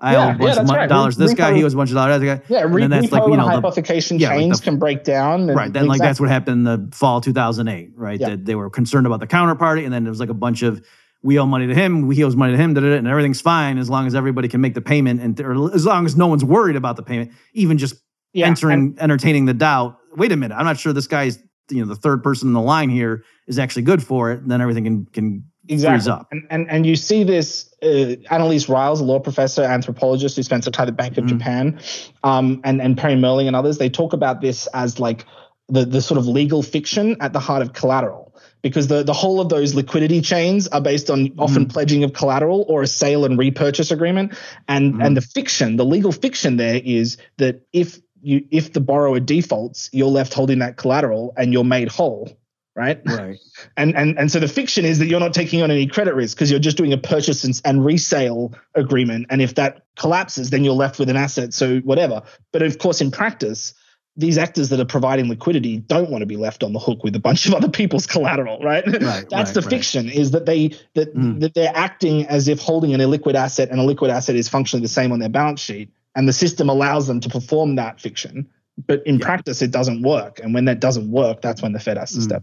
I Yeah, owe a yeah, bunch of that's mon- right. dollars. This guy, he owes a bunch of dollars. to that guy. Yeah, re- then that's like, you and know, the- hypothecation yeah, like chains the- can break down. And right then like that's what happened in the fall 2008 right Yeah. that they were concerned about the counterparty and then there was like a bunch of we owe money to him he owes money to him da, da, da, and everything's fine as long as everybody can make the payment and or as long as no one's worried about the payment even just Yeah, entering entertaining the doubt wait a minute i'm not sure this guy's you know the third person in the line here is actually good for it and then everything can can exactly. And, and and you see this, uh, Annelise Riles, a law professor, anthropologist who spent some time at the Bank of Mhm. Japan, um, and and Perry Mehrling and others. They talk about this as like the the sort of legal fiction at the heart of collateral because the, the whole of those liquidity chains are based on often Mhm. pledging of collateral or a sale and repurchase agreement and Mhm. and the fiction the legal fiction there is that if you if the borrower defaults you're left holding that collateral and you're made whole right Right. and and and so the fiction is that you're not taking on any credit risk because you're just doing a purchase and, and resale agreement and if that collapses then you're left with an asset so whatever but of course in practice these actors that are providing liquidity don't want to be left on the hook with a bunch of other people's collateral right, Right, that's right, the right. fiction is that they that Mm. that they're acting as if holding an illiquid asset and a liquid asset is functionally the same on their balance sheet and the system allows them to perform that fiction but in Yeah. practice it doesn't work and when that doesn't work that's when the fed has to Mm. step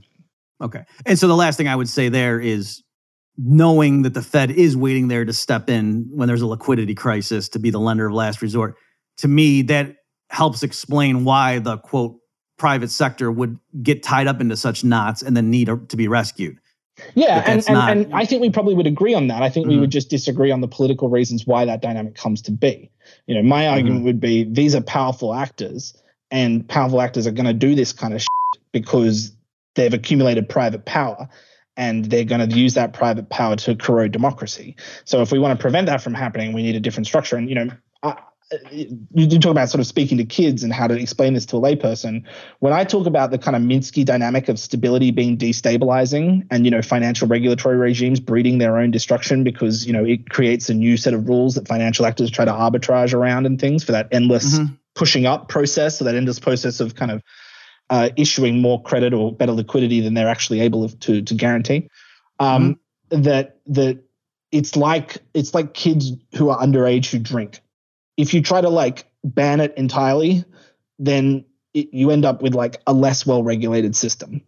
Okay. And so the last thing I would say there is knowing that the Fed is waiting there to step in when there's a liquidity crisis to be the lender of last resort. To me, that helps explain why the quote private sector would get tied up into such knots and then need to be rescued. Yeah, and, and, not- and I think we probably would agree on that. I think we Mhm. would just disagree on the political reasons why that dynamic comes to be. You know, my argument Mm-hmm. would be these are powerful actors, and powerful actors are going to do this kind of shit because they've accumulated private power, and they're going to use that private power to corrode democracy. So, if we want to prevent that from happening, we need a different structure. And you know, I, you talk about sort of speaking to kids and how to explain this to a layperson when I talk about the kind of Minsky dynamic of stability being destabilizing and you know financial regulatory regimes breeding their own destruction because you know it creates a new set of rules that financial actors try to arbitrage around and things for that endless Mhm. pushing up process, so that endless process of kind of uh, issuing more credit or better liquidity than they're actually able to to guarantee. Um, That that it's like it's like kids who are underage who drink. If you try to like ban it entirely, then it, you end up with like a less well regulated system.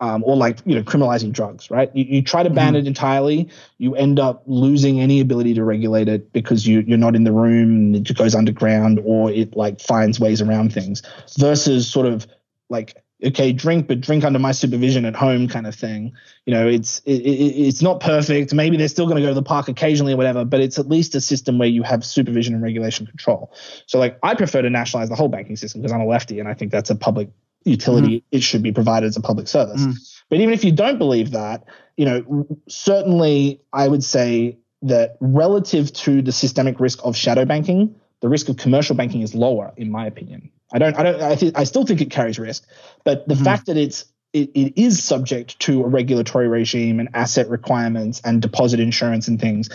Um, or like you know criminalizing drugs, right? You, you try to ban Mhm. it entirely, you end up losing any ability to regulate it because you you're not in the room, it goes underground, or it like finds ways around things. Versus sort of like okay, drink, but drink under my supervision at home kind of thing. You know, it's it, it, it's not perfect. Maybe they're still going to go to the park occasionally or whatever, but it's at least a system where you have supervision and regulation control. So like I prefer to nationalize the whole banking system because I'm a lefty and I think that's a public utility. It should be provided as a public service. Mhm. But even if you don't believe that, you know, certainly I would say that relative to the systemic risk of shadow banking, the risk of commercial banking is lower, in my opinion. I don't, I don't, I, th- I still think it carries risk, but the Mhm. fact that it's it, it is subject to a regulatory regime and asset requirements and deposit insurance and things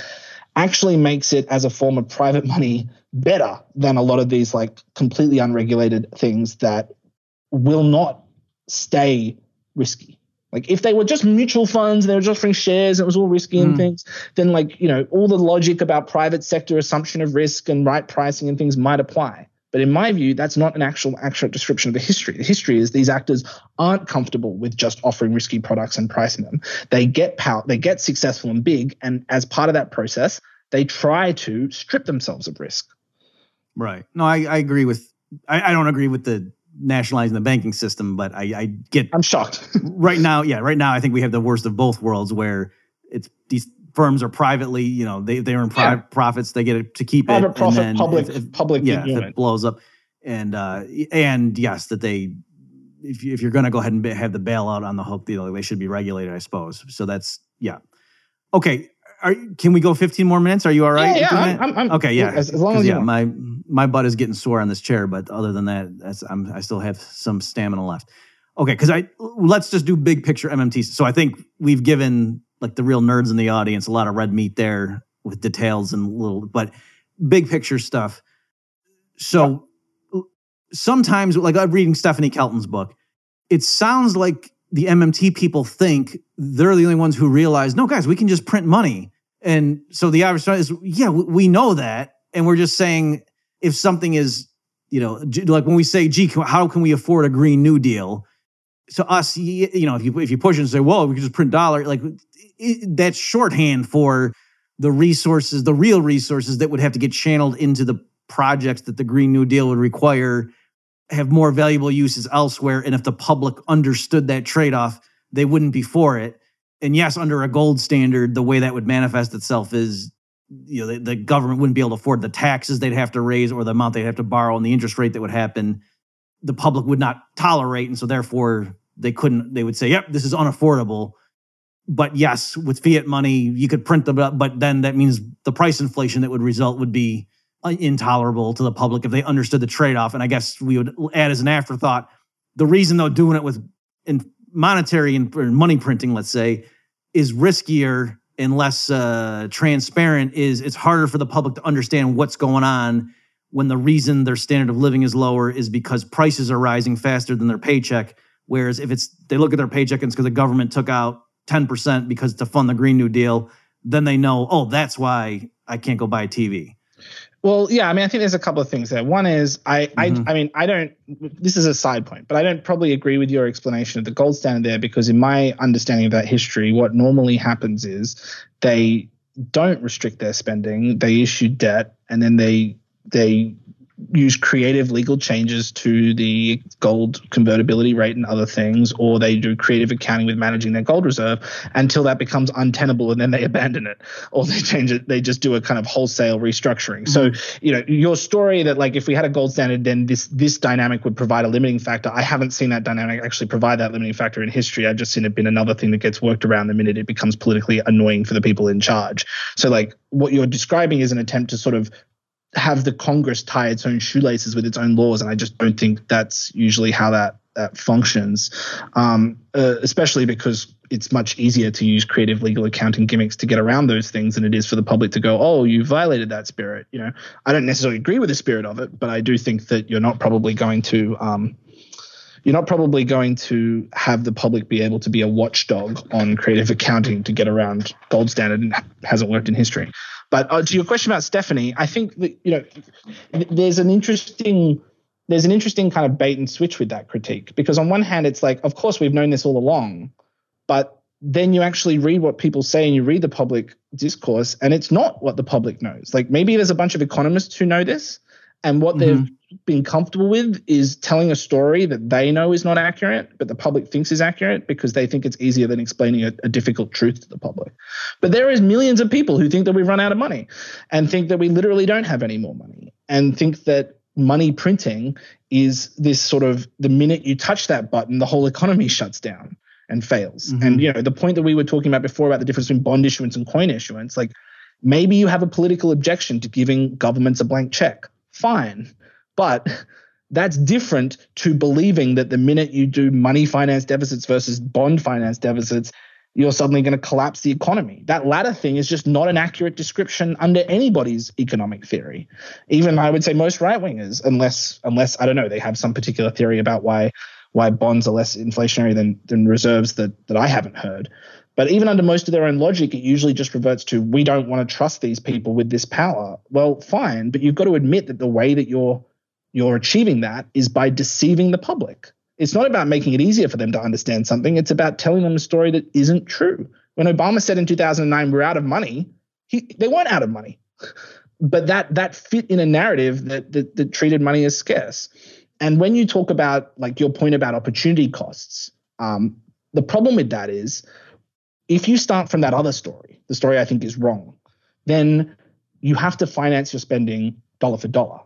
actually makes it as a form of private money better than a lot of these like completely unregulated things that will not stay risky. Like if they were just mutual funds and they were just offering shares and it was all risky and Mm. things, then like, you know, all the logic about private sector assumption of risk and right pricing and things might apply. But in my view, that's not an actual accurate description of the history. The history is these actors aren't comfortable with just offering risky products and pricing them. They get power, they get successful and big, and as part of that process, they try to strip themselves of risk. Right. No, I, I agree with. I, I don't agree with the nationalizing the banking system, but I, I get I'm shocked. right now. Yeah, right now I think we have the worst of both worlds, where it's these firms are privately, you know, they they earn pri- Yeah. profits, they get it to keep it, Private and then public if- if- public yeah, if it blows up, and uh, and yes, that they. If, you, if you're going to go ahead and have the bailout on the hook deal, they should be regulated, I suppose. So that's yeah. Okay, are, can we go 15 more minutes? Are you all right? yeah, yeah. I'm. I'm, I'm, Okay, yeah. As, as long as yeah, my my butt is getting sore on this chair, but other than that, that's I'm I still have some stamina left. Okay, because I let's just do big picture MMTs. So I think we've given like the real nerds in the audience a lot of red meat there with details and little, but big picture stuff. So sometimes, like I'm reading Stephanie Kelton's book, it sounds like the MMT people think they're the only ones who realize, no, guys, we can just print money. And so the average is, yeah, we- know that. And we're just saying if something is, you know, like when we say, gee, how can we afford a Green New Deal? So us, you know, if you if you push it and say, well, we can just print dollar, like it, that's shorthand for the resources, the real resources that would have to get channeled into the projects that the Green New Deal would require have more valuable uses elsewhere. And if the public understood that trade off, they wouldn't be for it. And yes, under a gold standard, the way that would manifest itself is, you know, the, the government wouldn't be able to afford the taxes they'd have to raise or the amount they'd have to borrow and the interest rate that would happen. the public would not tolerate. And so therefore they couldn't, they would say, yep, this is unaffordable. But yes, with fiat money, you could print them, up, but then that means the price inflation that would result would be uh, intolerable to the public if they understood the trade off. And I guess we would add as an afterthought the reason, though, doing it with monetary and money printing, let's say, is riskier and less uh, transparent is it's harder for the public to understand what's going on when the reason their standard of living is lower is because prices are rising faster than their paycheck. Whereas if it's they look at their paycheck and it's because the government took out 10% because to fund the Green New Deal, then they know, oh, that's why I can't go buy a TV. Well, yeah, I mean, I think there's a couple of things there. One is I, mm-hmm. I, I mean, I don't. This is a side point, but I don't probably agree with your explanation of the gold standard there because, in my understanding of that history, what normally happens is they don't restrict their spending, they issue debt, and then they they use creative legal changes to the gold convertibility rate and other things, or they do creative accounting with managing their gold reserve until that becomes untenable and then they abandon it, or they change it. They just do a kind of wholesale restructuring. Mm-hmm. So, you know, your story that like if we had a gold standard, then this this dynamic would provide a limiting factor. I haven't seen that dynamic actually provide that limiting factor in history. I've just seen it been another thing that gets worked around the minute it becomes politically annoying for the people in charge. So, like what you're describing is an attempt to sort of have the Congress tie its own shoelaces with its own laws, and I just don't think that's usually how that that functions. Um, uh, especially because it's much easier to use creative legal accounting gimmicks to get around those things than it is for the public to go, "Oh, you violated that spirit." You know, I don't necessarily agree with the spirit of it, but I do think that you're not probably going to. Um, you're not probably going to have the public be able to be a watchdog on creative accounting to get around gold standard and hasn't worked in history. But uh, to your question about Stephanie, I think that you know there's an interesting there's an interesting kind of bait and switch with that critique because on one hand it's like of course we've known this all along, but then you actually read what people say and you read the public discourse and it's not what the public knows. Like maybe there's a bunch of economists who know this and what mm-hmm. they've been comfortable with is telling a story that they know is not accurate, but the public thinks is accurate because they think it's easier than explaining a, a, difficult truth to the public. But there is millions of people who think that we've run out of money and think that we literally don't have any more money and think that money printing is this sort of the minute you touch that button, the whole economy shuts down and fails. Mm-hmm. And you know, the point that we were talking about before about the difference between bond issuance and coin issuance, like maybe you have a political objection to giving governments a blank check fine. But that's different to believing that the minute you do money finance deficits versus bond finance deficits, you're suddenly going to collapse the economy. That latter thing is just not an accurate description under anybody's economic theory. Even I would say most right wingers, unless unless I don't know, they have some particular theory about why why bonds are less inflationary than than reserves that that I haven't heard. But even under most of their own logic, it usually just reverts to we don't want to trust these people with this power. Well, fine, but you've got to admit that the way that you're you're achieving that is by deceiving the public. It's not about making it easier for them to understand something. It's about telling them a story that isn't true. When Obama said in 2009 we're out of money, he, they weren't out of money, but that that fit in a narrative that, that that treated money as scarce. And when you talk about like your point about opportunity costs, um, the problem with that is if you start from that other story, the story I think is wrong, then you have to finance your spending dollar for dollar,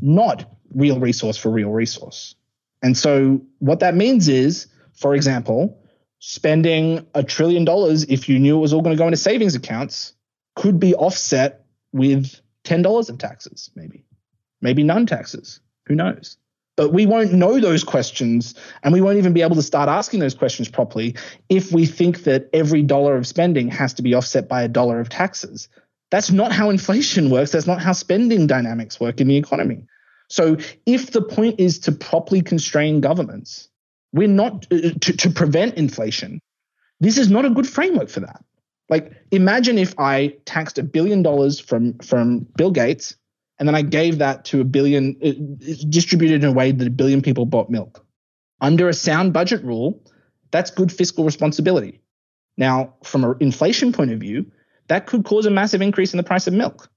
not real resource for real resource. And so what that means is, for example, spending a trillion dollars if you knew it was all going to go into savings accounts could be offset with $10 of taxes, maybe, maybe none taxes. Who knows? But we won't know those questions and we won't even be able to start asking those questions properly if we think that every dollar of spending has to be offset by a dollar of taxes. That's not how inflation works. That's not how spending dynamics work in the economy. So if the point is to properly constrain governments, we're not uh, to, to prevent inflation. This is not a good framework for that. Like imagine if I taxed a billion dollars from from Bill Gates and then I gave that to a billion, uh, distributed in a way that a billion people bought milk. Under a sound budget rule, that's good fiscal responsibility. Now, from an inflation point of view, that could cause a massive increase in the price of milk.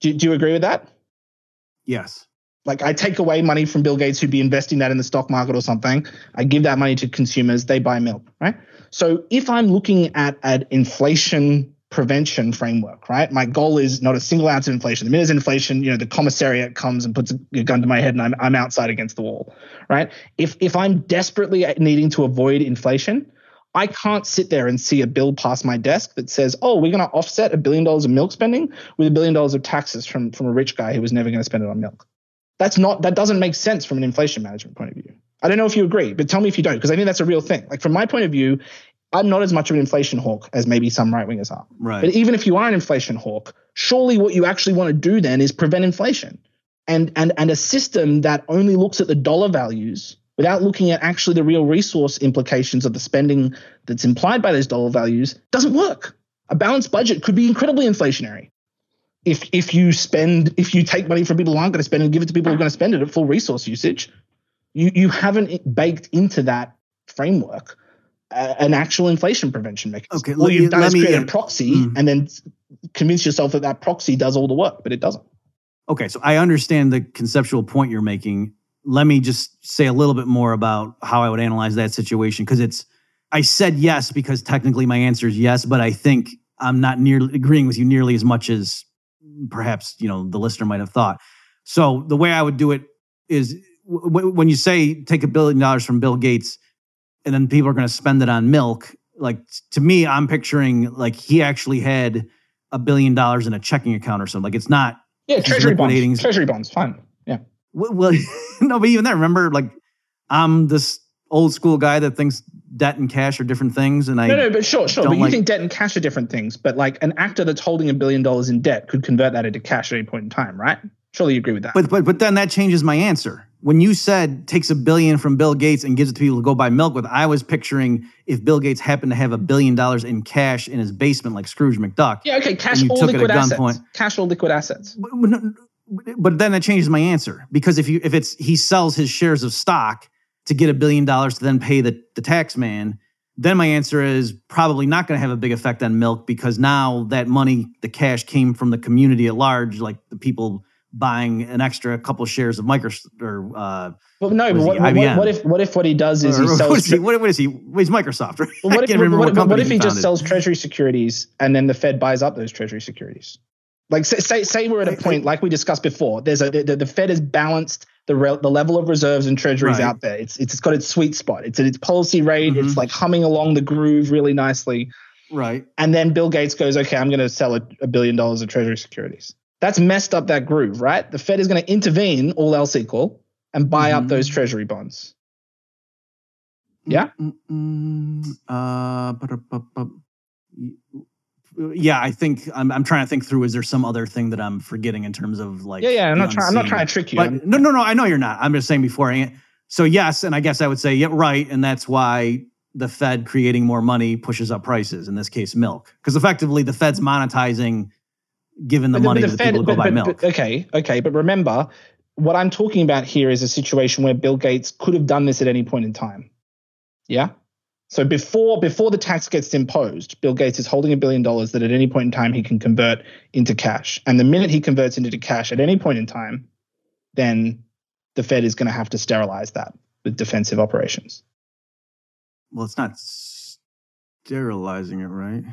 Do, do you agree with that? Yes. Like I take away money from Bill Gates who'd be investing that in the stock market or something. I give that money to consumers, they buy milk, right? So if I'm looking at an inflation prevention framework, right? My goal is not a single ounce of inflation. The minute inflation, you know, the commissariat comes and puts a gun to my head and I'm, I'm outside against the wall, right? If, if I'm desperately needing to avoid inflation, I can't sit there and see a bill pass my desk that says, oh, we're going to offset a billion dollars of milk spending with a billion dollars of taxes from, from a rich guy who was never going to spend it on milk. That's not, that doesn't make sense from an inflation management point of view. I don't know if you agree, but tell me if you don't, because I think that's a real thing. Like from my point of view, I'm not as much of an inflation hawk as maybe some right wingers are. Right. But even if you are an inflation hawk, surely what you actually want to do then is prevent inflation. And and and a system that only looks at the dollar values without looking at actually the real resource implications of the spending that's implied by those dollar values doesn't work. A balanced budget could be incredibly inflationary. If if you spend if you take money from people who aren't going to spend and give it to people who are going to spend it at full resource usage, you you haven't baked into that framework an actual inflation prevention mechanism. Okay, what you've done is me, create a proxy mm. and then convince yourself that that proxy does all the work, but it doesn't. Okay, so I understand the conceptual point you're making. Let me just say a little bit more about how I would analyze that situation because it's. I said yes because technically my answer is yes, but I think I'm not nearly agreeing with you nearly as much as perhaps you know the listener might have thought. So the way I would do it is w- when you say take a billion dollars from Bill Gates and then people are going to spend it on milk. Like to me, I'm picturing like he actually had a billion dollars in a checking account or something. Like it's not. Yeah, treasury bonds. Treasury bonds, fine. Yeah. Well, no, but even that, remember, like I'm this old school guy that thinks debt and cash are different things, and I no, no, but sure, sure. But you like, think debt and cash are different things. But like an actor that's holding a billion dollars in debt could convert that into cash at any point in time, right? Surely you agree with that. But but but then that changes my answer when you said takes a billion from Bill Gates and gives it to people to go buy milk with, I was picturing if Bill Gates happened to have a billion dollars in cash in his basement, like Scrooge McDuck. Yeah, okay, cash or liquid assets. Point. Cash or liquid assets. But, but then that changes my answer because if you if it's he sells his shares of stock to get a billion dollars to then pay the the tax man, then my answer is probably not going to have a big effect on milk because now that money, the cash came from the community at large, like the people buying an extra couple shares of Microsoft or uh, well, no, but what, what, what, if what if what he does is or, he sells? What is he? What, what is he? He's Microsoft. Right? Well, what, if, what, what if he just sells Treasury securities and then the Fed buys up those Treasury securities? Like say say we're at a point like we discussed before. There's a the, the Fed has balanced the re, the level of reserves and treasuries right. out there. It's it's got its sweet spot. It's at its policy rate. Mm-hmm. It's like humming along the groove really nicely. Right. And then Bill Gates goes, okay, I'm going to sell a, a billion dollars of treasury securities. That's messed up that groove, right? The Fed is going to intervene, all else equal, and buy mm-hmm. up those treasury bonds. Yeah. Uh, yeah, I think I'm, I'm trying to think through. Is there some other thing that I'm forgetting in terms of like? Yeah, yeah. I'm not trying. I'm not trying to trick you. But, no, no, no. I know you're not. I'm just saying before. So yes, and I guess I would say yeah, right, and that's why the Fed creating more money pushes up prices. In this case, milk, because effectively the Fed's monetizing given the but money the, the Fed, people go buy milk. okay, okay, but remember, what I'm talking about here is a situation where Bill Gates could have done this at any point in time. Yeah. So before before the tax gets imposed, Bill Gates is holding a billion dollars that at any point in time he can convert into cash. And the minute he converts into cash at any point in time, then the Fed is going to have to sterilize that with defensive operations. Well, it's not sterilizing it, right?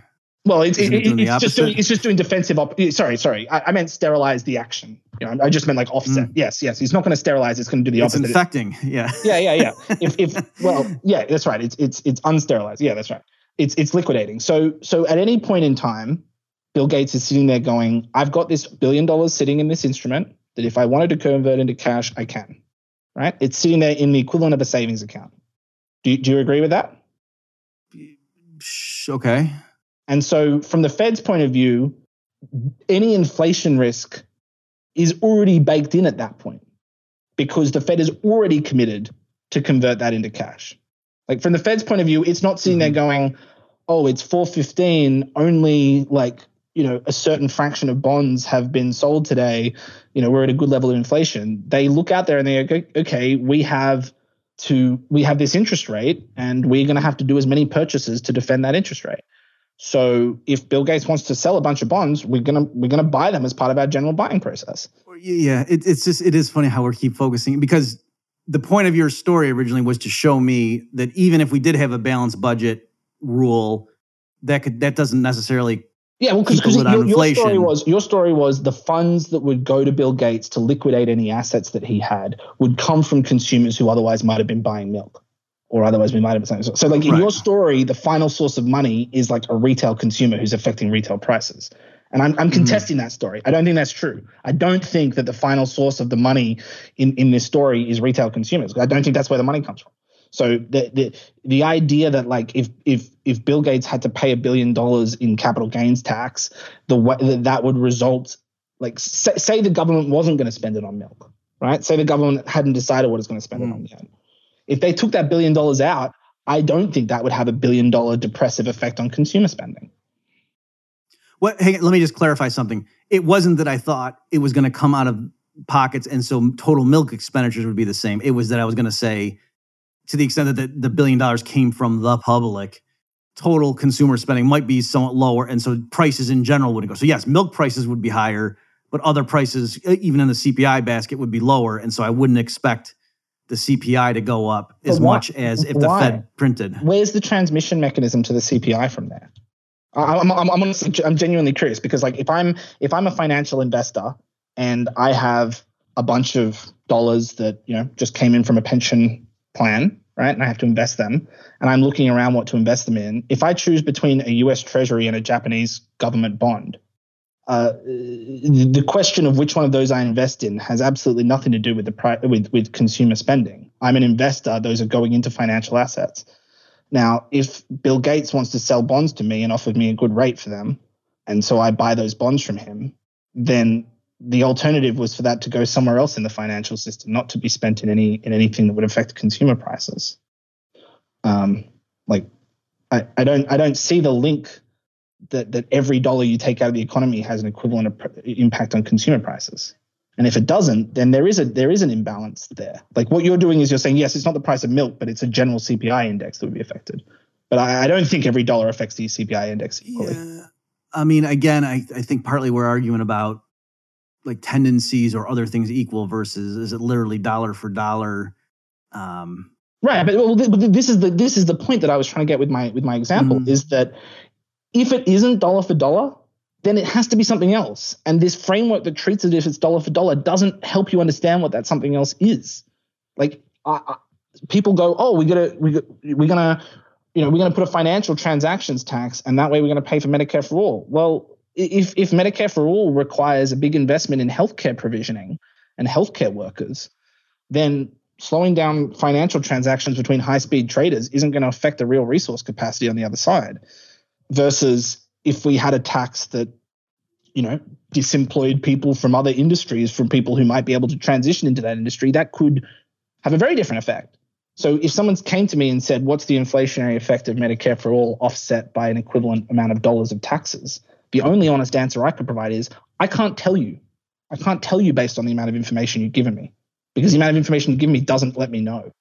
Well, it's, it, it, it's just doing it's just doing defensive. Op- sorry, sorry. I, I, meant sterilize the action. You know, I just meant like offset. Mm. Yes, yes. He's not going to sterilize. It's going to do the it's opposite. infecting. Yeah. Yeah, yeah, yeah. if if well, yeah, that's right. It's it's it's unsterilized. Yeah, that's right. It's it's liquidating. So so at any point in time, Bill Gates is sitting there going, "I've got this billion dollars sitting in this instrument that if I wanted to convert into cash, I can." Right? It's sitting there in the equivalent of a savings account. Do you, do you agree with that? Okay. And so, from the Fed's point of view, any inflation risk is already baked in at that point because the Fed is already committed to convert that into cash. Like from the Fed's point of view, it's not sitting mm-hmm. there going, "Oh, it's 415, only like, you know, a certain fraction of bonds have been sold today, you know, we're at a good level of inflation." They look out there and they go, "Okay, we have to we have this interest rate and we're going to have to do as many purchases to defend that interest rate." So if Bill Gates wants to sell a bunch of bonds, we're gonna we're gonna buy them as part of our general buying process. Yeah, it, it's just it is funny how we keep focusing because the point of your story originally was to show me that even if we did have a balanced budget rule, that could that doesn't necessarily Yeah, well, because your, your story was your story was the funds that would go to Bill Gates to liquidate any assets that he had would come from consumers who otherwise might have been buying milk, or otherwise we might have been something. So, like in Right. your story, the final source of money is like a retail consumer who's affecting retail prices. And I'm, I'm mm-hmm. contesting that story. I don't think that's true. I don't think that the final source of the money in, in this story is retail consumers. I don't think that's where the money comes from. So the the the idea that like if if if Bill Gates had to pay a billion dollars in capital gains tax, the way that that would result like say, say the government wasn't going to spend it on milk, right? Say the government hadn't decided what it's going to spend it mm. on yet. If they took that billion dollars out, I don't think that would have a billion dollar depressive effect on consumer spending. What? Hey, let me just clarify something. It wasn't that I thought it was going to come out of pockets, and so total milk expenditures would be the same. It was that I was going to say, to the extent that the, the billion dollars came from the public, total consumer spending might be somewhat lower, and so prices in general wouldn't go. So yes, milk prices would be higher, but other prices, even in the CPI basket, would be lower, and so I wouldn't expect the CPI to go up as why- much as if the? Fed printed. Where's the transmission mechanism to the CPI from there? I- I'm, I'm, I'm, honestly, I'm genuinely curious because like if I'm if I'm a financial investor and I have a bunch of dollars that you know just came in from a pension plan, right, and I have to invest them, and I'm looking around what to invest them in. If I choose between a U.S. Treasury and a Japanese government bond, uh, the question of which one of those I invest in has absolutely nothing to do with the pri- with with consumer spending. I'm an investor; those are going into financial assets. Now, if Bill Gates wants to sell bonds to me and offered me a good rate for them, and so I buy those bonds from him, then the alternative was for that to go somewhere else in the financial system, not to be spent in any in anything that would affect consumer prices. Um, like, I, I don't I don't see the link that that every dollar you take out of the economy has an equivalent pr- impact on consumer prices. And if it doesn't, then there is a there is an imbalance there. Like what you're doing is you're saying yes, it's not the price of milk, but it's a general CPI index that would be affected. But I, I don't think every dollar affects the CPI index equally. Yeah. I mean, again, I, I think partly we're arguing about like tendencies or other things equal versus is it literally dollar for dollar? Um, Right, but, well, th- but this is the this is the point that I was trying to get with my with my example Mhm. is that if it isn't dollar for dollar, then it has to be something else. And this framework that treats it if it's dollar for dollar doesn't help you understand what that something else is. Like I, I, people go, oh, we gotta we we're gonna you know we're gonna put a financial transactions tax, and that way we're gonna pay for Medicare for all. Well, if if Medicare for all requires a big investment in healthcare provisioning and healthcare workers, then slowing down financial transactions between high speed traders isn't going to affect the real resource capacity on the other side. Versus if we had a tax that, you know, disemployed people from other industries, from people who might be able to transition into that industry, that could have a very different effect. So if someone came to me and said, What's the inflationary effect of Medicare for all offset by an equivalent amount of dollars of taxes? The only honest answer I could provide is, I can't tell you. I can't tell you based on the amount of information you've given me because the amount of information you've given me doesn't let me know.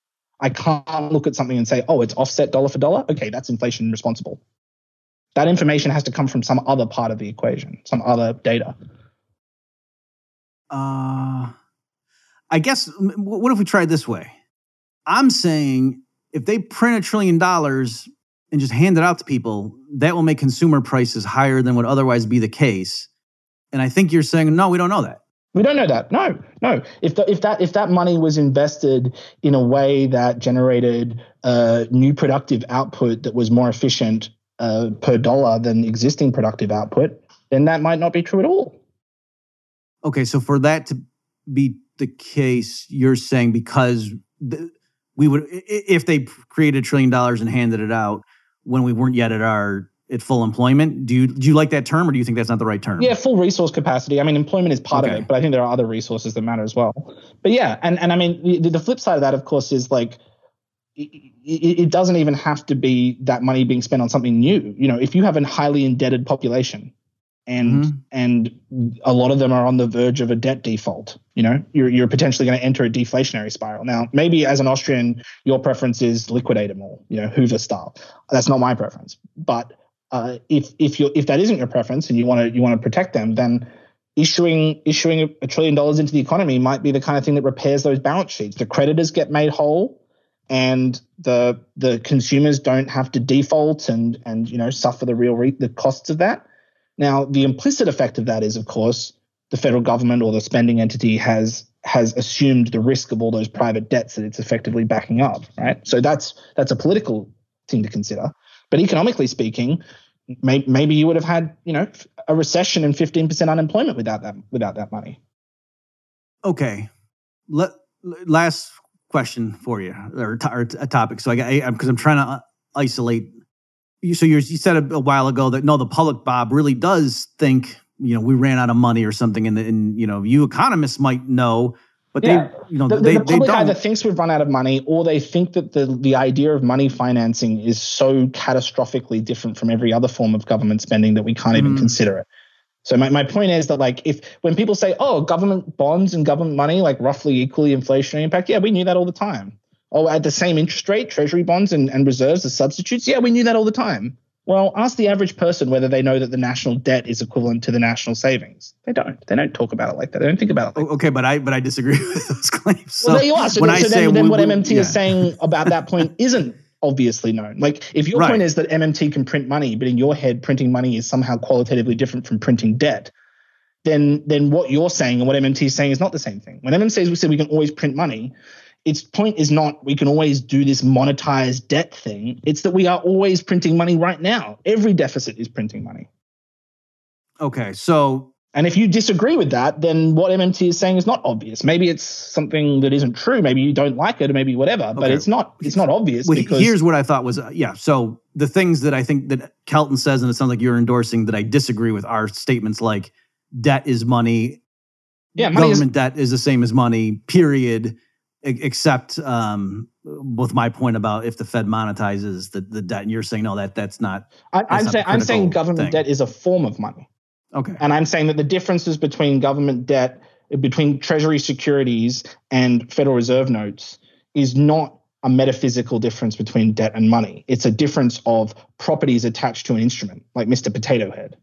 I can't look at something and say, oh, it's offset dollar for dollar. Okay, that's inflation responsible. That information has to come from some other part of the equation, some other data. uh, I guess, what if we tried this way? I'm saying if they print a trillion dollars and just hand it out to people, that will make consumer prices higher than would otherwise be the case. And I think you're saying, no, we don't know that. We don't know that. No, no. If the, if that if that money was invested in a way that generated uh, new productive output that was more efficient uh, per dollar than existing productive output, then that might not be true at all. Okay, so for that to be the case, you're saying because the, we would, if they created a trillion dollars and handed it out when we weren't yet at our at full employment, do you do you like that term, or do you think that's not the right term? Yeah, full resource capacity. I mean, employment is part Okay. of it, but I think there are other resources that matter as well. But yeah, and, and I mean, the, the flip side of that, of course, is like it, doesn't even have to be that money being spent on something new. You know, if you have a highly indebted population and Mhm. and a lot of them are on the verge of a debt default, you know, you're you're potentially going to enter a deflationary spiral. Now, maybe as an Austrian, your preference is liquidate them all, you know, Hoover style. That's not my preference, but uh, if if you if that isn't your preference and you want to you want to protect them, then issuing issuing a trillion dollars into the economy might be the kind of thing that repairs those balance sheets. The creditors get made whole, and the the consumers don't have to default and and you know suffer the real re- the costs of that. Now, the implicit effect of that is, of course, the federal government or the spending entity has has assumed the risk of all those private debts that it's effectively backing up, right? So that's that's a political thing to consider. But economically speaking, may, maybe you would have had, you know, a recession and 15% unemployment without that without that money. Okay. Let, last question for you, or, or a topic. So I got because I'm trying to uh, isolate. You, so you said a, a, while ago that no, the public, Bob, really does think you know we ran out of money or something, and, and you know you economists might know but yeah. they, you know, the, they, the public either thinks we've run out of money, or they think that the the idea of money financing is so catastrophically different from every other form of government spending that we can't mm. even consider it. So my, my point is that like if when people say, oh, government bonds and government money like roughly equally inflationary impact, yeah, we knew that all the time. Oh, at the same interest rate, treasury bonds and, and reserves as substitutes, yeah, we knew that all the time. Well, ask the average person whether they know that the national debt is equivalent to the national savings. They don't. They don't talk about it like that. They don't think about it. Like okay, but I but I disagree with those claims. So well, there you are. So, when then, I so say then, then what MMT yeah. is saying about that point isn't obviously known. Like if your right. point is that MMT can print money, but in your head printing money is somehow qualitatively different from printing debt, then then what you're saying and what MMT is saying is not the same thing. When MMT says we said we can always print money, its point is not we can always do this monetized debt thing. It's that we are always printing money right now. Every deficit is printing money. Okay, so and if you disagree with that, then what MMT is saying is not obvious. Maybe it's something that isn't true. Maybe you don't like it, or maybe whatever. Okay. But it's not. It's not obvious. Well, here's what I thought was uh, yeah. So the things that I think that Kelton says, and it sounds like you're endorsing that I disagree with are statements like debt is money. Yeah, money government is, debt is the same as money. Period except um, with my point about if the Fed monetizes the, the debt, and you're saying no, that that's not. I, am saying I'm saying government thing. debt is a form of money. Okay. And I'm saying that the differences between government debt, between Treasury securities and Federal Reserve notes, is not a metaphysical difference between debt and money. It's a difference of properties attached to an instrument, like Mr. Potato Head.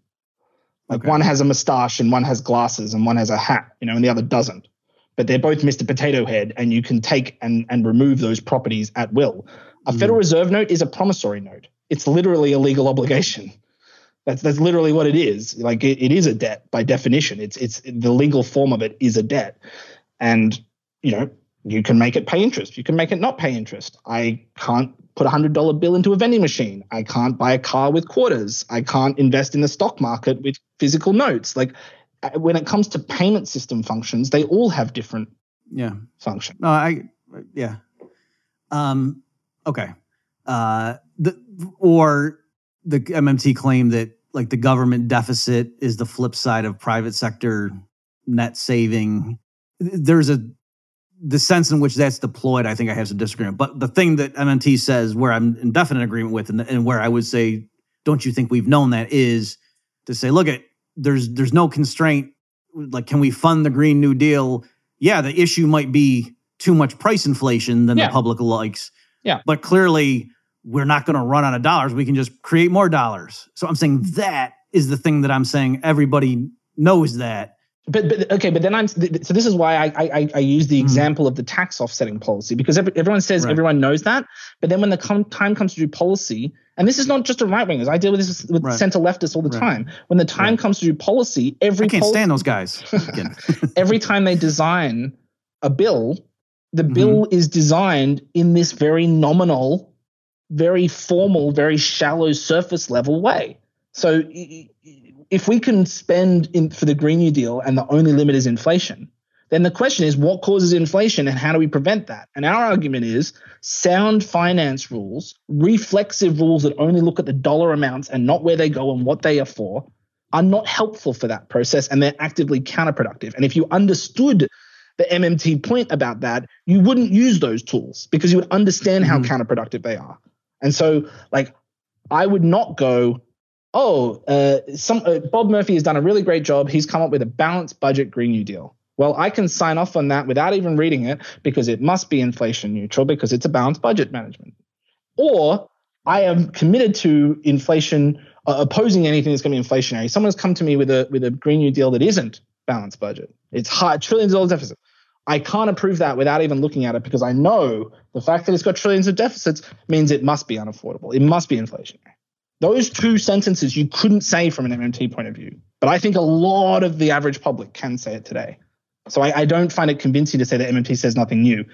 Like okay. one has a mustache and one has glasses and one has a hat, you know, and the other doesn't but they're both Mr. Potato Head, and you can take and, and remove those properties at will. A mm. Federal Reserve note is a promissory note. It's literally a legal obligation. That's that's literally what it is. Like it, it is a debt by definition. It's it's the legal form of it is a debt, and you know you can make it pay interest. You can make it not pay interest. I can't put a hundred dollar bill into a vending machine. I can't buy a car with quarters. I can't invest in the stock market with physical notes. Like uh, when it comes to payment system functions, they all have different yeah function. No, I yeah. Um, okay. Uh, the or the MMT claim that like the government deficit is the flip side of private sector net saving. There's a the sense in which that's deployed. I think I have some disagreement. But the thing that MMT says, where I'm in definite agreement with, and, and where I would say, don't you think we've known that is to say, look at there's there's no constraint like can we fund the green new deal yeah the issue might be too much price inflation than yeah. the public likes yeah but clearly we're not going to run out of dollars we can just create more dollars so i'm saying that is the thing that i'm saying everybody knows that but, but okay, but then I'm so this is why I I, I use the mm-hmm. example of the tax offsetting policy because everyone says right. everyone knows that, but then when the com- time comes to do policy, and this is not just a right wingers, I deal with this with right. center leftists all the right. time. When the time comes to do policy, every I can't policy, stand those guys. every time they design a bill, the mm-hmm. bill is designed in this very nominal, very formal, very shallow surface level way. So if we can spend in, for the Green New Deal and the only limit is inflation, then the question is what causes inflation and how do we prevent that? And our argument is sound finance rules, reflexive rules that only look at the dollar amounts and not where they go and what they are for, are not helpful for that process and they're actively counterproductive. And if you understood the MMT point about that, you wouldn't use those tools because you would understand how mm-hmm. counterproductive they are. And so, like, I would not go, oh, uh, some uh, Bob Murphy has done a really great job. He's come up with a balanced budget Green New Deal. Well, I can sign off on that without even reading it because it must be inflation neutral because it's a balanced budget management. Or I am committed to inflation, uh, opposing anything that's going to be inflationary. Someone has come to me with a with a Green New Deal that isn't balanced budget. It's high trillions of dollars deficit. I can't approve that without even looking at it because I know the fact that it's got trillions of deficits means it must be unaffordable. It must be inflationary. Those two sentences you couldn't say from an MMT point of view. But I think a lot of the average public can say it today. So I, I, don't find it convincing to say that MMT says nothing new,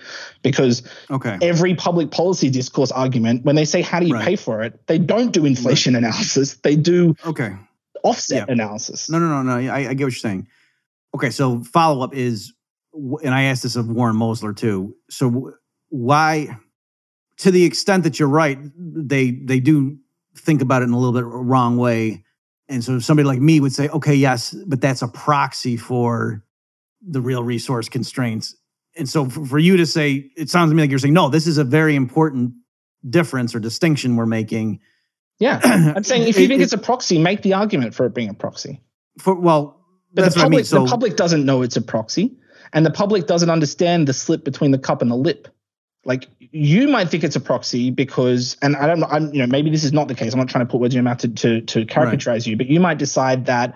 because okay. every public policy discourse argument, when they say how do you right. pay for it, they don't do inflation right. analysis. They do okay offset yeah. analysis. No, no, no, no. I, I get what you're saying. Okay, so follow up is, and I asked this of Warren Mosler too. So why, to the extent that you're right, they they do think about it in a little bit wrong way. And so somebody like me would say, okay, yes, but that's a proxy for the real resource constraints. And so for you to say, it sounds to me like you're saying, no, this is a very important difference or distinction we're making. Yeah. I'm saying if you think it's a proxy, make the argument for it being a proxy. For well, but the public, I mean. so, the public doesn't know it's a proxy, and the public doesn't understand the slip between the cup and the lip. Like you might think it's a proxy because, and I don't know, I'm, you know, maybe this is not the case. I'm not trying to put words in your mouth to to, to caricaturize right. you, but you might decide that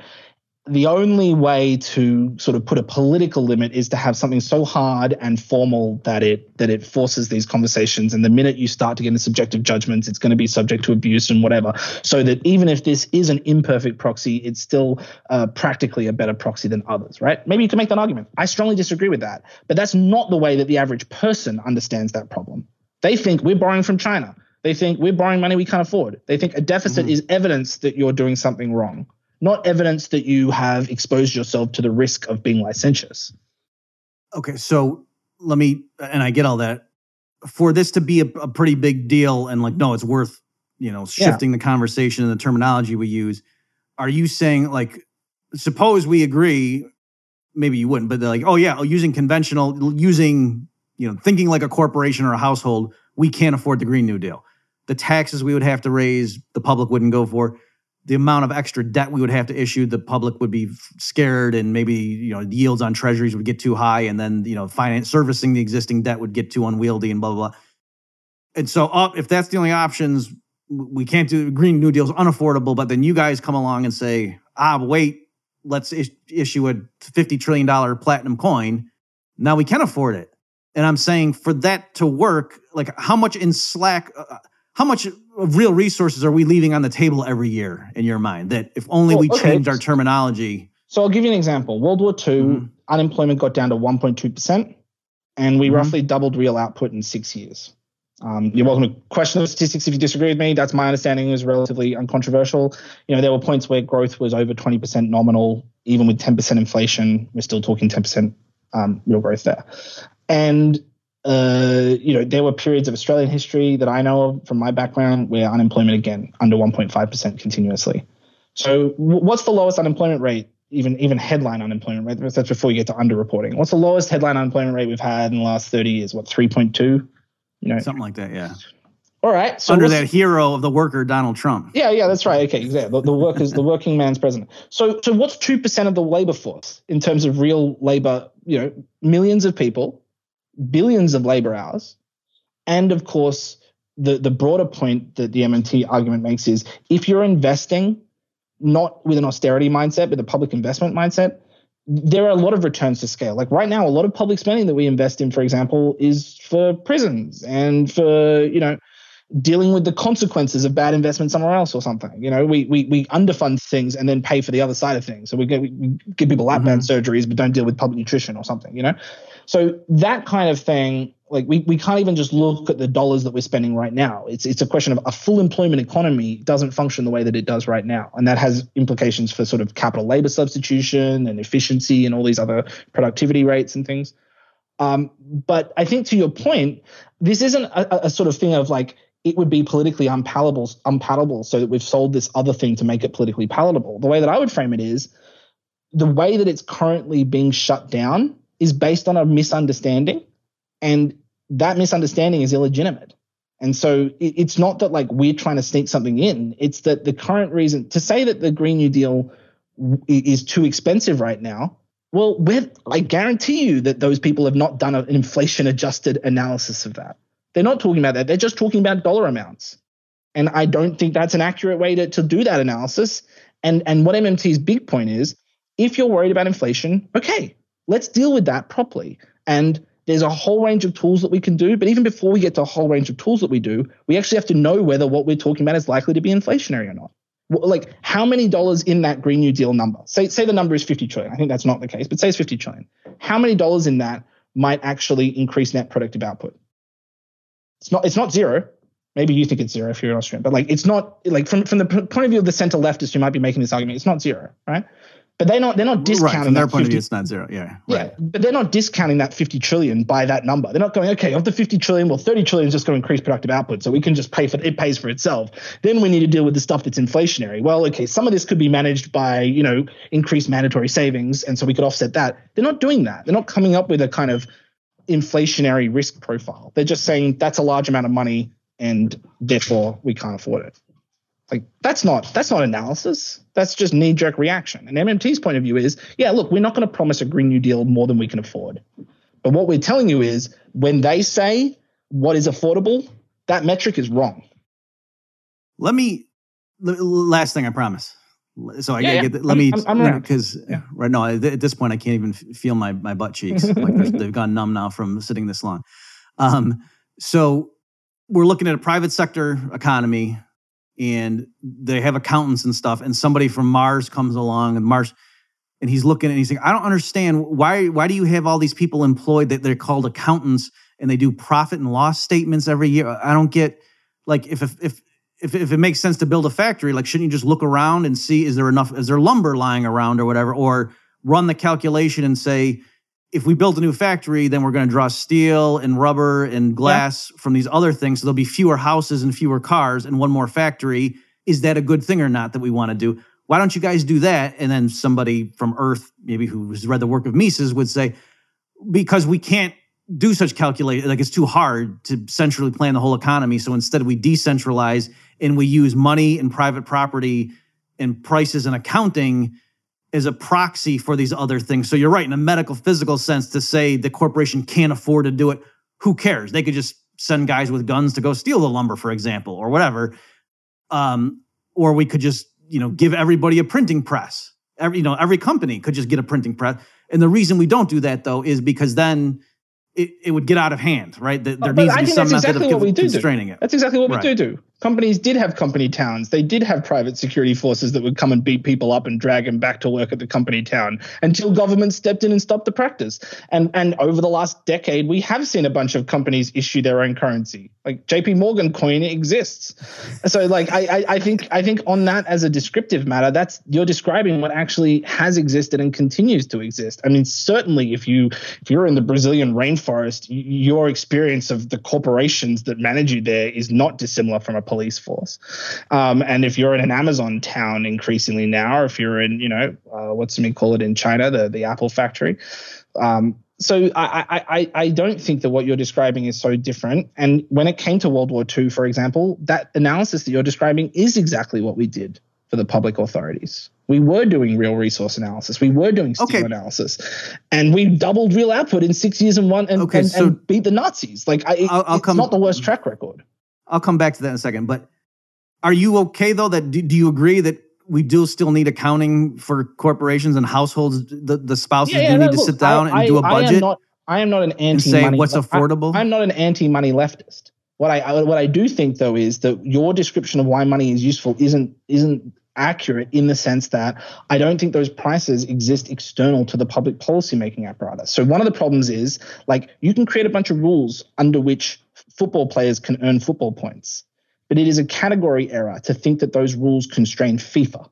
the only way to sort of put a political limit is to have something so hard and formal that it that it forces these conversations. And the minute you start to get into subjective judgments it's going to be subject to abuse and whatever. So that even if this is an imperfect proxy it's still uh, practically a better proxy than others right? Maybe you can make that argument. I strongly disagree with that. But that's not the way that the average person understands that problem. They think we're borrowing from china. They think we're borrowing money we can't afford. They think a deficit mm-hmm. is evidence that you're doing something wrong not evidence that you have exposed yourself to the risk of being licentious. Okay, so let me, and I get all that. For this to be a, a pretty big deal, and like, no, it's worth, you know, shifting yeah. the conversation and the terminology we use. Are you saying like, suppose we agree, maybe you wouldn't, but they're like, oh yeah, using conventional, using, you know, thinking like a corporation or a household, we can't afford the Green New Deal. The taxes we would have to raise, the public wouldn't go for the amount of extra debt we would have to issue, the public would be scared, and maybe you know yields on treasuries would get too high, and then you know finance servicing the existing debt would get too unwieldy, and blah blah blah. And so, uh, if that's the only options, we can't do Green New Deal's unaffordable. But then you guys come along and say, ah, wait, let's is- issue a fifty trillion dollar platinum coin. Now we can afford it. And I'm saying for that to work, like how much in slack, uh, how much real resources are we leaving on the table every year in your mind that if only we okay. changed our terminology so i'll give you an example world war ii mm-hmm. unemployment got down to 1.2% and we mm-hmm. roughly doubled real output in six years um, you're welcome to question the statistics if you disagree with me. That's my understanding is relatively uncontroversial. You know, there were points where growth was over 20% nominal, even with 10% inflation. We're still talking 10% um, real growth there. And uh, you know, there were periods of Australian history that I know of from my background where unemployment again under 1.5% continuously. So, w- what's the lowest unemployment rate? Even even headline unemployment rate. That's before you get to underreporting. What's the lowest headline unemployment rate we've had in the last 30 years? What 3.2? You know, something like that. Yeah. All right. So under that hero of the worker, Donald Trump. Yeah, yeah, that's right. Okay, exactly. The, the workers, the working man's president. So, so what's two percent of the labor force in terms of real labor? You know, millions of people billions of labor hours. And of course, the, the broader point that the MMT argument makes is if you're investing not with an austerity mindset, but a public investment mindset, there are a lot of returns to scale. Like right now, a lot of public spending that we invest in, for example, is for prisons and for, you know, dealing with the consequences of bad investment somewhere else or something. You know, we we we underfund things and then pay for the other side of things. So we, get, we give people lap band mm-hmm. surgeries, but don't deal with public nutrition or something. You know, so that kind of thing, like we, we can't even just look at the dollars that we're spending right now. It's it's a question of a full employment economy doesn't function the way that it does right now. And that has implications for sort of capital labor substitution and efficiency and all these other productivity rates and things. Um, but I think to your point, this isn't a, a sort of thing of like it would be politically unpalatable, unpalatable so that we've sold this other thing to make it politically palatable. The way that I would frame it is the way that it's currently being shut down is based on a misunderstanding and that misunderstanding is illegitimate. And so it's not that like we're trying to sneak something in. It's that the current reason to say that the green new deal is too expensive right now well i guarantee you that those people have not done an inflation adjusted analysis of that. They're not talking about that. They're just talking about dollar amounts. And i don't think that's an accurate way to, to do that analysis. And and what mmt's big point is if you're worried about inflation okay let's deal with that properly. And there's a whole range of tools that we can do. But even before we get to a whole range of tools that we do, we actually have to know whether what we're talking about is likely to be inflationary or not. Like how many dollars in that Green New Deal number? Say say the number is 50 trillion. I think that's not the case, but say it's 50 trillion. How many dollars in that might actually increase net productive output? It's not it's not zero. Maybe you think it's zero if you're an Austrian, but like it's not like from from the point of view of the center leftists who might be making this argument, it's not zero, right? But they're not they're not discounting right, from their that point 50, of view, it's not zero. Yeah, yeah, right. but they're not discounting that 50 trillion by that number. They're not going, okay, of the 50 trillion, well, 30 trillion is just going to increase productive output, so we can just pay for it pays for itself. Then we need to deal with the stuff that's inflationary. Well, okay, some of this could be managed by you know increased mandatory savings, and so we could offset that. They're not doing that. They're not coming up with a kind of inflationary risk profile. They're just saying that's a large amount of money, and therefore we can't afford it. Like that's not that's not analysis. That's just knee jerk reaction. And MMT's point of view is, yeah, look, we're not going to promise a Green New Deal more than we can afford. But what we're telling you is, when they say what is affordable, that metric is wrong. Let me. Last thing, I promise. So I Yeah, gotta yeah. get. The, let me I'm- because Yeah. right now at this point I can't even feel my my butt cheeks. like they've gone numb now from sitting this long. Um, so we're looking at a private sector economy, and they have accountants and stuff. And somebody from Mars comes along, and Mars, and he's looking and he's like, I don't understand why. Why do you have all these people employed that they're called accountants and they do profit and loss statements every year? I don't get like if if if if, if it makes sense to build a factory, like shouldn't you just look around and see is there enough is there lumber lying around or whatever, or run the calculation and say if we build a new factory, then we're going to draw steel and rubber and glass from these other things. So there'll be fewer houses and fewer cars and one more factory. Is that a good thing or not that we want to do? Why don't you guys do that? And then somebody from Earth, maybe who has read the work of Mises, would say, because we can't do such calculate like it's too hard to centrally plan the whole economy so instead we decentralize and we use money and private property and prices and accounting as a proxy for these other things so you're right in a medical physical sense to say the corporation can't afford to do it who cares they could just send guys with guns to go steal the lumber for example or whatever um, or we could just you know give everybody a printing press every you know every company could just get a printing press and the reason we don't do that though is because then it, it would get out of hand, right? That there But needs to be some that's method exactly of what we do do. constraining it. That's exactly what we Right. do do. Companies did have company towns. They did have private security forces that would come and beat people up and drag them back to work at the company town until government stepped in and stopped the practice. And and over the last decade, we have seen a bunch of companies issue their own currency. Like JP Morgan coin exists. So like I, I I think I think on that as a descriptive matter, that's you're describing what actually has existed and continues to exist. I mean, certainly if you if you're in the Brazilian rainforest, your experience of the corporations that manage you there is not dissimilar from a police force. Um, and if you're in an Amazon town increasingly now, or if you're in, you know, uh, what's me call it in China, the the Apple factory. Um, so I, I I I don't think that what you're describing is so different. And when it came to World War II, for example, that analysis that you're describing is exactly what we did for the public authorities. We were doing real resource analysis. We were doing steel Okay. analysis, and we doubled real output in six years and one and, Okay, and, so- and beat the Nazis. Like I, I'll- I'll it's come- not the worst track record. I'll come back to that in a second. But are you okay though? That do, do you agree that we do still need accounting for corporations and households? The the spouses do no, need to look, sit down I- and do a I- I am budget not, I am not an anti-money. say what's affordable. I'm not an anti-money leftist. What I I- what I do think though is that your description of why money is useful isn't isn't accurate in the sense that I don't think those prices exist external to the public policymaking apparatus. So one of the problems is like you can create a bunch of rules under which football players can earn football points, but it is a category error to think that those rules constrain FIFA,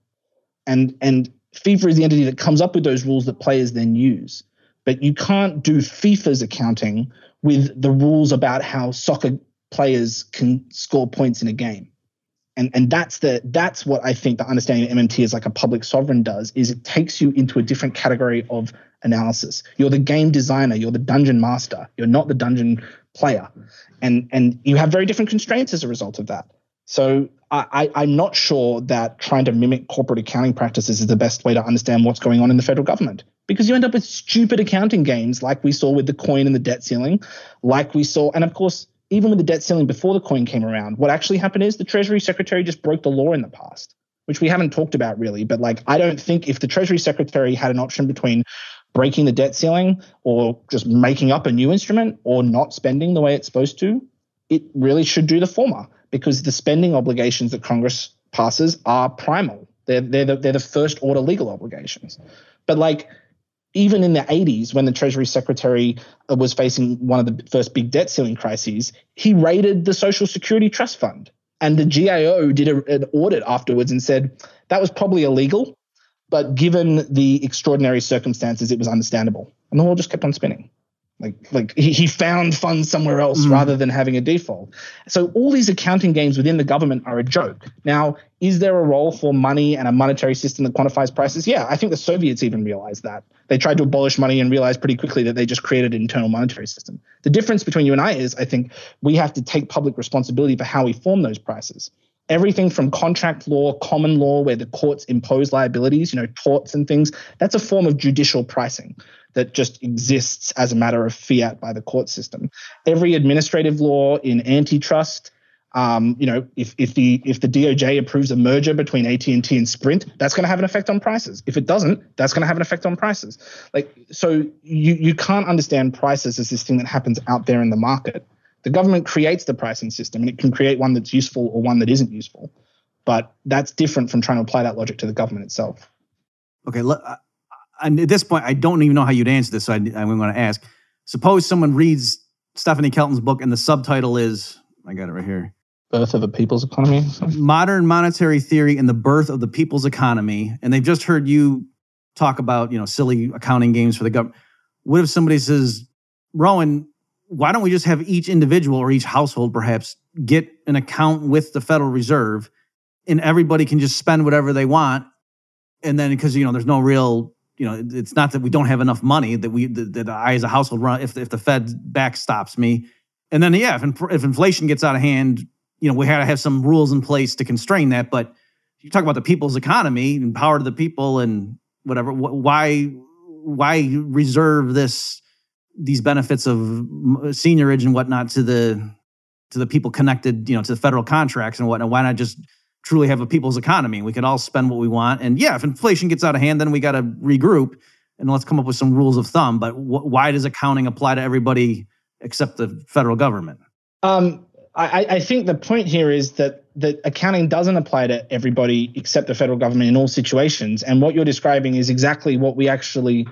and and FIFA is the entity that comes up with those rules that players then use. But you can't do FIFA's accounting with the rules about how soccer players can score points in a game. And and that's the that's what I think the understanding of MMT as like a public sovereign does is it takes you into a different category of analysis. You're the game designer, you're the dungeon master, you're not the dungeon player. And and you have very different constraints as a result of that. So I, I'm not sure that trying to mimic corporate accounting practices is the best way to understand what's going on in the federal government because you end up with stupid accounting games like we saw with the coin and the debt ceiling, like we saw, and of course, even with the debt ceiling before the coin came around, what actually happened is the Treasury Secretary just broke the law in the past, which we haven't talked about really. But like, I don't think if the Treasury Secretary had an option between breaking the debt ceiling or just making up a new instrument or not spending the way it's supposed to, it really should do the former because the spending obligations that Congress passes are primal. They're, they're, the, they're the first order legal obligations. But like, even in the 80s, when the Treasury Secretary uh, was facing one of the first big debt ceiling crises, he raided the Social Security Trust Fund. And the GAO did a, an audit afterwards and said that was probably illegal, but given the extraordinary circumstances, it was understandable. And the world just kept on spinning. Like, like he, he found funds somewhere else mm. rather than having a default. So all these accounting games within the government are a joke. Now, is there a role for money and a monetary system that quantifies prices? Yeah, I think the Soviets even realized that. They tried to abolish money and realized pretty quickly that they just created an internal monetary system. The difference between you and I is I think we have to take public responsibility for how we form those prices everything from contract law, common law, where the courts impose liabilities, you know, torts and things, that's a form of judicial pricing that just exists as a matter of fiat by the court system. Every administrative law in antitrust, um, you know, if, if the if the DOJ approves a merger between AT and T and Sprint, that's going to have an effect on prices. If it doesn't, that's going to have an effect on prices. Like so, you you can't understand prices as this thing that happens out there in the market. The government creates the pricing system, and it can create one that's useful or one that isn't useful. But that's different from trying to apply that logic to the government itself. Okay, and at this point, I don't even know how you'd answer this, so I, I'm going to ask. Suppose someone reads Stephanie Kelton's book and the subtitle is, I got it right here. Birth of the People's Economy? Modern Monetary Theory and the Birth of the People's Economy. And they've just heard you talk about, you know, silly accounting games for the government. What if somebody says, Rohan, why don't we just have each individual or each household perhaps get an account with the Federal Reserve and everybody can just spend whatever they want? And then because, you know, there's no real you know, it's not that we don't have enough money that we that, I as a household run if if the Fed backstops me, and then yeah, if if inflation gets out of hand, you know, we had to have some rules in place to constrain that. But you talk about the people's economy and power to the people and whatever. Why why reserve this these benefits of seigniorage and whatnot to the to the people connected, you know, to the federal contracts and whatnot? Why not just truly have a people's economy. We can all spend what we want. And yeah, if inflation gets out of hand, then we got to regroup and let's come up with some rules of thumb. But wh- why does accounting apply to everybody except the federal government? Um, I, I, think the point here is that that accounting doesn't apply to everybody except the federal government in all situations. And what you're describing is exactly what we actually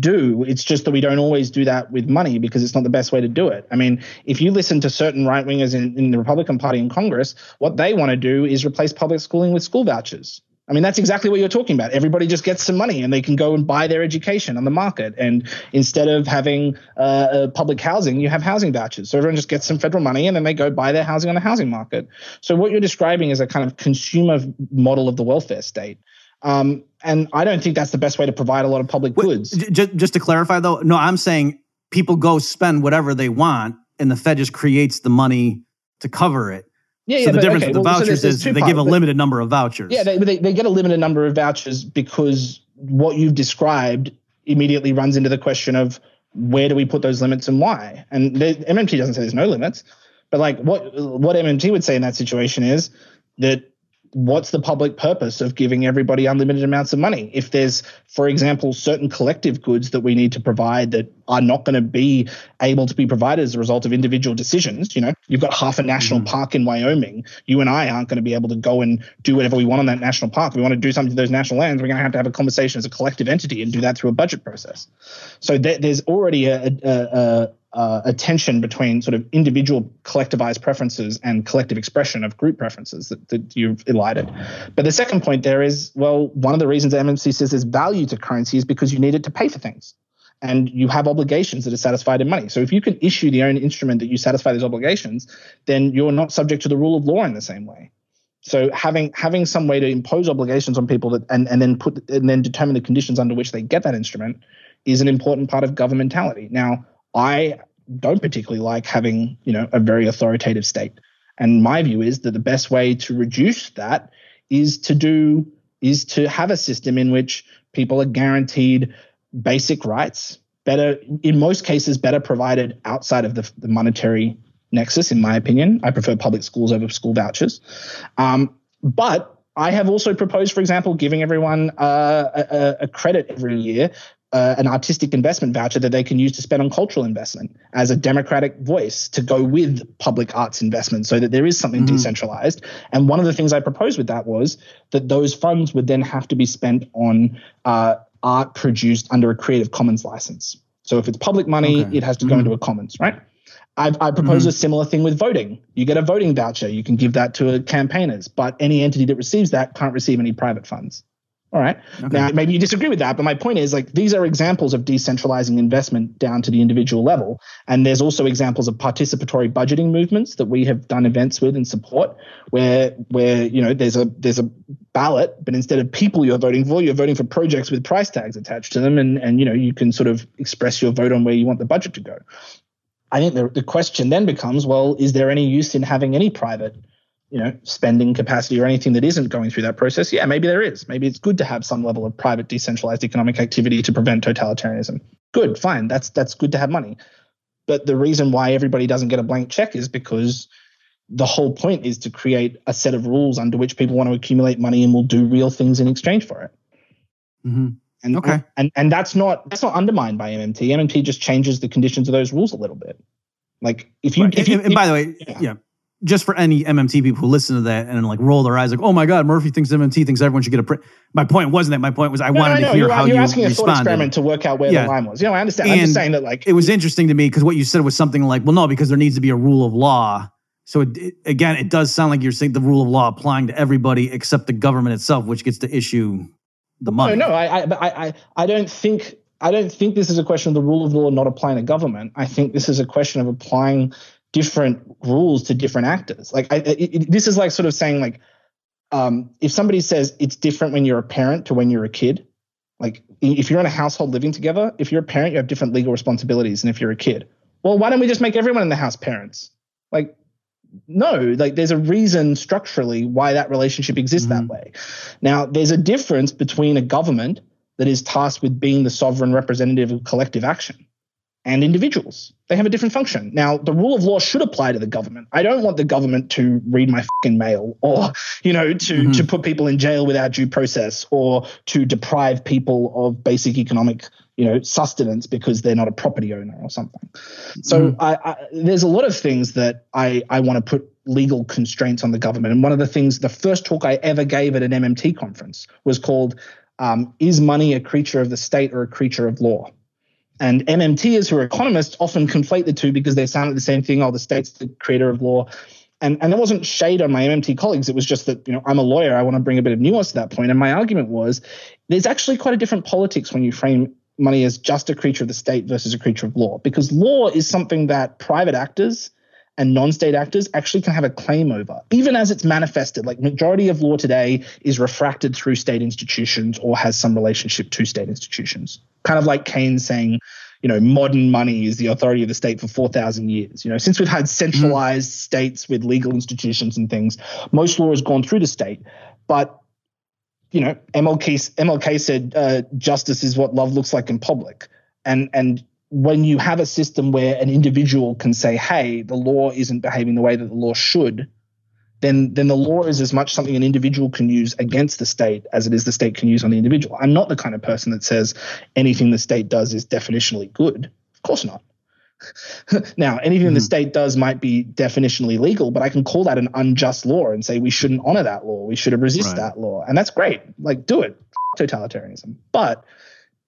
do. It's just that we don't always do that with money because it's not the best way to do it. I mean, if you listen to certain right wingers in, in the Republican Party in Congress, what they want to do is replace public schooling with school vouchers. I mean, that's exactly what you're talking about. Everybody just gets some money and they can go and buy their education on the market. And instead of having uh, uh public housing, you have housing vouchers. So everyone just gets some federal money and then they go buy their housing on the housing market. So what you're describing is a kind of consumer model of the welfare state. Um, and I don't think that's the best way to provide a lot of public goods. Just, just to clarify, though, no, I'm saying people go spend whatever they want, and the Fed just creates the money to cover it. Yeah, so yeah, the difference okay, with the well, vouchers so is they give a limited number of vouchers. Yeah, they, they, they get a limited number of vouchers because what you've described immediately runs into the question of where do we put those limits and why? And the, MMT doesn't say there's no limits, but like what what MMT would say in that situation is that what's the public purpose of giving everybody unlimited amounts of money? If there's, for example, certain collective goods that we need to provide that are not going to be able to be provided as a result of individual decisions, you know, you've got half a national mm-hmm. park in Wyoming. You and I aren't going to be able to go and do whatever we want on that national park. If we want to do something to those national lands, we're going to have to have a conversation as a collective entity and do that through a budget process. So th- there's already a, a, a uh, a tension between sort of individual collectivized preferences and collective expression of group preferences that, that you've elided. But the second point there is, well, one of the reasons MMT says there's value to currency is because you need it to pay for things. And you have obligations that are satisfied in money. So if you can issue the own instrument that you satisfy those obligations, then you're not subject to the rule of law in the same way. So having having some way to impose obligations on people that and, and then put and then determine the conditions under which they get that instrument is an important part of governmentality. Now, I don't particularly like having, you know, a very authoritative state. And my view is that the best way to reduce that is to do is to have a system in which people are guaranteed basic rights, better in most cases better provided outside of the, the monetary nexus. In my opinion, I prefer public schools over school vouchers. Um, but I have also proposed, for example, giving everyone uh, a, a, credit every year uh, an artistic investment voucher that they can use to spend on cultural investment as a democratic voice to go with public arts investment so that there is something mm-hmm. decentralized. And one of the things I proposed with that was that those funds would then have to be spent on uh, art produced under a Creative Commons license. So if it's public money, okay. it has to go mm-hmm. into a commons, right? I've, I propose mm-hmm. a similar thing with voting. You get a voting voucher. You can give that to campaigners, but any entity that receives that can't receive any private funds. All right. Okay. Now, maybe you disagree with that, but my point is like these are examples of decentralizing investment down to the individual level. And there's also examples of participatory budgeting movements that we have done events with and support where where you know there's a there's a ballot, but instead of people you're voting for, you're voting for projects with price tags attached to them, and and you know you can sort of express your vote on where you want the budget to go. I think the, the question then becomes, well, is there any use in having any private you know spending capacity or anything that isn't going through that process. Yeah maybe there is. Maybe it's good to have some level of private decentralized economic activity to prevent totalitarianism. Good fine. That's that's good to have money. But the reason why everybody doesn't get a blank check is because the whole point is to create a set of rules under which people want to accumulate money and will do real things in exchange for it. Mm-hmm. and okay. and and that's not that's not undermined by mmt mmt just changes the conditions of those rules a little bit. Like if you, right. if you and, and by the way yeah. yeah just for any MMT people who listen to that and like roll their eyes like, oh my God, Murphy thinks MMT thinks everyone should get a print. My point wasn't that. My point was I no, wanted no, no. to hear you're, how you're you asking a thought experiment to work out where yeah. the line was. You know, I understand. And I'm just saying that like it was interesting to me because what you said was something like, well, no, because there needs to be a rule of law. So it, it, again, it does sound like you're saying the rule of law applying to everybody except the government itself, which gets to issue the money. No, no, I, I, I, I don't think I don't think this is a question of the rule of law not applying to government. I think this is a question of applying different rules to different actors. Like I, it, this is like sort of saying like um, if somebody says it's different when you're a parent to when you're a kid, like if you're in a household living together, if you're a parent, you have different legal responsibilities than if you're a kid. Well, why don't we just make everyone in the house parents? Like, no, like there's a reason structurally why that relationship exists mm-hmm. that way. Now, there's a difference between a government that is tasked with being the sovereign representative of collective action and individuals. They have a different function. Now, the rule of law should apply to the government. I don't want the government to read my fucking mail or, you know, to, mm-hmm. to put people in jail without due process or to deprive people of basic economic, you know, sustenance because they're not a property owner or something. So mm-hmm. I, I, there's a lot of things that I, I want to put legal constraints on the government. And one of the things, the first talk I ever gave at an MMT conference was called um, Is Money a Creature of the State or a Creature of Law? And MMTers who are economists often conflate the two because they sound like the same thing. Oh, the state's the creator of law. And, and there wasn't shade on my MMT colleagues. It was just that, you know, I'm a lawyer. I want to bring a bit of nuance to that point. And my argument was there's actually quite a different politics when you frame money as just a creature of the state versus a creature of law, because law is something that private actors and non-state actors actually can have a claim over, even as it's manifested. Like majority of law today is refracted through state institutions or has some relationship to state institutions. Kind of like Keynes saying, you know, modern money is the authority of the state for 4,000 years. You know, since we've had centralized mm. states with legal institutions and things, most law has gone through the state. But, you know, MLK, MLK said uh, justice is what love looks like in public. And, and when you have a system where an individual can say, hey, the law isn't behaving the way that the law should, then then the law is as much something an individual can use against the state as it is the state can use on the individual. I'm not the kind of person that says anything the state does is definitionally good. Of course not. now, anything mm. the hmm. state does might be definitionally legal, but I can call that an unjust law and say we shouldn't honor that law. We should have resisted right. that law. And that's great. Like, do it. Totalitarianism. But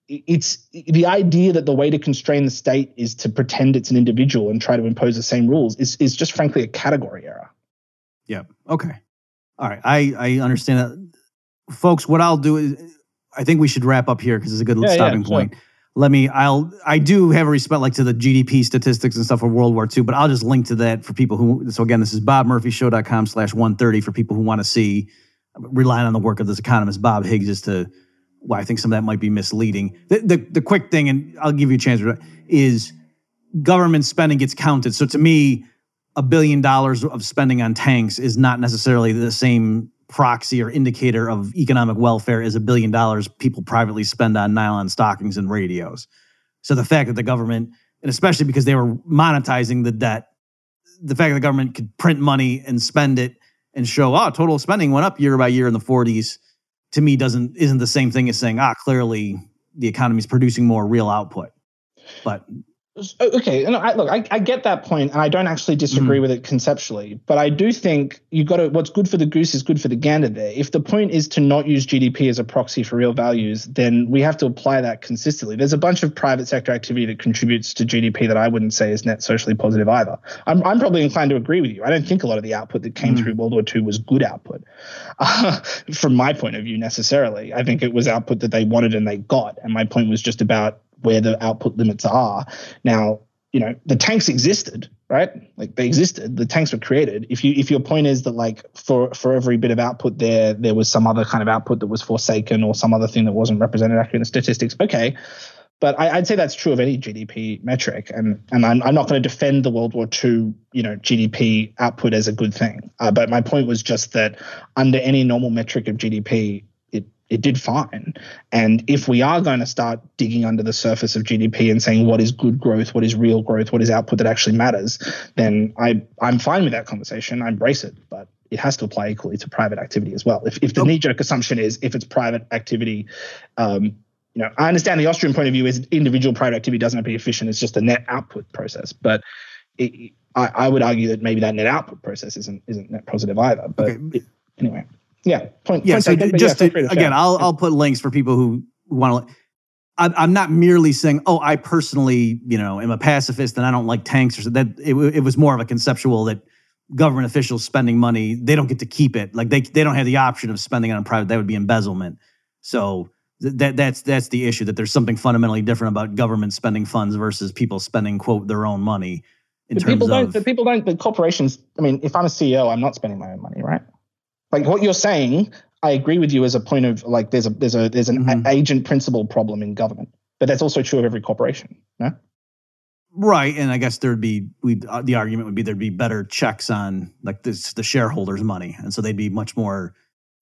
it's the idea that the way to constrain the state is to pretend it's an individual and try to impose the same rules is, is just frankly a category error. Yeah. Okay. All right. I, I understand that. Folks, what I'll do is I think we should wrap up here because it's a good yeah, stopping yeah, point. Sure. Let me, I'll, I do have a respect like to the GDP statistics and stuff for World War II, but I'll just link to that for people who, so again, this is bobmurphyshow.com slash 130 for people who want to see, relying on the work of this economist, Bob Higgs, is to, well, I think some of that might be misleading. The, the, the quick thing, and I'll give you a chance, is government spending gets counted. So to me, a billion dollars of spending on tanks is not necessarily the same proxy or indicator of economic welfare as a billion dollars people privately spend on nylon stockings and radios. So the fact that the government, and especially because they were monetizing the debt, the fact that the government could print money and spend it and show, oh, total spending went up year by year in the 40s to me doesn't isn't the same thing as saying ah clearly the economy is producing more real output. But okay. And I, look I, I get that point and i don't actually disagree mm-hmm. with it conceptually but i do think you got to what's good for the goose is good for the gander there. If the point is to not use gdp as a proxy for real values then we have to apply that consistently. There's a bunch of private sector activity that contributes to gdp that i wouldn't say is net socially positive either. I'm, I'm probably inclined to agree with you. I don't think a lot of the output that came mm-hmm. through world war ii was good output uh, from my point of view necessarily. I think it was output that they wanted and they got and my point was just about where the output limits are. Now, you know, the tanks existed, right? Like they existed. The tanks were created. If you if your point is that like for for every bit of output there, there was some other kind of output that was forsaken or some other thing that wasn't represented accurately in the statistics, okay. But I, would say that's true of any GDP metric, and and I'm, I'm not going to defend the World War II, you know, GDP output as a good thing. Uh, but my point was just that under any normal metric of GDP, it did fine. And if we are going to start digging under the surface of GDP and saying what is good growth, what is real growth, what is output that actually matters, then I I'm fine with that conversation. I embrace it, but it has to apply equally to private activity as well. If if the knee jerk assumption is if it's private activity, um, you know, I understand the Austrian point of view is individual private activity doesn't have to be efficient. It's just a net output process, but it, I, I, would argue that maybe that net output process isn't isn't net positive either. But okay. it, anyway yeah, point, yeah. Point so taken, just yeah, to, again, I'll I'll put links for people who want to. I'm not merely saying, oh, I personally, you know, am a pacifist and I don't like tanks or so. That it, it was more of a conceptual that government officials spending money, they don't get to keep it. Like they they don't have the option of spending it on private. That would be embezzlement. So that that's that's the issue. That there's something fundamentally different about government spending funds versus people spending quote their own money. In but terms people don't. Of, but people don't. The corporations. I mean, if I'm a CEO, I'm not spending my own money, right? Like what you're saying i agree with you as a point of like there's a there's a there's an mm-hmm. agent principal problem in government but that's also true of every corporation no right and i guess there'd be we uh, the argument would be there'd be better checks on like this the shareholders money and so they'd be much more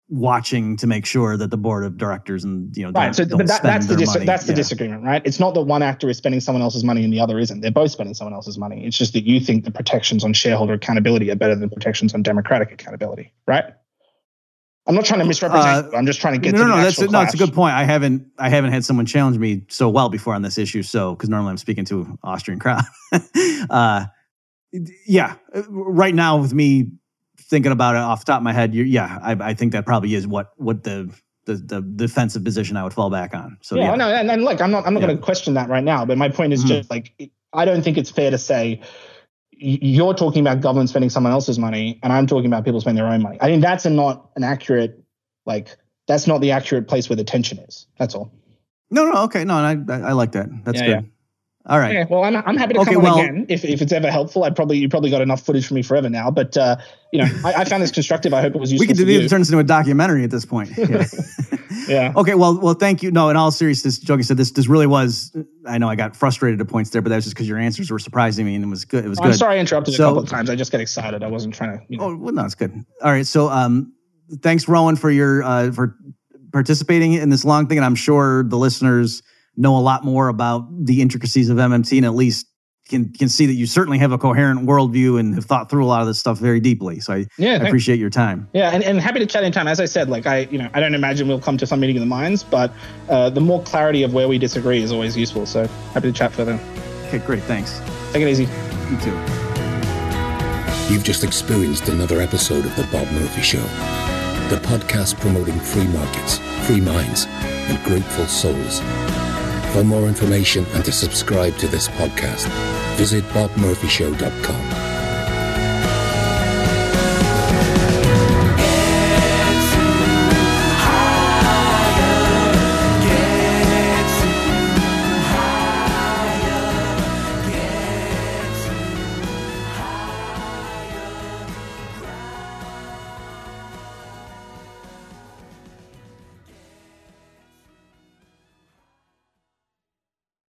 watching to make sure that the board of directors and you know right. so but that, that's the dis- that's the yeah. disagreement right it's not that one actor is spending someone else's money and the other isn't they're both spending someone else's money it's just that you think the protections on shareholder accountability are better than protections on democratic accountability right I'm not trying to misrepresent. Uh, I'm just trying to get no, to no, no. That's a, no. It's a good point. I haven't I haven't had someone challenge me so well before on this issue. So because normally I'm speaking to Austrian crowd. uh, yeah, right now with me thinking about it off the top of my head, yeah, I, I think that probably is what what the the, the defensive position I would fall back on. So yeah, yeah. no, and, and look, I'm not I'm not yeah. going to question that right now. But my point is mm-hmm. just like I don't think it's fair to say you're talking about government spending someone else's money and I'm talking about people spending their own money. I think that's a not an accurate, like, that's not the accurate place where the tension is. That's all. No, no, okay. No, I, I like that. That's yeah, good. Yeah. All right. Okay, well, I'm, I'm happy to okay, come well, again if, if it's ever helpful. I probably you probably got enough footage for me forever now, but uh, you know, I, I, found this constructive. I hope it was useful. We could do turn this into a documentary at this point. Yeah. yeah. Okay. Well, well, thank you. No, in all seriousness, joking said this. This really was. I know I got frustrated at points there, but that was just because your answers were surprising me, and it was good. It was good. I'm sorry I interrupted so, a couple of times. I just get excited. I wasn't trying to. You know. Oh well, no, it's good. All right. So, um, thanks, Rohan, for your uh, for participating in this long thing, and I'm sure the listeners know a lot more about the intricacies of MMT and at least can can see that you certainly have a coherent worldview and have thought through a lot of this stuff very deeply. So I, yeah, I appreciate your time. Yeah, and, and happy to chat anytime. As I said, like I you know I don't imagine we'll come to some meeting of the minds, but uh, the more clarity of where we disagree is always useful. So happy to chat further. Okay, great. Thanks. Take it easy. You too. You've just experienced another episode of the Bob Murphy Show, the podcast promoting free markets, free minds, and grateful souls. For more information and to subscribe to this podcast, visit bobmurphyshow.com.